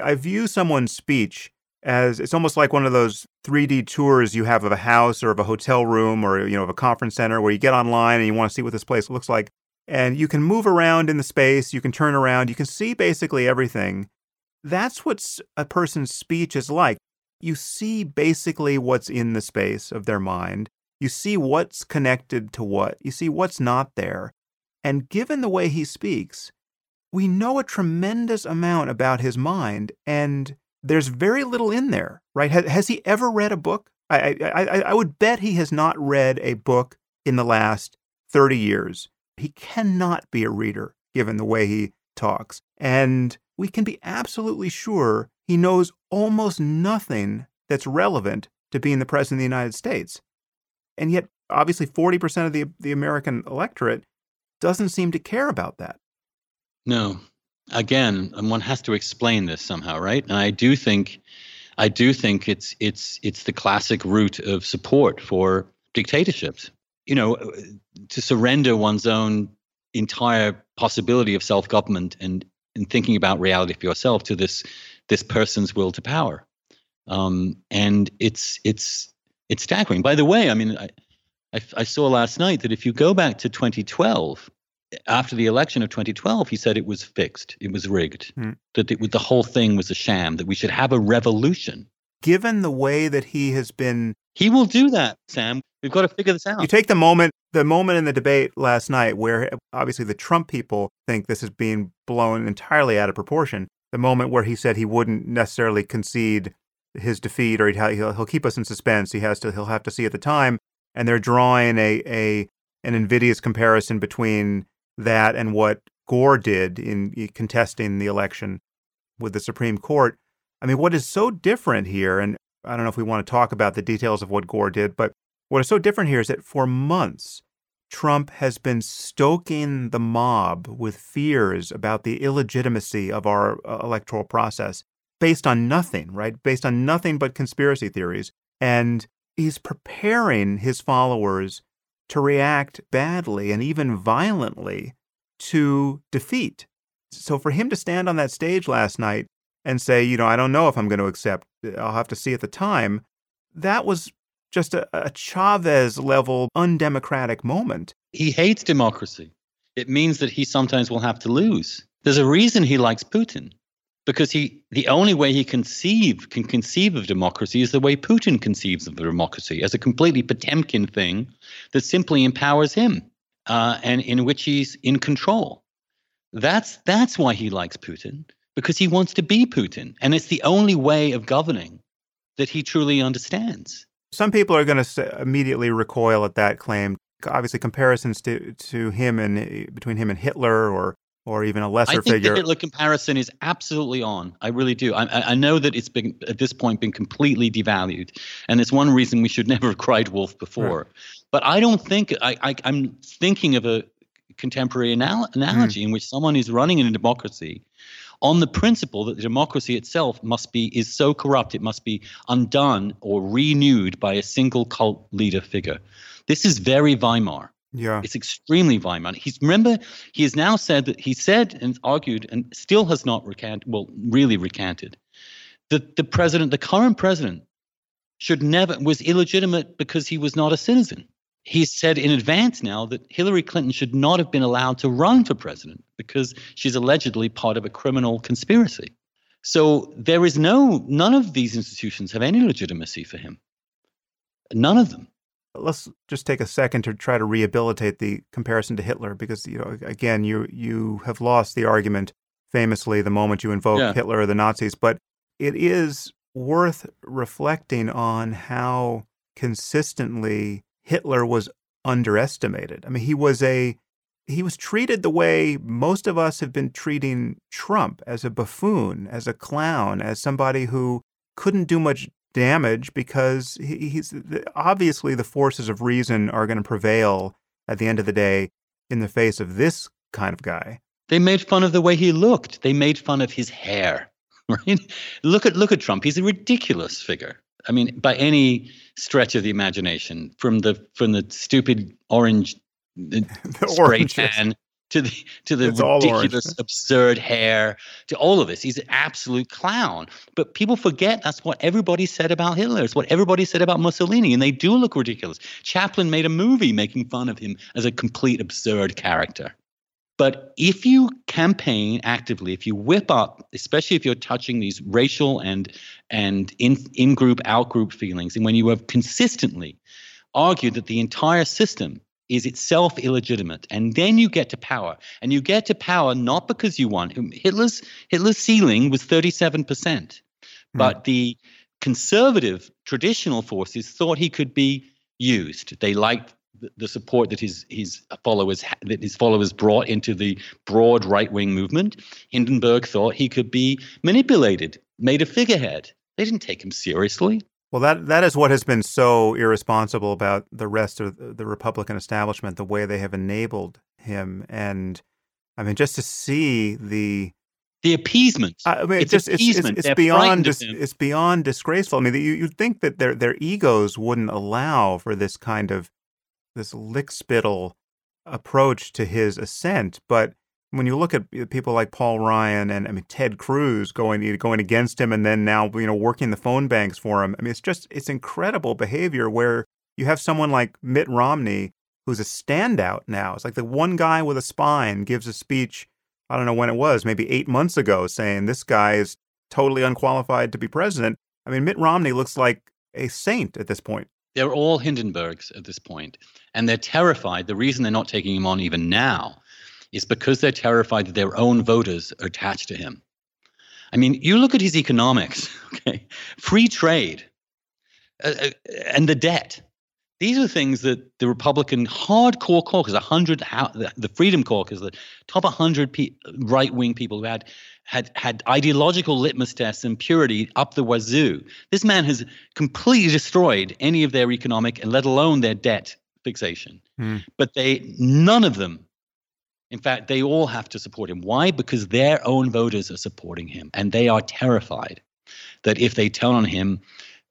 I view someone's speech as it's almost like one of those 3D tours you have of a house or of a hotel room or you know of a conference center where you get online and you want to see what this place looks like and you can move around in the space, you can turn around, you can see basically everything. That's what a person's speech is like you see basically what's in the space of their mind. You see what's connected to what. You see what's not there. And given the way he speaks, we know a tremendous amount about his mind, and there's very little in there, right? Has, has he ever read a book? I, I, I would bet he has not read a book in the last 30 years. He cannot be a reader, given the way he talks. And we can be absolutely sure he knows almost nothing that's relevant to being the president of the United States. And yet, obviously, 40% of the, the American electorate doesn't seem to care about that. No. Again, one has to explain this somehow, right? And I do think I do think it's it's it's the classic route of support for dictatorships. You know, to surrender one's own entire possibility of self-government and and thinking about reality for yourself to this this person's will to power. Um, and it's it's it's staggering. By the way, I mean, I, I, I saw last night that if you go back to 2012, after the election of 2012, he said it was fixed, it was rigged, mm. that it, the whole thing was a sham, that we should have a revolution. Given the way that he has been, he will do that, Sam. We've got to figure this out. You take the moment, the moment in the debate last night, where obviously the Trump people think this is being blown entirely out of proportion the moment where he said he wouldn't necessarily concede his defeat or he'll, he'll keep us in suspense. He has to he'll have to see at the time, and they're drawing a a an invidious comparison between that and what Gore did in contesting the election with the Supreme Court. I mean, what is so different here, and I don't know if we want to talk about the details of what Gore did, but what is so different here is that for months Trump has been stoking the mob with fears about the illegitimacy of our uh, electoral process based on nothing, right? Based on nothing but conspiracy theories. And he's preparing his followers to react badly and even violently to defeat. So for him to stand on that stage last night and say, you know, I don't know if I'm going to accept, I'll have to see at the time, that was just a, a Chavez level undemocratic moment. He hates democracy. It means that he sometimes will have to lose. There's a reason he likes Putin because he the only way he conceive can conceive of democracy is the way Putin conceives of democracy as a completely Potemkin thing that simply empowers him uh, and in which he's in control. That's that's why he likes Putin because he wants to be Putin, and it's the only way of governing that he truly understands. Some people are going to immediately recoil at that claim. Obviously, comparisons to to him and eh, between him and Hitler, or or even a lesser I think figure. The Hitler comparison is absolutely on. I really do. I, I know that it's been at this point been completely devalued, and it's one reason we should never have cried wolf before. Right. But I don't think I, I am thinking of a contemporary anal- analogy mm. in which someone is running in a democracy on the principle that the democracy itself must be is so corrupt it must be undone or renewed by a single cult leader figure. This is very Weimar. Yeah. It's extremely Weimar. He's remember he has now said that he said and argued and still has not recanted well, really recanted, that the president, the current president, should never was illegitimate because he was not a citizen. He's said in advance now that Hillary Clinton should not have been allowed to run for president because she's allegedly part of a criminal conspiracy. So there is no, none of these institutions have any legitimacy for him. None of them. Let's just take a second to try to rehabilitate the comparison to Hitler, because you know, again, you you have lost the argument famously the moment you invoke yeah. Hitler or the Nazis, but it is worth reflecting on how consistently Hitler was underestimated. I mean, he was a he was treated the way most of us have been treating Trump as a buffoon, as a clown, as somebody who couldn't do much damage because he, he's obviously the forces of reason are going to prevail at the end of the day in the face of this kind of guy. They made fun of the way he looked. They made fun of his hair. Right? Look at look at Trump. He's a ridiculous figure. I mean, by any stretch of the imagination, from the from the stupid orange the spray tan to the to the it's ridiculous, absurd hair, to all of this. He's an absolute clown. But people forget that's what everybody said about Hitler. It's what everybody said about Mussolini, and they do look ridiculous. Chaplin made a movie making fun of him as a complete absurd character. But if you campaign actively, if you whip up, especially if you're touching these racial and and in in group out group feelings, and when you have consistently argued that the entire system is itself illegitimate. And then you get to power. And you get to power not because you want. Hitler's Hitler's ceiling was 37%. Mm. But the conservative traditional forces thought he could be used. They liked the support that his his followers that his followers brought into the broad right wing movement. Hindenburg thought he could be manipulated, made a figurehead. They didn't take him seriously. Well, that that is what has been so irresponsible about the rest of the Republican establishment, the way they have enabled him, and I mean, just to see the the appeasement. I mean, it's just appeasement. It's, it's, it's beyond dis, it's beyond disgraceful. I mean, you you'd think that their their egos wouldn't allow for this kind of this lickspittle approach to his ascent, but when you look at eh, people like Paul Ryan and I mean Ted Cruz going going against him and then now you know working the phone banks for him. I mean it's just it's incredible behavior where you have someone like Mitt Romney who's a standout now. It's like the one guy with a spine gives a speech I don't know when it was, maybe 8 months ago saying this guy is totally unqualified to be president. I mean Mitt Romney looks like a saint at this point. They're all Hindenburgs at this point and they're terrified. The reason they're not taking him on even now is because they're terrified that their own voters are attached to him. I mean, you look at his economics, okay? Free trade uh, uh and the debt. These are things that the Republican hardcore caucus, 100, the Freedom Caucus, the top 100 pe- right wing people who had, had, had ideological litmus tests and purity up the wazoo. This man has completely destroyed any of their economic and let alone their debt fixation. Mm. But they, none of them in fact, they all have to support him. Why? Because their own voters are supporting him, and they are terrified that if they turn on him,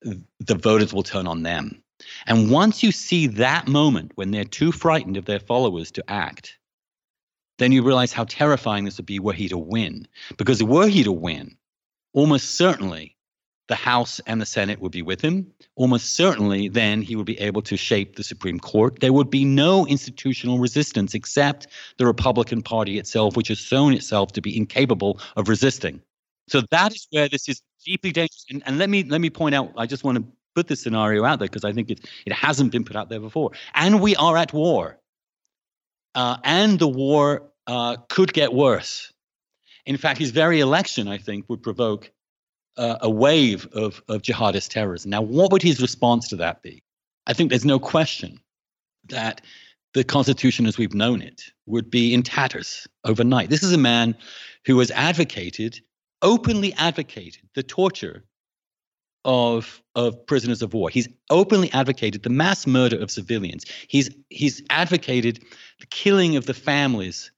the voters will turn on them. And once you see that moment when they're too frightened of their followers to act, then you realize how terrifying this would be were he to win. Because were he to win, almost certainly the House and the Senate would be with him. Almost certainly, then he would be able to shape the Supreme Court. There would be no institutional resistance except the Republican Party itself, which has shown itself to be incapable of resisting. So that is where this is deeply dangerous. And, and let me let me point out. I just want to put this scenario out there because I think it it hasn't been put out there before. And we are at war, uh, and the war uh, could get worse. In fact, his very election, I think, would provoke uh, a wave of, of jihadist terrorism. Now, what would his response to that be? I think there's no question that the Constitution as we've known it would be in tatters overnight. This is a man who has advocated, openly advocated, the torture of of prisoners of war. He's openly advocated the mass murder of civilians. He's he's advocated the killing of the families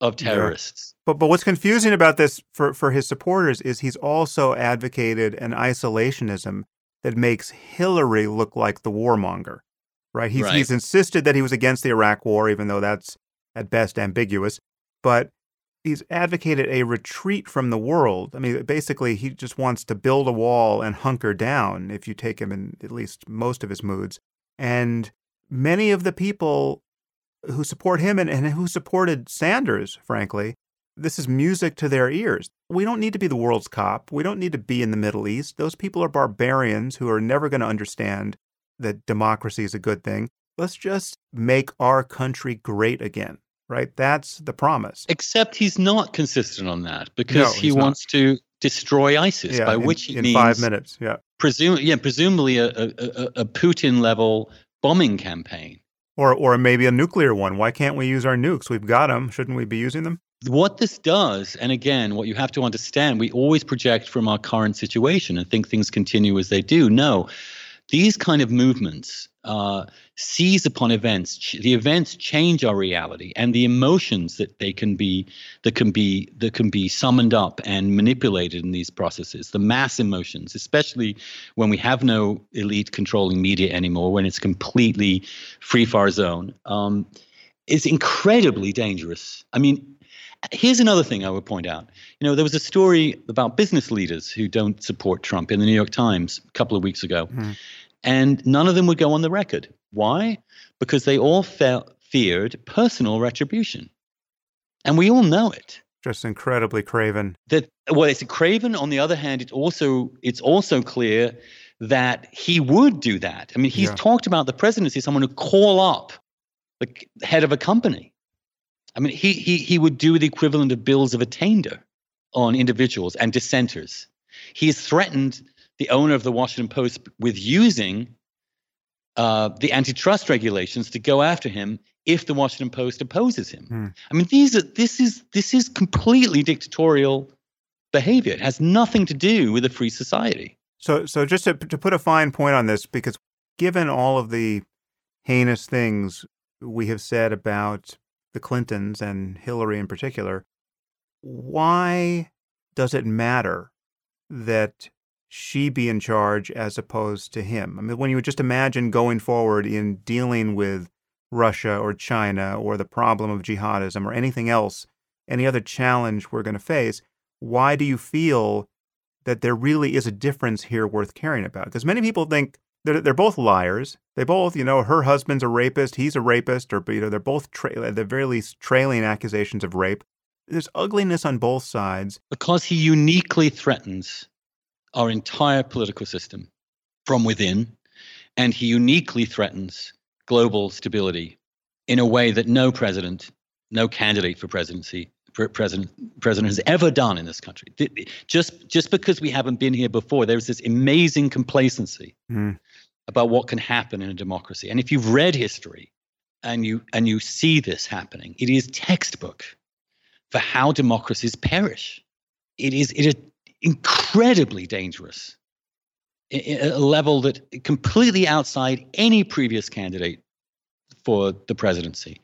of terrorists. Yeah. But but what's confusing about this for, for his supporters is he's also advocated an isolationism that makes Hillary look like the warmonger. Right? He's right. he's insisted that he was against the Iraq war, even though that's at best ambiguous. But he's advocated a retreat from the world. I mean, basically, he just wants to build a wall and hunker down, if you take him in at least most of his moods. And many of the people who support him and, and who supported Sanders, frankly, this is music to their ears. We don't need to be the world's cop. We don't need to be in the Middle East. Those people are barbarians who are never going to understand that democracy is a good thing. Let's just make our country great again, right? That's the promise. Except he's not consistent on that because No, he he's not. wants to destroy ISIS, Yeah, by in, which he in means five minutes. Yeah. Presume, yeah, presumably a, a, a, a Putin level bombing campaign. Or, or maybe a nuclear one. Why can't we use our nukes? We've got them. Shouldn't we be using them? What this does, and again, what you have to understand, we always project from our current situation and think things continue as they do. No, these kind of movements uh, seize upon events. The events change our reality, and the emotions that they can be that can be that can be summoned up and manipulated in these processes. The mass emotions, especially when we have no elite controlling media anymore, when it's completely free fire zone, um, is incredibly dangerous. I mean. Here's another thing I would point out. You know, there was a story about business leaders who don't support Trump in the New York Times a couple of weeks ago. Mhm. And none of them would go on the record. Why? Because they all felt feared personal retribution. And we all know it. Just incredibly craven. That well, it's a craven. On the other hand, it's also it's also clear that he would do that. I mean, he's Yeah. talked about the presidency someone who call up the head of a company. I mean, he he he would do the equivalent of bills of attainder on individuals and dissenters. He He's threatened the owner of the Washington Post with using uh, the antitrust regulations to go after him if the Washington Post opposes him. Hmm. I mean, these are this is this is completely dictatorial behavior. It has nothing to do with a free society. So, so just to, to put a fine point on this, because given all of the heinous things we have said about the Clintons and Hillary in particular, why does it matter that she be in charge as opposed to him? I mean, when you would just imagine going forward in dealing with Russia or China or the problem of jihadism or anything else, any other challenge we're going to face, why do you feel that there really is a difference here worth caring about? Because many people think they're, they're both liars. They both, you know, her husband's a rapist, he's a rapist, or, you know, they're both, tra- at the very least, trailing accusations of rape. There's ugliness on both sides. because he uniquely threatens our entire political system from within, and he uniquely threatens global stability in a way that no president, no candidate for presidency, president, president has ever done in this country. Just, just because we haven't been here before, there's this amazing complacency Hmm. about what can happen in a democracy. And if you've read history and you and you see this happening, it is textbook for how democracies perish. It is it is incredibly dangerous. i- i- At a level that completely outside any previous candidate for the presidency,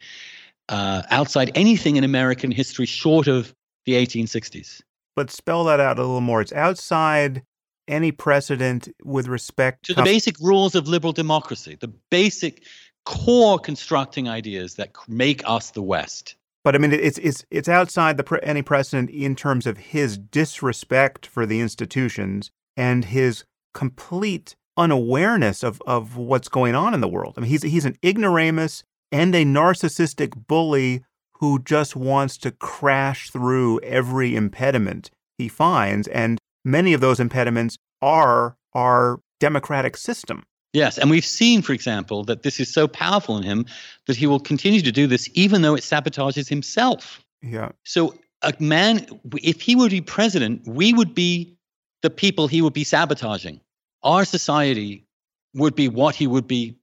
uh, outside anything in American history short of the 1860s. But spell that out a little more. It's outside any precedent with respect to the basic rules of liberal democracy, the basic core constructing ideas that make us the West. But I mean, it's it's it's outside the pre- any precedent in terms of his disrespect for the institutions and his complete unawareness of of what's going on in the world. I mean, he's he's an ignoramus and a narcissistic bully who just wants to crash through every impediment he finds, and many of those impediments are our democratic system. Yes, and we've seen, for example, that this is so powerful in him that he will continue to do this even though it sabotages himself. Yeah. So, a man, if he were to be president, we would be the people he would be sabotaging. Our society would be what he would be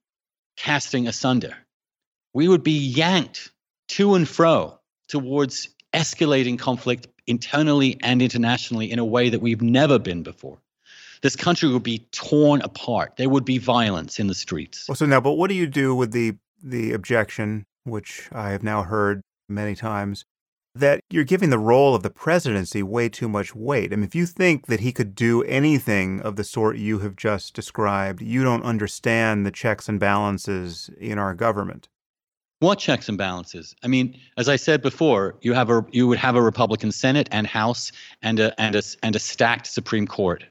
casting asunder. We would be yanked to and fro towards escalating conflict internally and internationally in a way that we've never been before. This country would be torn apart. There would be violence in the streets. Well, so now, but what do you do with the the objection, which I have now heard many times, that you're giving the role of the presidency way too much weight? I mean, if you think that he could do anything of the sort you have just described, you don't understand the checks and balances in our government. What checks and balances? I mean, as I said before, you have a you would have a Republican Senate and House and a and a and a stacked Supreme Court.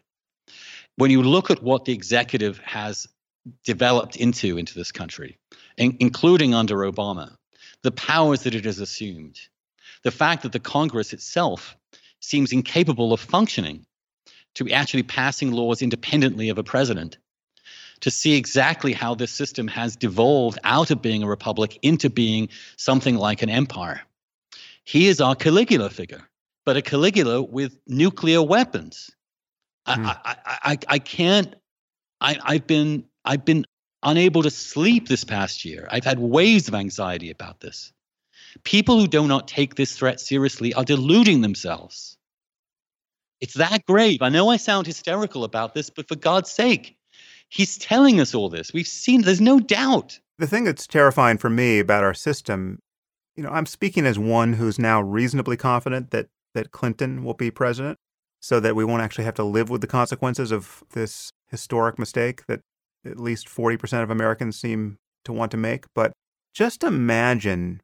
When you look at what the executive has developed into into this country, in, including under Obama, the powers that it has assumed, the fact that the Congress itself seems incapable of functioning to be actually passing laws independently of a president, to see exactly how this system has devolved out of being a republic into being something like an empire. He is our Caligula figure, but a Caligula with nuclear weapons. Hmm. I, I, I, I can't. I, I've been I've been unable to sleep this past year. I've had waves of anxiety about this. People who do not take this threat seriously are deluding themselves. It's that grave. I know I sound hysterical about this, but for God's sake, he's telling us all this. We've seen, there's no doubt. The thing that's terrifying for me about our system, you know, I'm speaking as one who's now reasonably confident that, that Clinton will be president so that we won't actually have to live with the consequences of this historic mistake that at least 40% of Americans seem to want to make. But just imagine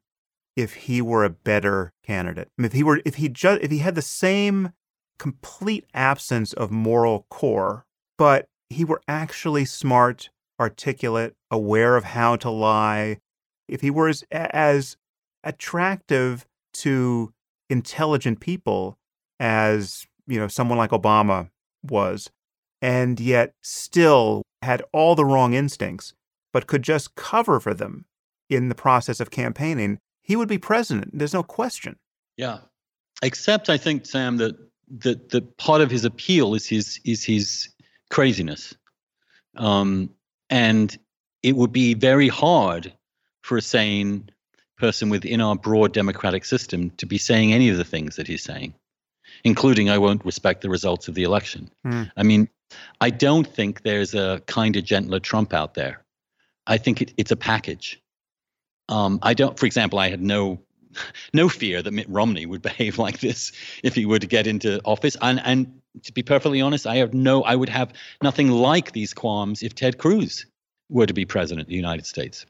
if he were a better candidate. I mean, if he were, if he just, if he had the same complete absence of moral core, but he were actually smart, articulate, aware of how to lie, if he were as, as attractive to intelligent people as, you know, someone like Obama was, and yet still had all the wrong instincts, but could just cover for them in the process of campaigning, he would be president. There's no question. Yeah. Except I think, Sam, that that the part of his appeal is his is his craziness. Um, and it would be very hard for a sane person within our broad democratic system to be saying any of the things that he's saying, including I won't respect the results of the election. Mm. I mean, I don't think there's a kinder, gentler Trump out there. I think it, it's a package. Um, I don't, for example, I had no no fear that Mitt Romney would behave like this if he were to get into office. And and to be perfectly honest, I have no, I would have nothing like these qualms if Ted Cruz were to be president of the United States.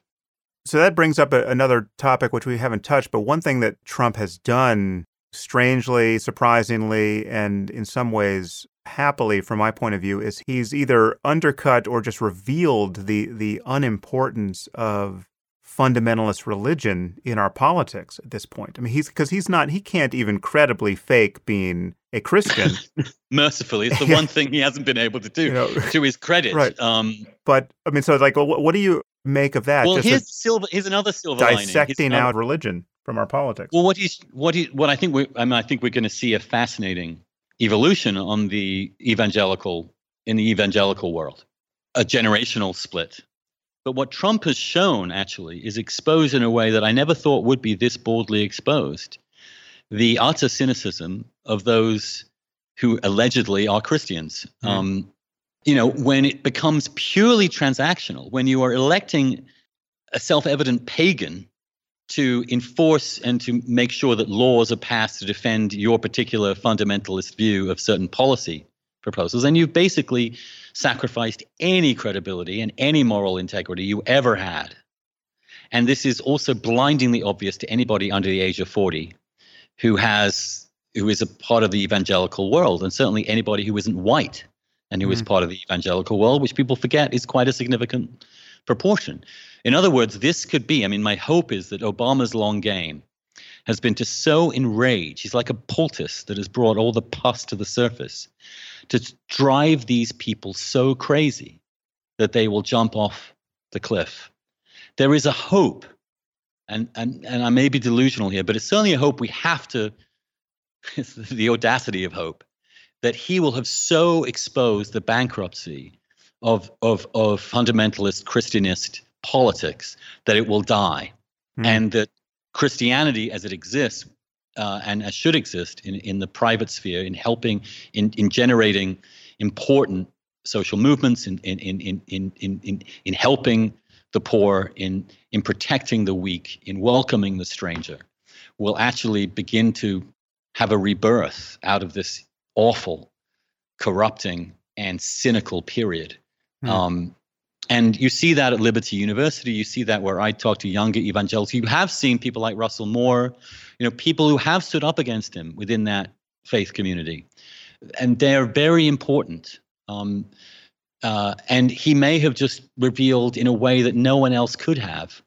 So that brings up a, another topic which we haven't touched, but one thing that Trump has done strangely, surprisingly, and in some ways happily from my point of view is he's either undercut or just revealed the the unimportance of fundamentalist religion in our politics at this point. I mean, he's because he's not, he can't even credibly fake being a Christian. Mercifully, it's the one thing he hasn't been able to do. You know, to his credit, right? Um, but I mean, so it's like, well, what, what do you make of that? Well, Just here's silver. Here's another silver lining. dissecting out religion from our politics. Well, what he's what he what I think we I mean, I think we're going to see a fascinating evolution on the evangelical in the evangelical world, a generational split but what Trump has shown actually is exposed in a way that I never thought would be this boldly exposed the utter cynicism of those who allegedly are Christians. Mm. Um, you know, when it becomes purely transactional, when you are electing a self evident pagan to enforce and to make sure that laws are passed to defend your particular fundamentalist view of certain policy proposals, and you've basically sacrificed any credibility and any moral integrity you ever had. And this is also blindingly obvious to anybody under the age of 40 who has who is a part of the evangelical world, and certainly anybody who isn't white and who mm. is part of the evangelical world, which people forget is quite a significant proportion. In other words, this could be, I mean, my hope is that Obama's long game has been to so enrage, he's like a poultice that has brought all the pus to the surface, to drive these people so crazy that they will jump off the cliff. There is a hope, and, and, and I may be delusional here, but it's certainly a hope we have to, it's the audacity of hope, that he will have so exposed the bankruptcy of, of, of fundamentalist Christianist politics that it will die. Mm. And that Christianity as it exists uh, and as should exist in, in the private sphere in helping in, in generating important social movements in in, in, in, in, in, in helping the poor in in protecting the weak in welcoming the stranger will actually begin to have a rebirth out of this awful corrupting and cynical period mm. um, and you see that at Liberty University. You see that where I talk to younger evangelicals. You have seen people like Russell Moore, you know, people who have stood up against him within that faith community, and they're very important. Um, Uh, and he may have just revealed in a way that no one else could have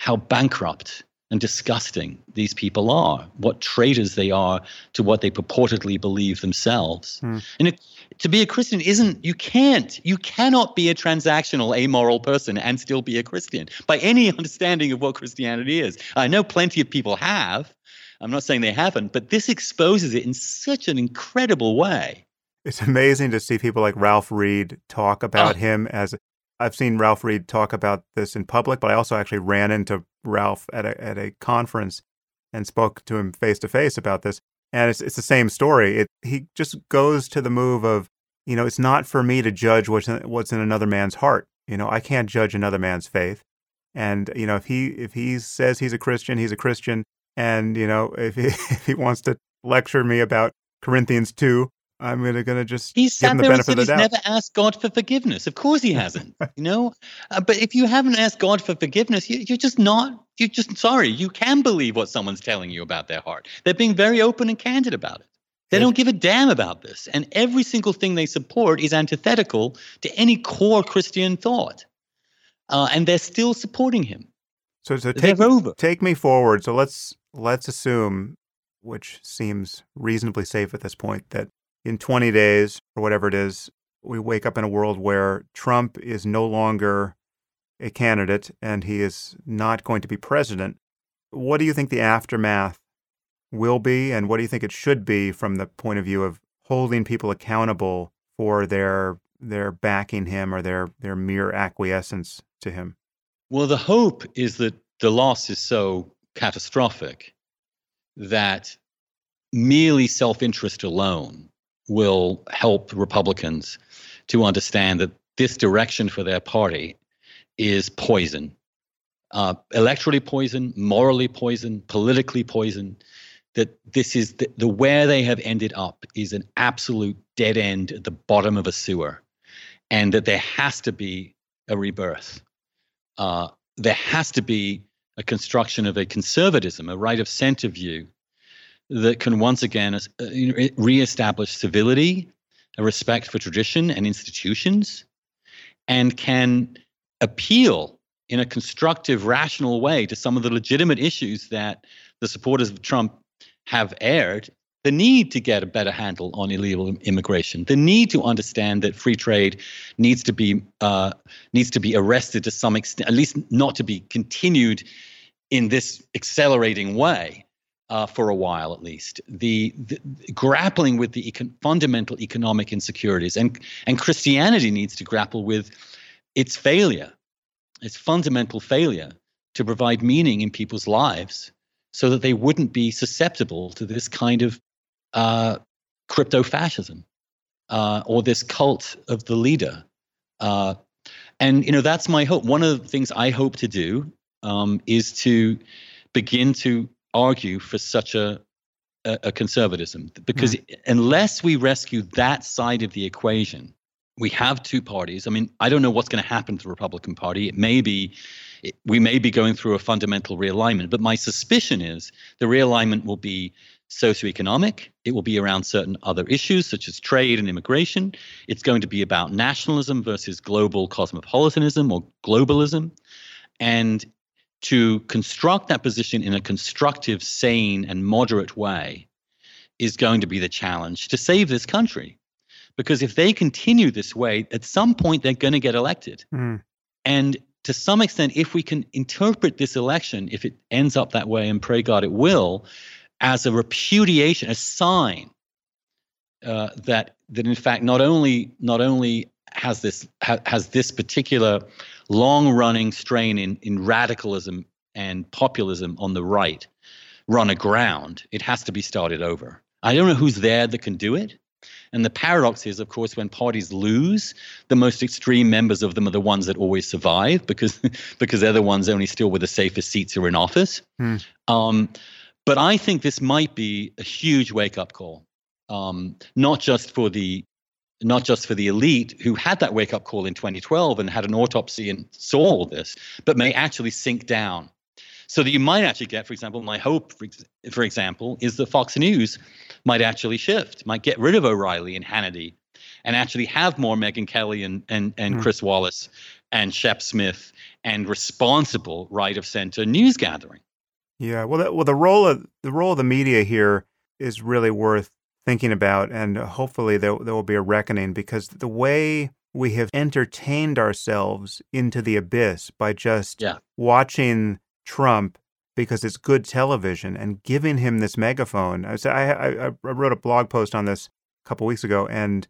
how bankrupt and disgusting these people are, what traitors they are to what they purportedly believe themselves. Hmm. And it, to be a Christian isn't, you can't, you cannot be a transactional, amoral person and still be a Christian by any understanding of what Christianity is. I know plenty of people have. I'm not saying they haven't, but this exposes it in such an incredible way. It's amazing to see people like Ralph Reed talk about oh. him as I've seen Ralph Reed talk about this in public, but I also actually ran into Ralph at a at a conference and spoke to him face to face about this. And it's it's the same story. It he just goes to the move of, you know, it's not for me to judge what's in, what's in another man's heart. You know, I can't judge another man's faith. And you know, if he if he says he's a Christian, he's a Christian. And you know, if he if he wants to lecture me about Corinthians two, I'm gonna gonna just he's give him the benefit of the he's doubt. never asked God for forgiveness. Of course he hasn't. you know, uh, but if you haven't asked God for forgiveness, you, you're just not. You're just sorry. You can believe what someone's telling you about their heart. They're being very open and candid about it. They don't give a damn about this, and every single thing they support is antithetical to any core Christian thought. Uh, and they're still supporting him. So, so take, over. take me forward. So let's let's assume, which seems reasonably safe at this point, that in 20 days or whatever it is, we wake up in a world where Trump is no longer a candidate and he is not going to be president. What do you think the aftermath will be, and what do you think it should be from the point of view of holding people accountable for their their backing him or their their mere acquiescence to him? Well, the hope is that the loss is so catastrophic that merely self-interest alone will help Republicans to understand that this direction for their party is poison. Uh, electorally poison, morally poison, politically poison. That this is the, the where they have ended up is an absolute dead end at the bottom of a sewer, and that there has to be a rebirth. Uh, there has to be a construction of a conservatism, a right of center view that can once again uh, reestablish civility, a respect for tradition and institutions, and can appeal in a constructive, rational way to some of the legitimate issues that the supporters of Trump have aired the need to get a better handle on illegal immigration, the need to understand that free trade needs to be uh, needs to be arrested to some extent, at least not to be continued in this accelerating way uh, for a while at least. The, the grappling with the econ- fundamental economic insecurities, and and Christianity needs to grapple with its failure, its fundamental failure to provide meaning in people's lives, so that they wouldn't be susceptible to this kind of uh, crypto fascism uh, or this cult of the leader. Uh, and you know that's my hope. One of the things I hope to do um, is to begin to argue for such a a, a conservatism because mm. unless we rescue that side of the equation, we have two parties. I mean, I don't know what's going to happen to the Republican Party. It may be it, we may be going through a fundamental realignment, but my suspicion is the realignment will be socioeconomic. It will be around certain other issues such as trade and immigration. It's going to be about nationalism versus global cosmopolitanism or globalism. And to construct that position in a constructive, sane, and moderate way is going to be the challenge to save this country. Because if they continue this way, at some point they're going to get elected. Mm. And to some extent, if we can interpret this election, if it ends up that way, and pray God it will, as a repudiation, a sign uh, that that in fact not only not only has this ha, has this particular long running strain in, in radicalism and populism on the right run aground, it has to be started over. I don't know who's there that can do it. And the paradox is, of course, when parties lose, the most extreme members of them are the ones that always survive because because they're the ones only still with the safest seats are in office. Hmm. Um, but I think this might be a huge wake up call, um, not just for the not just for the elite who had that wake up call in 2012 and had an autopsy and saw all this, but may actually sink down. So that you might actually get, for example, my hope, for, for example, is that Fox News might actually shift, might get rid of O'Reilly and Hannity and actually have more Megyn Kelly and and and mm. Chris Wallace and Shep Smith and responsible right of center news gathering. Yeah, well, the, well, the role of the role of the media here is really worth thinking about, and hopefully there there will be a reckoning because the way we have entertained ourselves into the abyss by just yeah. watching Trump because it's good television and giving him this megaphone. I, I, I wrote a blog post on this a couple weeks ago, and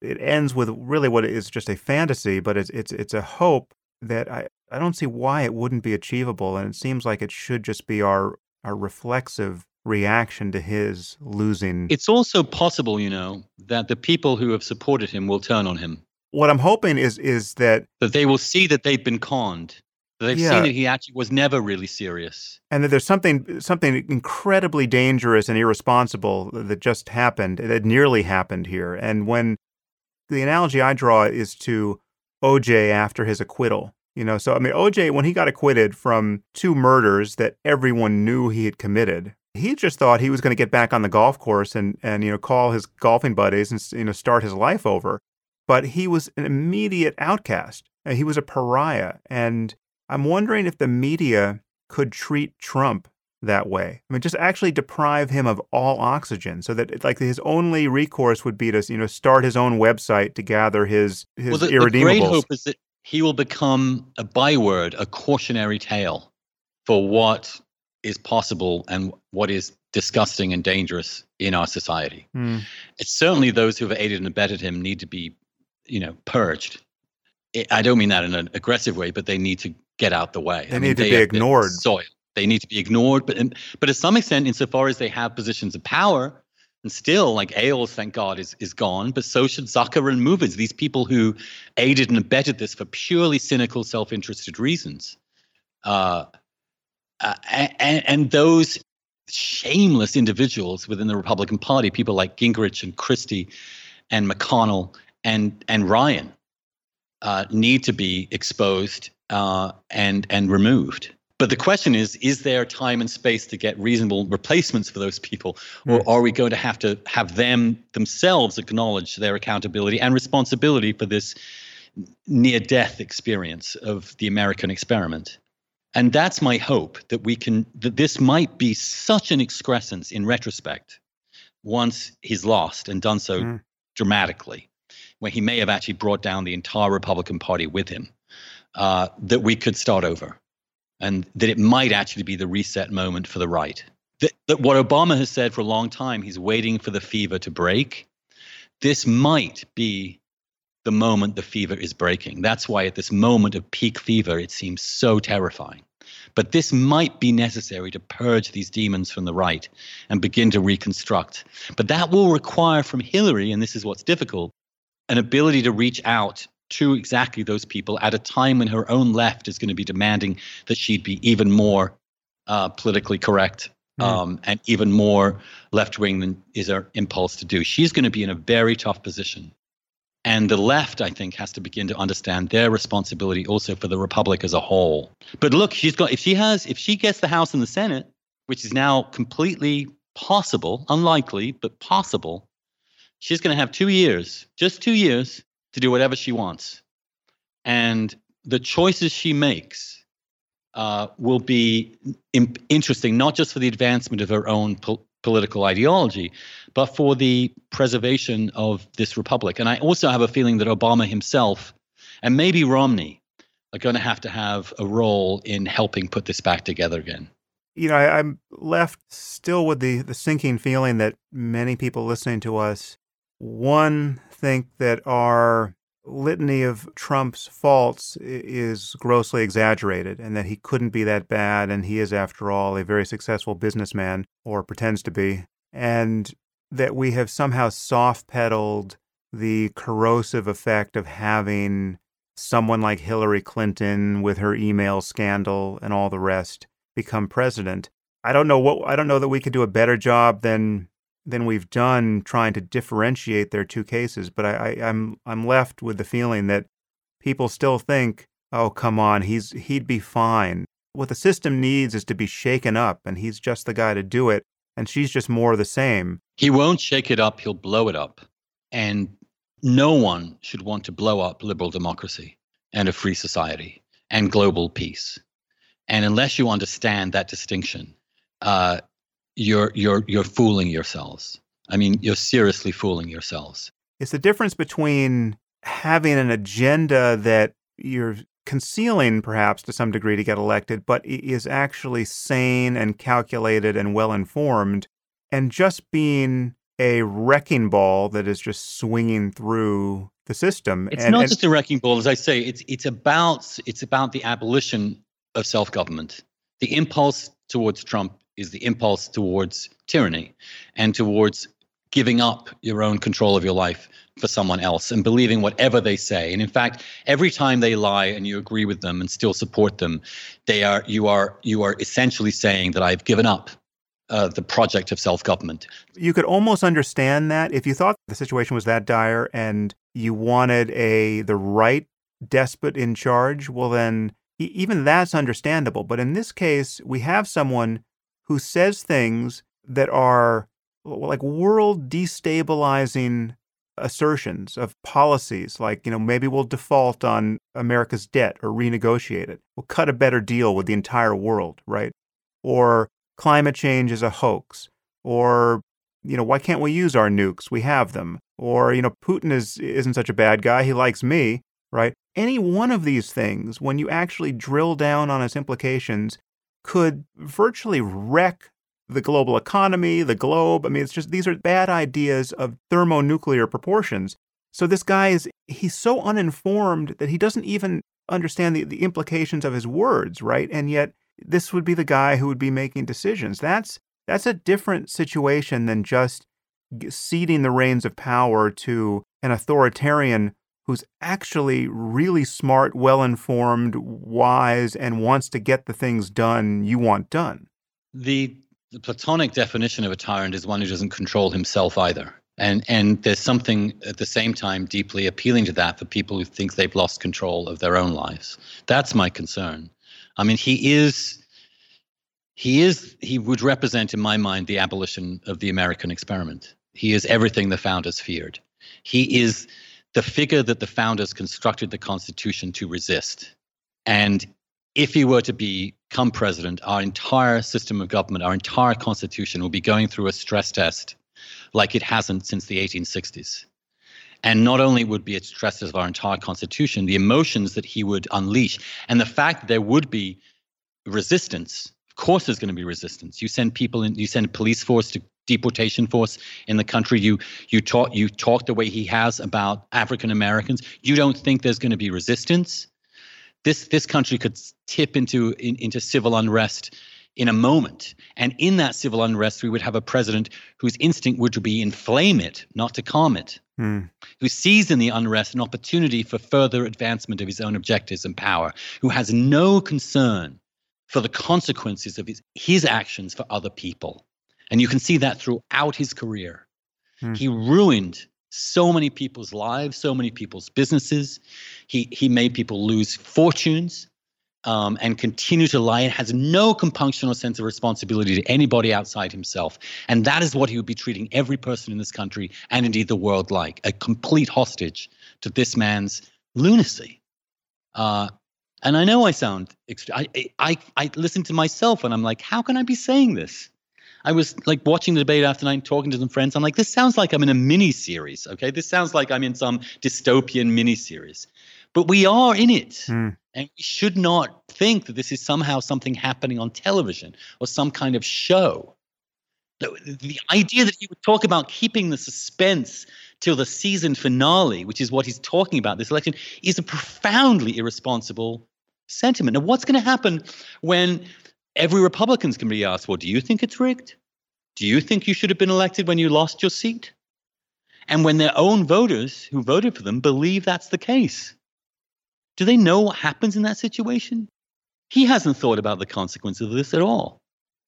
it ends with really what is just a fantasy, but it's it's it's a hope that I, I don't see why it wouldn't be achievable, and it seems like it should just be our our reflexive reaction to his losing. It's also possible, you know, that the people who have supported him will turn on him. What I'm hoping is is that that they will see that they've been conned. That they've yeah. seen that he actually was never really serious. And that there's something something incredibly dangerous and irresponsible that just happened, that nearly happened here. And when the analogy I draw is to OJ after his acquittal. You know, so I mean, OJ, when he got acquitted from two murders that everyone knew he had committed, he just thought he was going to get back on the golf course and, and, you know, call his golfing buddies and, you know, start his life over. But he was an immediate outcast. Uh, he was a pariah. And I'm wondering if the media could treat Trump that way. I mean, just actually deprive him of all oxygen, so that like his only recourse would be to you know start his own website to gather his his well, the, irredeemables. The great hope is that he will become a byword, a cautionary tale for what is possible and what is disgusting and dangerous in our society. Mm. It's certainly those who have aided and abetted him need to be, you know, purged. I don't mean that in an aggressive way, but they need to get out the way. They I need to they be ignored. Soil. They need to be ignored, but in, but to some extent, insofar as they have positions of power, and still, like Ailes, thank God, is is gone. But so should Zucker and Moonves, these people who aided and abetted this for purely cynical, self-interested reasons. Uh, uh, and, and those shameless individuals within the Republican Party, people like Gingrich and Christie and McConnell and and Ryan, uh, need to be exposed uh, and and removed. But the question is is there time and space to get reasonable replacements for those people? Or hmm. are we going to have to have them themselves acknowledge their accountability and responsibility for this near death experience of the American experiment? And that's my hope that we can, that this might be such an excrescence in retrospect once he's lost and done so mm. dramatically, where he may have actually brought down the entire Republican Party with him, uh, that we could start over and that it might actually be the reset moment for the right. That, that what Obama has said for a long time, he's waiting for the fever to break. This might be the moment the fever is breaking. That's why at this moment of peak fever, it seems so terrifying. But this might be necessary to purge these demons from the right and begin to reconstruct. But that will require from Hillary, and this is what's difficult, an ability to reach out to exactly those people at a time when her own left is going to be demanding that she'd be even more uh, politically correct mm. um, and even more left wing than is her impulse to do. She's going to be in a very tough position. And the left, I think, has to begin to understand their responsibility also for the republic as a whole. But look, she's got if she has if she gets the House and the Senate, which is now completely possible, unlikely, but possible, she's going to have two years, just two years, to do whatever she wants. And the choices she makes uh, will be interesting, not just for the advancement of her own po- political ideology, but for the preservation of this republic. And I also have a feeling that Obama himself and maybe Romney are going to have to have a role in helping put this back together again. You know, I, I'm left still with the, the sinking feeling that many people listening to us, one, think that our litany of Trump's faults is grossly exaggerated and that he couldn't be that bad and he is, after all, a very successful businessman or pretends to be. And that we have somehow soft pedaled the corrosive effect of having someone like Hillary Clinton with her email scandal and all the rest become president. I don't know what I don't know that we could do a better job than than we've done trying to differentiate their two cases. But I, I, I'm I'm left with the feeling that people still think, oh come on, he's he'd be fine. What the system needs is to be shaken up, and he's just the guy to do it. And she's just more of the same. He won't shake it up; he'll blow it up. And no one should want to blow up liberal democracy and a free society and global peace. And unless you understand that distinction, uh, you're you're you're fooling yourselves. I mean, you're seriously fooling yourselves. It's the difference between having an agenda that you're concealing, perhaps to some degree, to get elected, but is actually sane and calculated and well informed, and just being a wrecking ball that is just swinging through the system. It's and, not and, just a wrecking ball, as I say. It's it's about it's about the abolition of self government. The impulse towards Trump is the impulse towards tyranny and towards giving up your own control of your life for someone else and believing whatever they say. And in fact, every time they lie and you agree with them and still support them, they are you are you are essentially saying that I've given up uh, the project of self-government. You could almost understand that if you thought the situation was that dire and you wanted a the right despot in charge. Well, then even that's understandable. But in this case, we have someone who says things that are like world destabilizing assertions of policies like, you know, maybe we'll default on America's debt or renegotiate it. We'll cut a better deal with the entire world, right? Or climate change is a hoax. Or, you know, why can't we use our nukes? We have them. Or, you know, Putin is isn't such a bad guy. He likes me, right? Any one of these things, when you actually drill down on its implications, could virtually wreck the global economy, the globe. I mean, it's just these are bad ideas of thermonuclear proportions. So this guy is he's so uninformed that he doesn't even understand the, the implications of his words, right? And yet this would be the guy who would be making decisions. That's that's a different situation than just ceding the reins of power to an authoritarian who's actually really smart, well informed, wise, and wants to get the things done you want done. The, the Platonic definition of a tyrant is one who doesn't control himself either. And, and there's something at the same time deeply appealing to that for people who think they've lost control of their own lives. That's my concern. I mean, he is he is he would represent in my mind the abolition of the American experiment. He is everything the founders feared. He is the figure that the founders constructed the Constitution to resist. And if he were to become president, our entire system of government, our entire Constitution will be going through a stress test like it hasn't since the 1860s. And not only would be a stress test of our entire Constitution, the emotions that he would unleash, and the fact that there would be resistance. Of course, there's going to be resistance. You send people in, you send police force to deportation force in the country. You you talk you talk the way he has about African Americans. You don't think there's going to be resistance. This this country could tip into in, into civil unrest in a moment, and in that civil unrest, we would have a president whose instinct would be to inflame it, not to calm it. Hmm. Who sees in the unrest an opportunity for further advancement of his own objectives and power, who has no concern for the consequences of his, his actions for other people. And you can see that throughout his career. Hmm. He ruined so many people's lives, so many people's businesses. He, he made people lose fortunes um, and continue to lie and has no compunction or sense of responsibility to anybody outside himself. And that is what he would be treating every person in this country and indeed the world like a complete hostage to this man's lunacy. Uh, and I know I sound, I, I, I listen to myself and I'm like, how can I be saying this? I was like watching the debate after night, talking to some friends. I'm like, this sounds like I'm in a mini series. Okay, this sounds like I'm in some dystopian mini series, but we are in it, mm. and we should not think that this is somehow something happening on television or some kind of show. The, the idea that he would talk about keeping the suspense till the season finale, which is what he's talking about this election, is a profoundly irresponsible sentiment. Now, what's going to happen when every Republican's going to be asked, well, do you think it's rigged? Do you think you should have been elected when you lost your seat? And when their own voters who voted for them believe that's the case, do they know what happens in that situation? He hasn't thought about the consequences of this at all.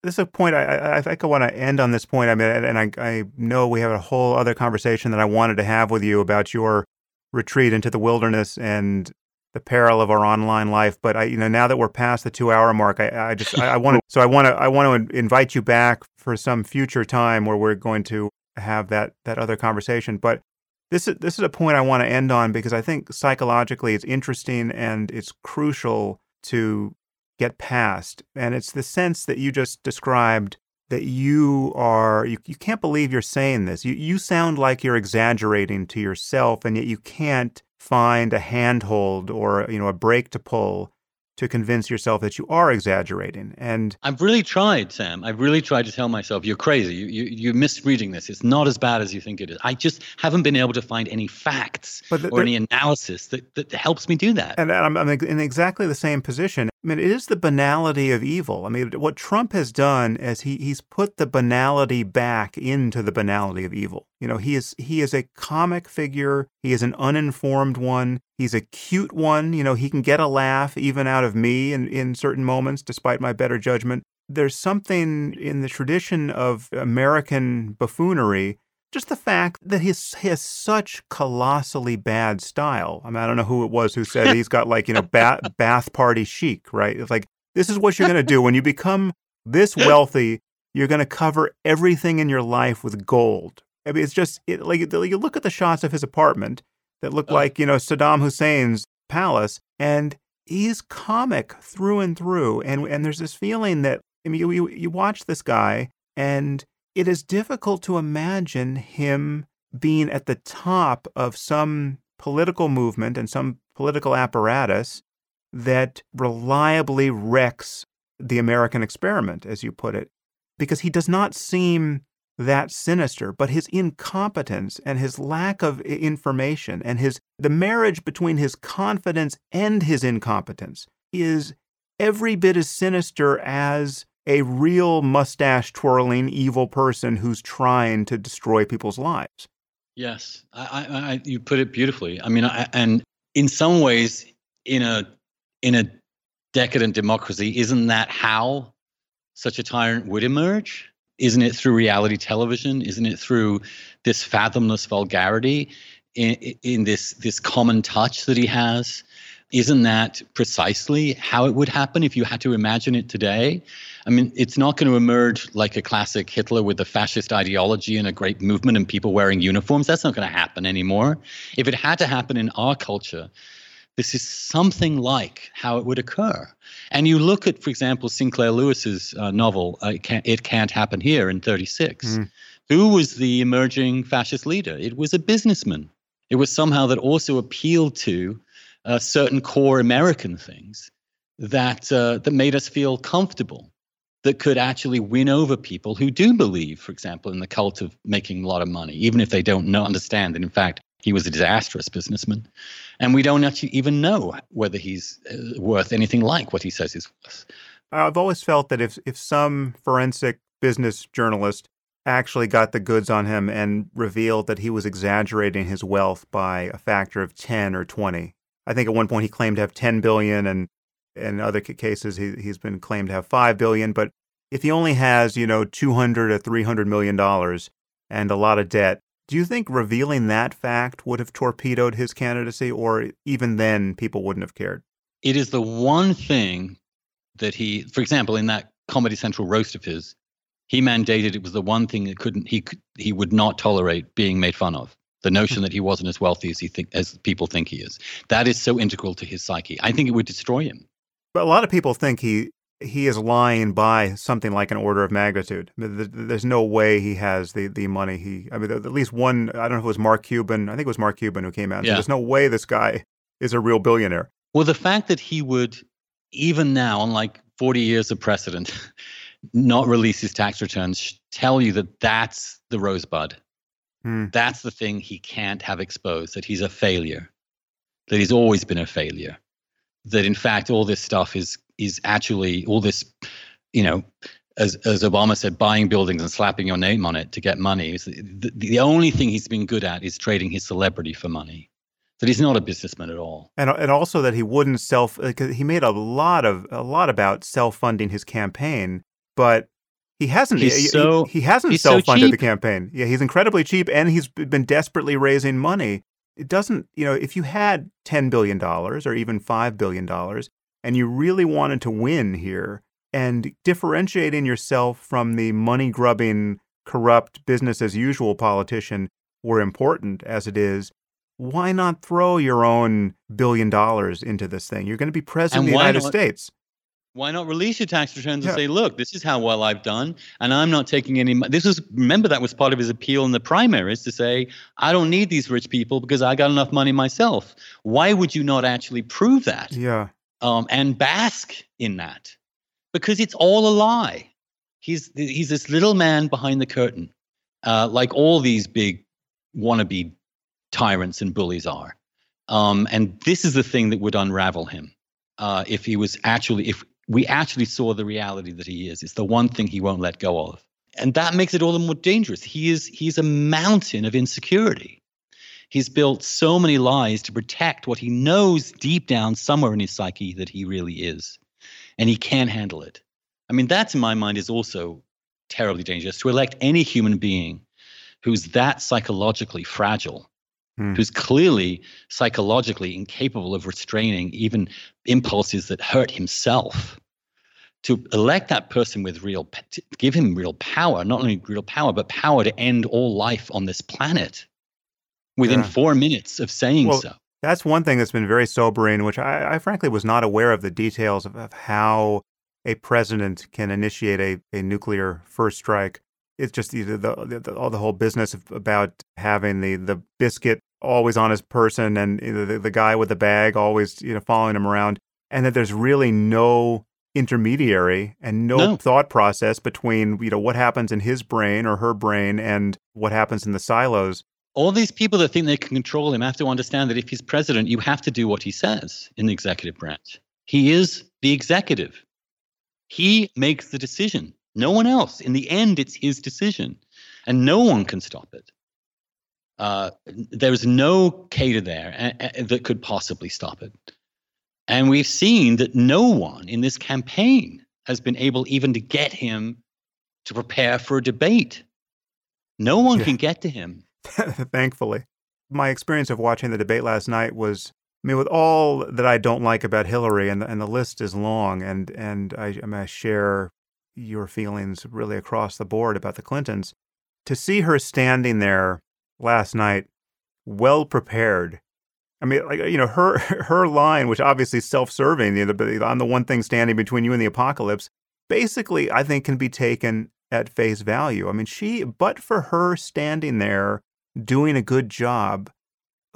This is a point I, I I want to end on this point. I mean, and I, I know we have a whole other conversation that I wanted to have with you about your retreat into the wilderness and the peril of our online life. But I, you know, now that we're past the two hour mark, I, I just I, I want to so I want to I want to invite you back for some future time where we're going to have that that other conversation. But This is this is a point I want to end on because I think psychologically it's interesting and it's crucial to get past. And it's the sense that you just described that you are you, you can't believe you're saying this. You you sound like you're exaggerating to yourself and yet you can't find a handhold or you know a brake to pull to convince yourself that you are exaggerating. And I've really tried, Sam. I've really tried to tell myself, you're crazy. You, you, you're misreading this. It's not as bad as you think it is. I just haven't been able to find any facts the, or any analysis that, that helps me do that. And I'm, I'm in exactly the same position. I mean, it is the banality of evil. I mean, what Trump has done is he, he's put the banality back into the banality of evil. You know, he is he is a comic figure. He is an uninformed one. He's a cute one. You know, he can get a laugh even out of me in, in certain moments, despite my better judgment. There's something in the tradition of American buffoonery just the fact that he has such colossally bad style. I mean, I don't know who it was who said he's got like, you know, Ba'ath, Ba'ath party chic, right? It's like, this is what you're going to do. When you become this wealthy, you're going to cover everything in your life with gold. I mean, it's just it, like you look at the shots of his apartment that look oh. like, you know, Saddam Hussein's palace, and he's comic through and through. And, and there's this feeling that, I mean, you, you, you watch this guy and it is difficult to imagine him being at the top of some political movement and some political apparatus that reliably wrecks the American experiment, as you put it, because he does not seem that sinister, but his incompetence and his lack of information and his the marriage between his confidence and his incompetence is every bit as sinister as a real mustache twirling evil person who's trying to destroy people's lives. Yes, I, I, I, you put it beautifully. I mean, and in some ways, in a in a decadent democracy, isn't that how such a tyrant would emerge? Isn't it through reality television? Isn't it through this fathomless vulgarity in, in this this common touch that he has? Isn't that precisely how it would happen if you had to imagine it today? I mean, it's not going to emerge like a classic Hitler with a fascist ideology and a great movement and people wearing uniforms. That's not going to happen anymore. If it had to happen in our culture, this is something like how it would occur. And you look at, for example, Sinclair Lewis's uh, novel, uh, it, can't, it, Can't, Happen Here in 36. Mm. Who was the emerging fascist leader? It was a businessman. It was somehow that also appealed to uh, certain core American things that uh, that made us feel comfortable that could actually win over people who do believe, for example, in the cult of making a lot of money, even if they don't know, understand that, in fact, he was a disastrous businessman. And we don't actually even know whether he's uh, worth anything like what he says he's worth. I've always felt that if, if some forensic business journalist actually got the goods on him and revealed that he was exaggerating his wealth by a factor of 10 or 20. I think at one point he claimed to have 10 billion and in other cases, he, he's been claimed to have five billion. But if he only has, you know, two hundred or three hundred million dollars and a lot of debt, do you think revealing that fact would have torpedoed his candidacy, or even then, people wouldn't have cared? It is the one thing that he, for example, in that Comedy Central roast of his, he mandated it was the one thing that couldn't he he would not tolerate being made fun of. The notion that he wasn't as wealthy as he think as people think he is. That is so integral to his psyche. I think it would destroy him. But a lot of people think he he is lying by something like an order of magnitude. There's no way he has the, the money. He, I mean, at least one. I don't know if it was Mark Cuban. I think it was Mark Cuban who came out. Yeah. said, There's no way this guy is a real billionaire. Well, the fact that he would, even now, unlike 40 years of precedent, not release his tax returns, tell you that that's the rosebud. Hmm. That's the thing he can't have exposed. That he's a failure. That he's always been a failure that in fact all this stuff is is actually all this, you know, as as Obama said, buying buildings and slapping your name on it to get money. The, the only thing he's been good at is trading his celebrity for money. That he's not a businessman at all. And and also that he wouldn't self. Uh, he made a lot of a lot about self funding his campaign, but he hasn't. He, so, he, he hasn't self funded so the campaign. Yeah, he's incredibly cheap, and he's been desperately raising money it doesn't, you know, if you had $10 billion or even $5 billion and you really wanted to win here and differentiating yourself from the money grubbing, corrupt, business as usual politician, were important as it is, why not throw your own billion dollars into this thing? You're going to be president And of the United not- States. Why not release your tax returns and Yeah. say, look, this is how well I've done, and I'm not taking any. This was remember that was part of his appeal in the primaries to say, I don't need these rich people because I got enough money myself. Why would you not actually prove that Yeah. Um, and bask in that? Because it's all a lie. He's he's this little man behind the curtain, uh, like all these big wannabe tyrants and bullies are. Um, and this is the thing that would unravel him uh, if he was actually, if we actually saw the reality that he is. It's the one thing he won't let go of, and that makes it all the more dangerous. He is he's a mountain of insecurity. He's built so many lies to protect what he knows deep down somewhere in his psyche that he really is, and he can't handle it. I mean, that in my mind is also terribly dangerous. To elect any human being who's that psychologically fragile Hmm. who's clearly psychologically incapable of restraining even impulses that hurt himself to elect that person with real to give him real power not only real power but power to end all life on this planet within Yeah. 4 minutes of saying Well, so That's one thing that's been very sobering, which I, I frankly was not aware of the details of, of how a president can initiate a, a nuclear first strike. It's just the, the, the, the, all the whole business of, about having the, the biscuit always on his person and the, the guy with the bag always you know following him around, and that there's really no intermediary and no, No. thought process between you know what happens in his brain or her brain and what happens in the silos. All these people that think they can control him have to understand that if he's president you have to do what he says in the executive branch. He is the executive. He makes the decision. No one else. In the end it's his decision. And no one can stop it. Uh, there's no cater there a- a- that could possibly stop it. And we've seen that no one in this campaign has been able even to get him to prepare for a debate. No one Yeah. can get to him thankfully. My experience of watching the debate last night was, I mean, with all that I don't like about Hillary, and the, and the list is long, and and I, I, mean, I share your feelings really across the board about the Clintons. To see her standing there last night, well prepared. I mean, like you know, her her line, which obviously self-serving, you know, the- I'm the one thing standing between you and the apocalypse. Basically, I think can be taken at face value. I mean, she, but for her standing there doing a good job,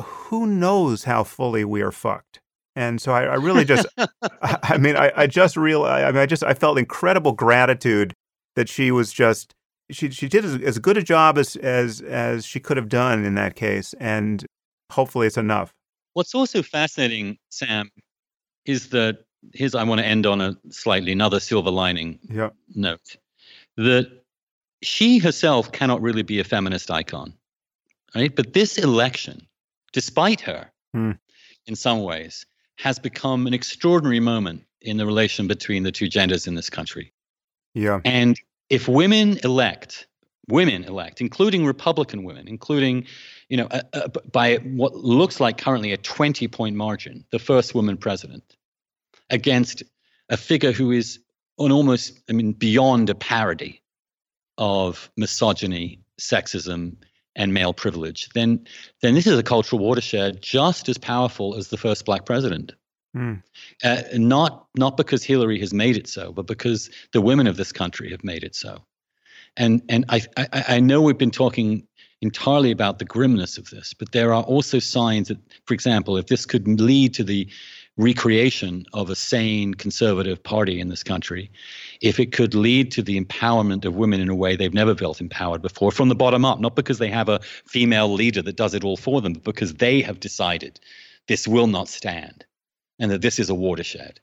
who knows how fully we are fucked? And so I, I really just, I, I mean, I, I just realized, I mean, I just, I felt incredible gratitude that she was just, she, she did as, as good a job as, as, as she could have done in that case. And hopefully it's enough. What's also fascinating, Sam, is that here's I want to end on a slightly another silver lining Yeah. note that she herself cannot really be a feminist icon, right? But this election, despite her, Hmm. in some ways, has become an extraordinary moment in the relation between the two genders in this country. Yeah. And if women elect, women elect, including Republican women, including, you know, uh, uh, by what looks like currently a 20 point margin, the first woman president, against a figure who is on almost, I mean, beyond a parody of misogyny, sexism, and male privilege, then, then this is a cultural watershed just as powerful as the first black president. Hmm. Uh, not not because Hillary has made it so, but because the women of this country have made it so. And and I I, I know we've been talking entirely about the grimness of this, but there are also signs that, for example, if this could lead to the recreation of a sane conservative party in this country, if it could lead to the empowerment of women in a way they've never felt empowered before, from the bottom up, not because they have a female leader that does it all for them, but because they have decided this will not stand and that this is a watershed,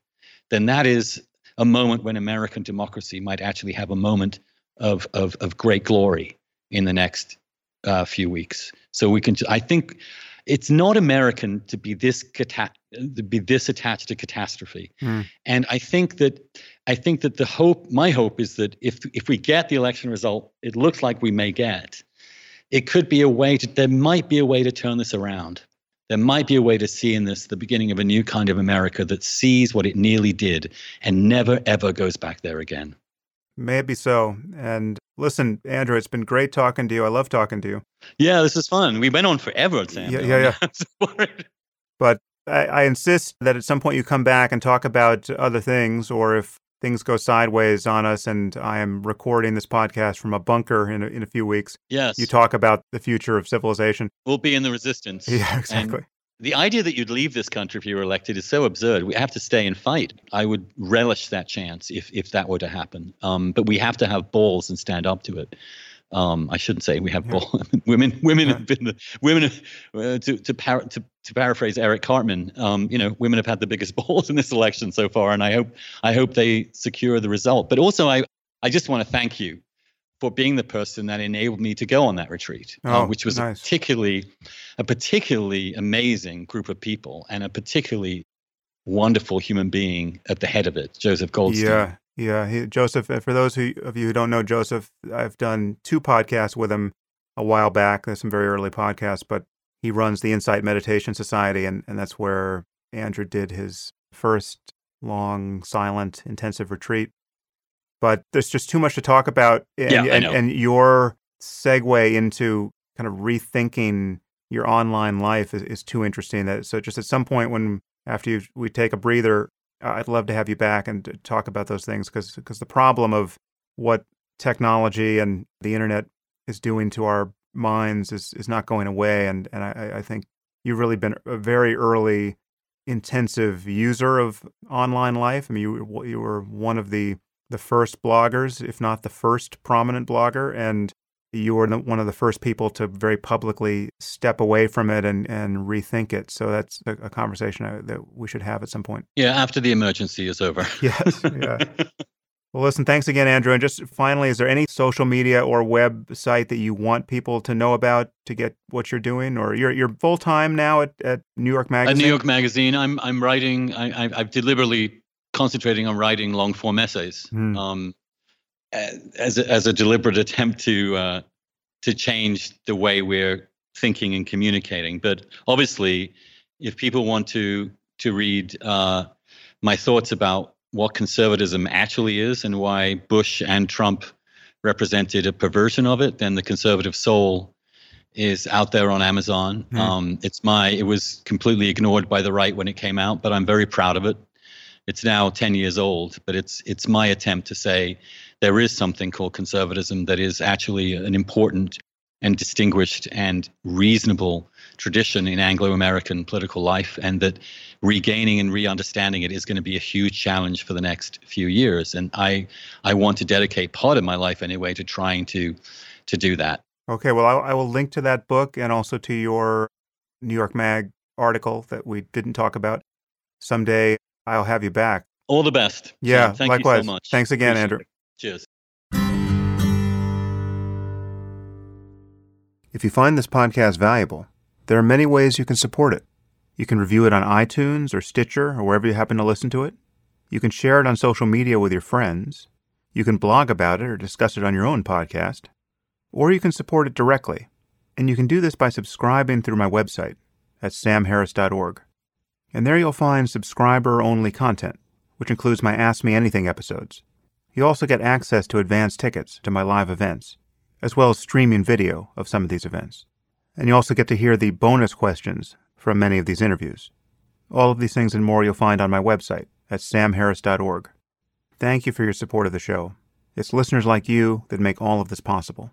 then that is a moment when American democracy might actually have a moment of, of, of great glory in the next uh, few weeks. So we can, I think it's not American to be this cata- to be this attached to catastrophe. Hmm. And I think that I think that the hope, my hope is that if if we get the election result, it looks like we may get, it could be a way to there might be a way to turn this around. There might be a way to see in this the beginning of a new kind of America that sees what it nearly did and never ever goes back there again. May it be so. And listen, Andrew, it's been great talking to you. I love talking to you. Yeah, this is fun. We went on forever, Sam. Yeah, yeah, yeah. but I, I insist that at some point you come back and talk about other things, or if things go sideways on us and I am recording this podcast from a bunker in a, in a few weeks. Yes. You talk about the future of civilization. We'll be in the resistance. Yeah, exactly. The idea that you'd leave this country if you were elected is so absurd. We have to stay and fight. I would relish that chance if if that were to happen. Um, but we have to have balls and stand up to it. Um, I shouldn't say we have yeah. balls. women women yeah. have been the women uh, to to, par- to to paraphrase Eric Cartman. Um, you know, women have had the biggest balls in this election so far, and I hope I hope they secure the result. But also, I I just want to thank you for being the person that enabled me to go on that retreat, uh, oh, uh, which was nice. a particularly a particularly amazing group of people and a particularly wonderful human being at the head of it, Joseph Goldstein. Yeah, yeah. He, Joseph, for those who, of you who don't know Joseph, I've done two podcasts with him a while back. There's some very early podcasts, but he runs the Insight Meditation Society, and, and that's where Andrew did his first long, silent, intensive retreat but there's just too much to talk about. And, yeah, and, and your segue into kind of rethinking your online life is, is too interesting. That so just at some point when after you we take a breather, uh, I'd love to have you back and talk about those things because because the problem of what technology and the internet is doing to our minds is is not going away. And and I, I think you've really been a very early intensive user of online life. I mean, you you were one of the the first bloggers, if not the first prominent blogger, and you were one of the first people to very publicly step away from it and, and rethink it. So that's a, a conversation I, that we should have at some point. Yeah, after the emergency is over. yes. Yeah. well, listen, thanks again, Andrew. And just finally, is there any social media or website that you want people to know about to get what you're doing? Or you're, you're full time now at, at New York Magazine? At New York Magazine, I'm, I'm writing, I, I've deliberately concentrating on writing long form essays mm. um, as a, as a deliberate attempt to uh, to change the way we're thinking and communicating. But obviously, if people want to to read uh, my thoughts about what conservatism actually is and why Bush and Trump represented a perversion of it, then the conservative soul is out there on Amazon. Mm. Um, it's my it was completely ignored by the right when it came out, but I'm very proud of it. It's now 10 years old, but it's it's my attempt to say there is something called conservatism that is actually an important and distinguished and reasonable tradition in Anglo-American political life, and that regaining and re-understanding it is going to be a huge challenge for the next few years. And I I want to dedicate part of my life anyway to trying to to do that. Okay, well, I, I will link to that book and also to your New York Mag article that we didn't talk about someday. I'll have you back. All the best. Yeah, Thank likewise. you so much. Thanks again, Appreciate Andrew. It. Cheers. If you find this podcast valuable, there are many ways you can support it. You can review it on iTunes or Stitcher or wherever you happen to listen to it. You can share it on social media with your friends. You can blog about it or discuss it on your own podcast. Or you can support it directly. And you can do this by subscribing through my website at samharris.org and there you'll find subscriber only content, which includes my Ask Me Anything episodes. You'll also get access to advance tickets to my live events, as well as streaming video of some of these events. And you also get to hear the bonus questions from many of these interviews. All of these things and more you'll find on my website at samharris.org. Thank you for your support of the show. It's listeners like you that make all of this possible.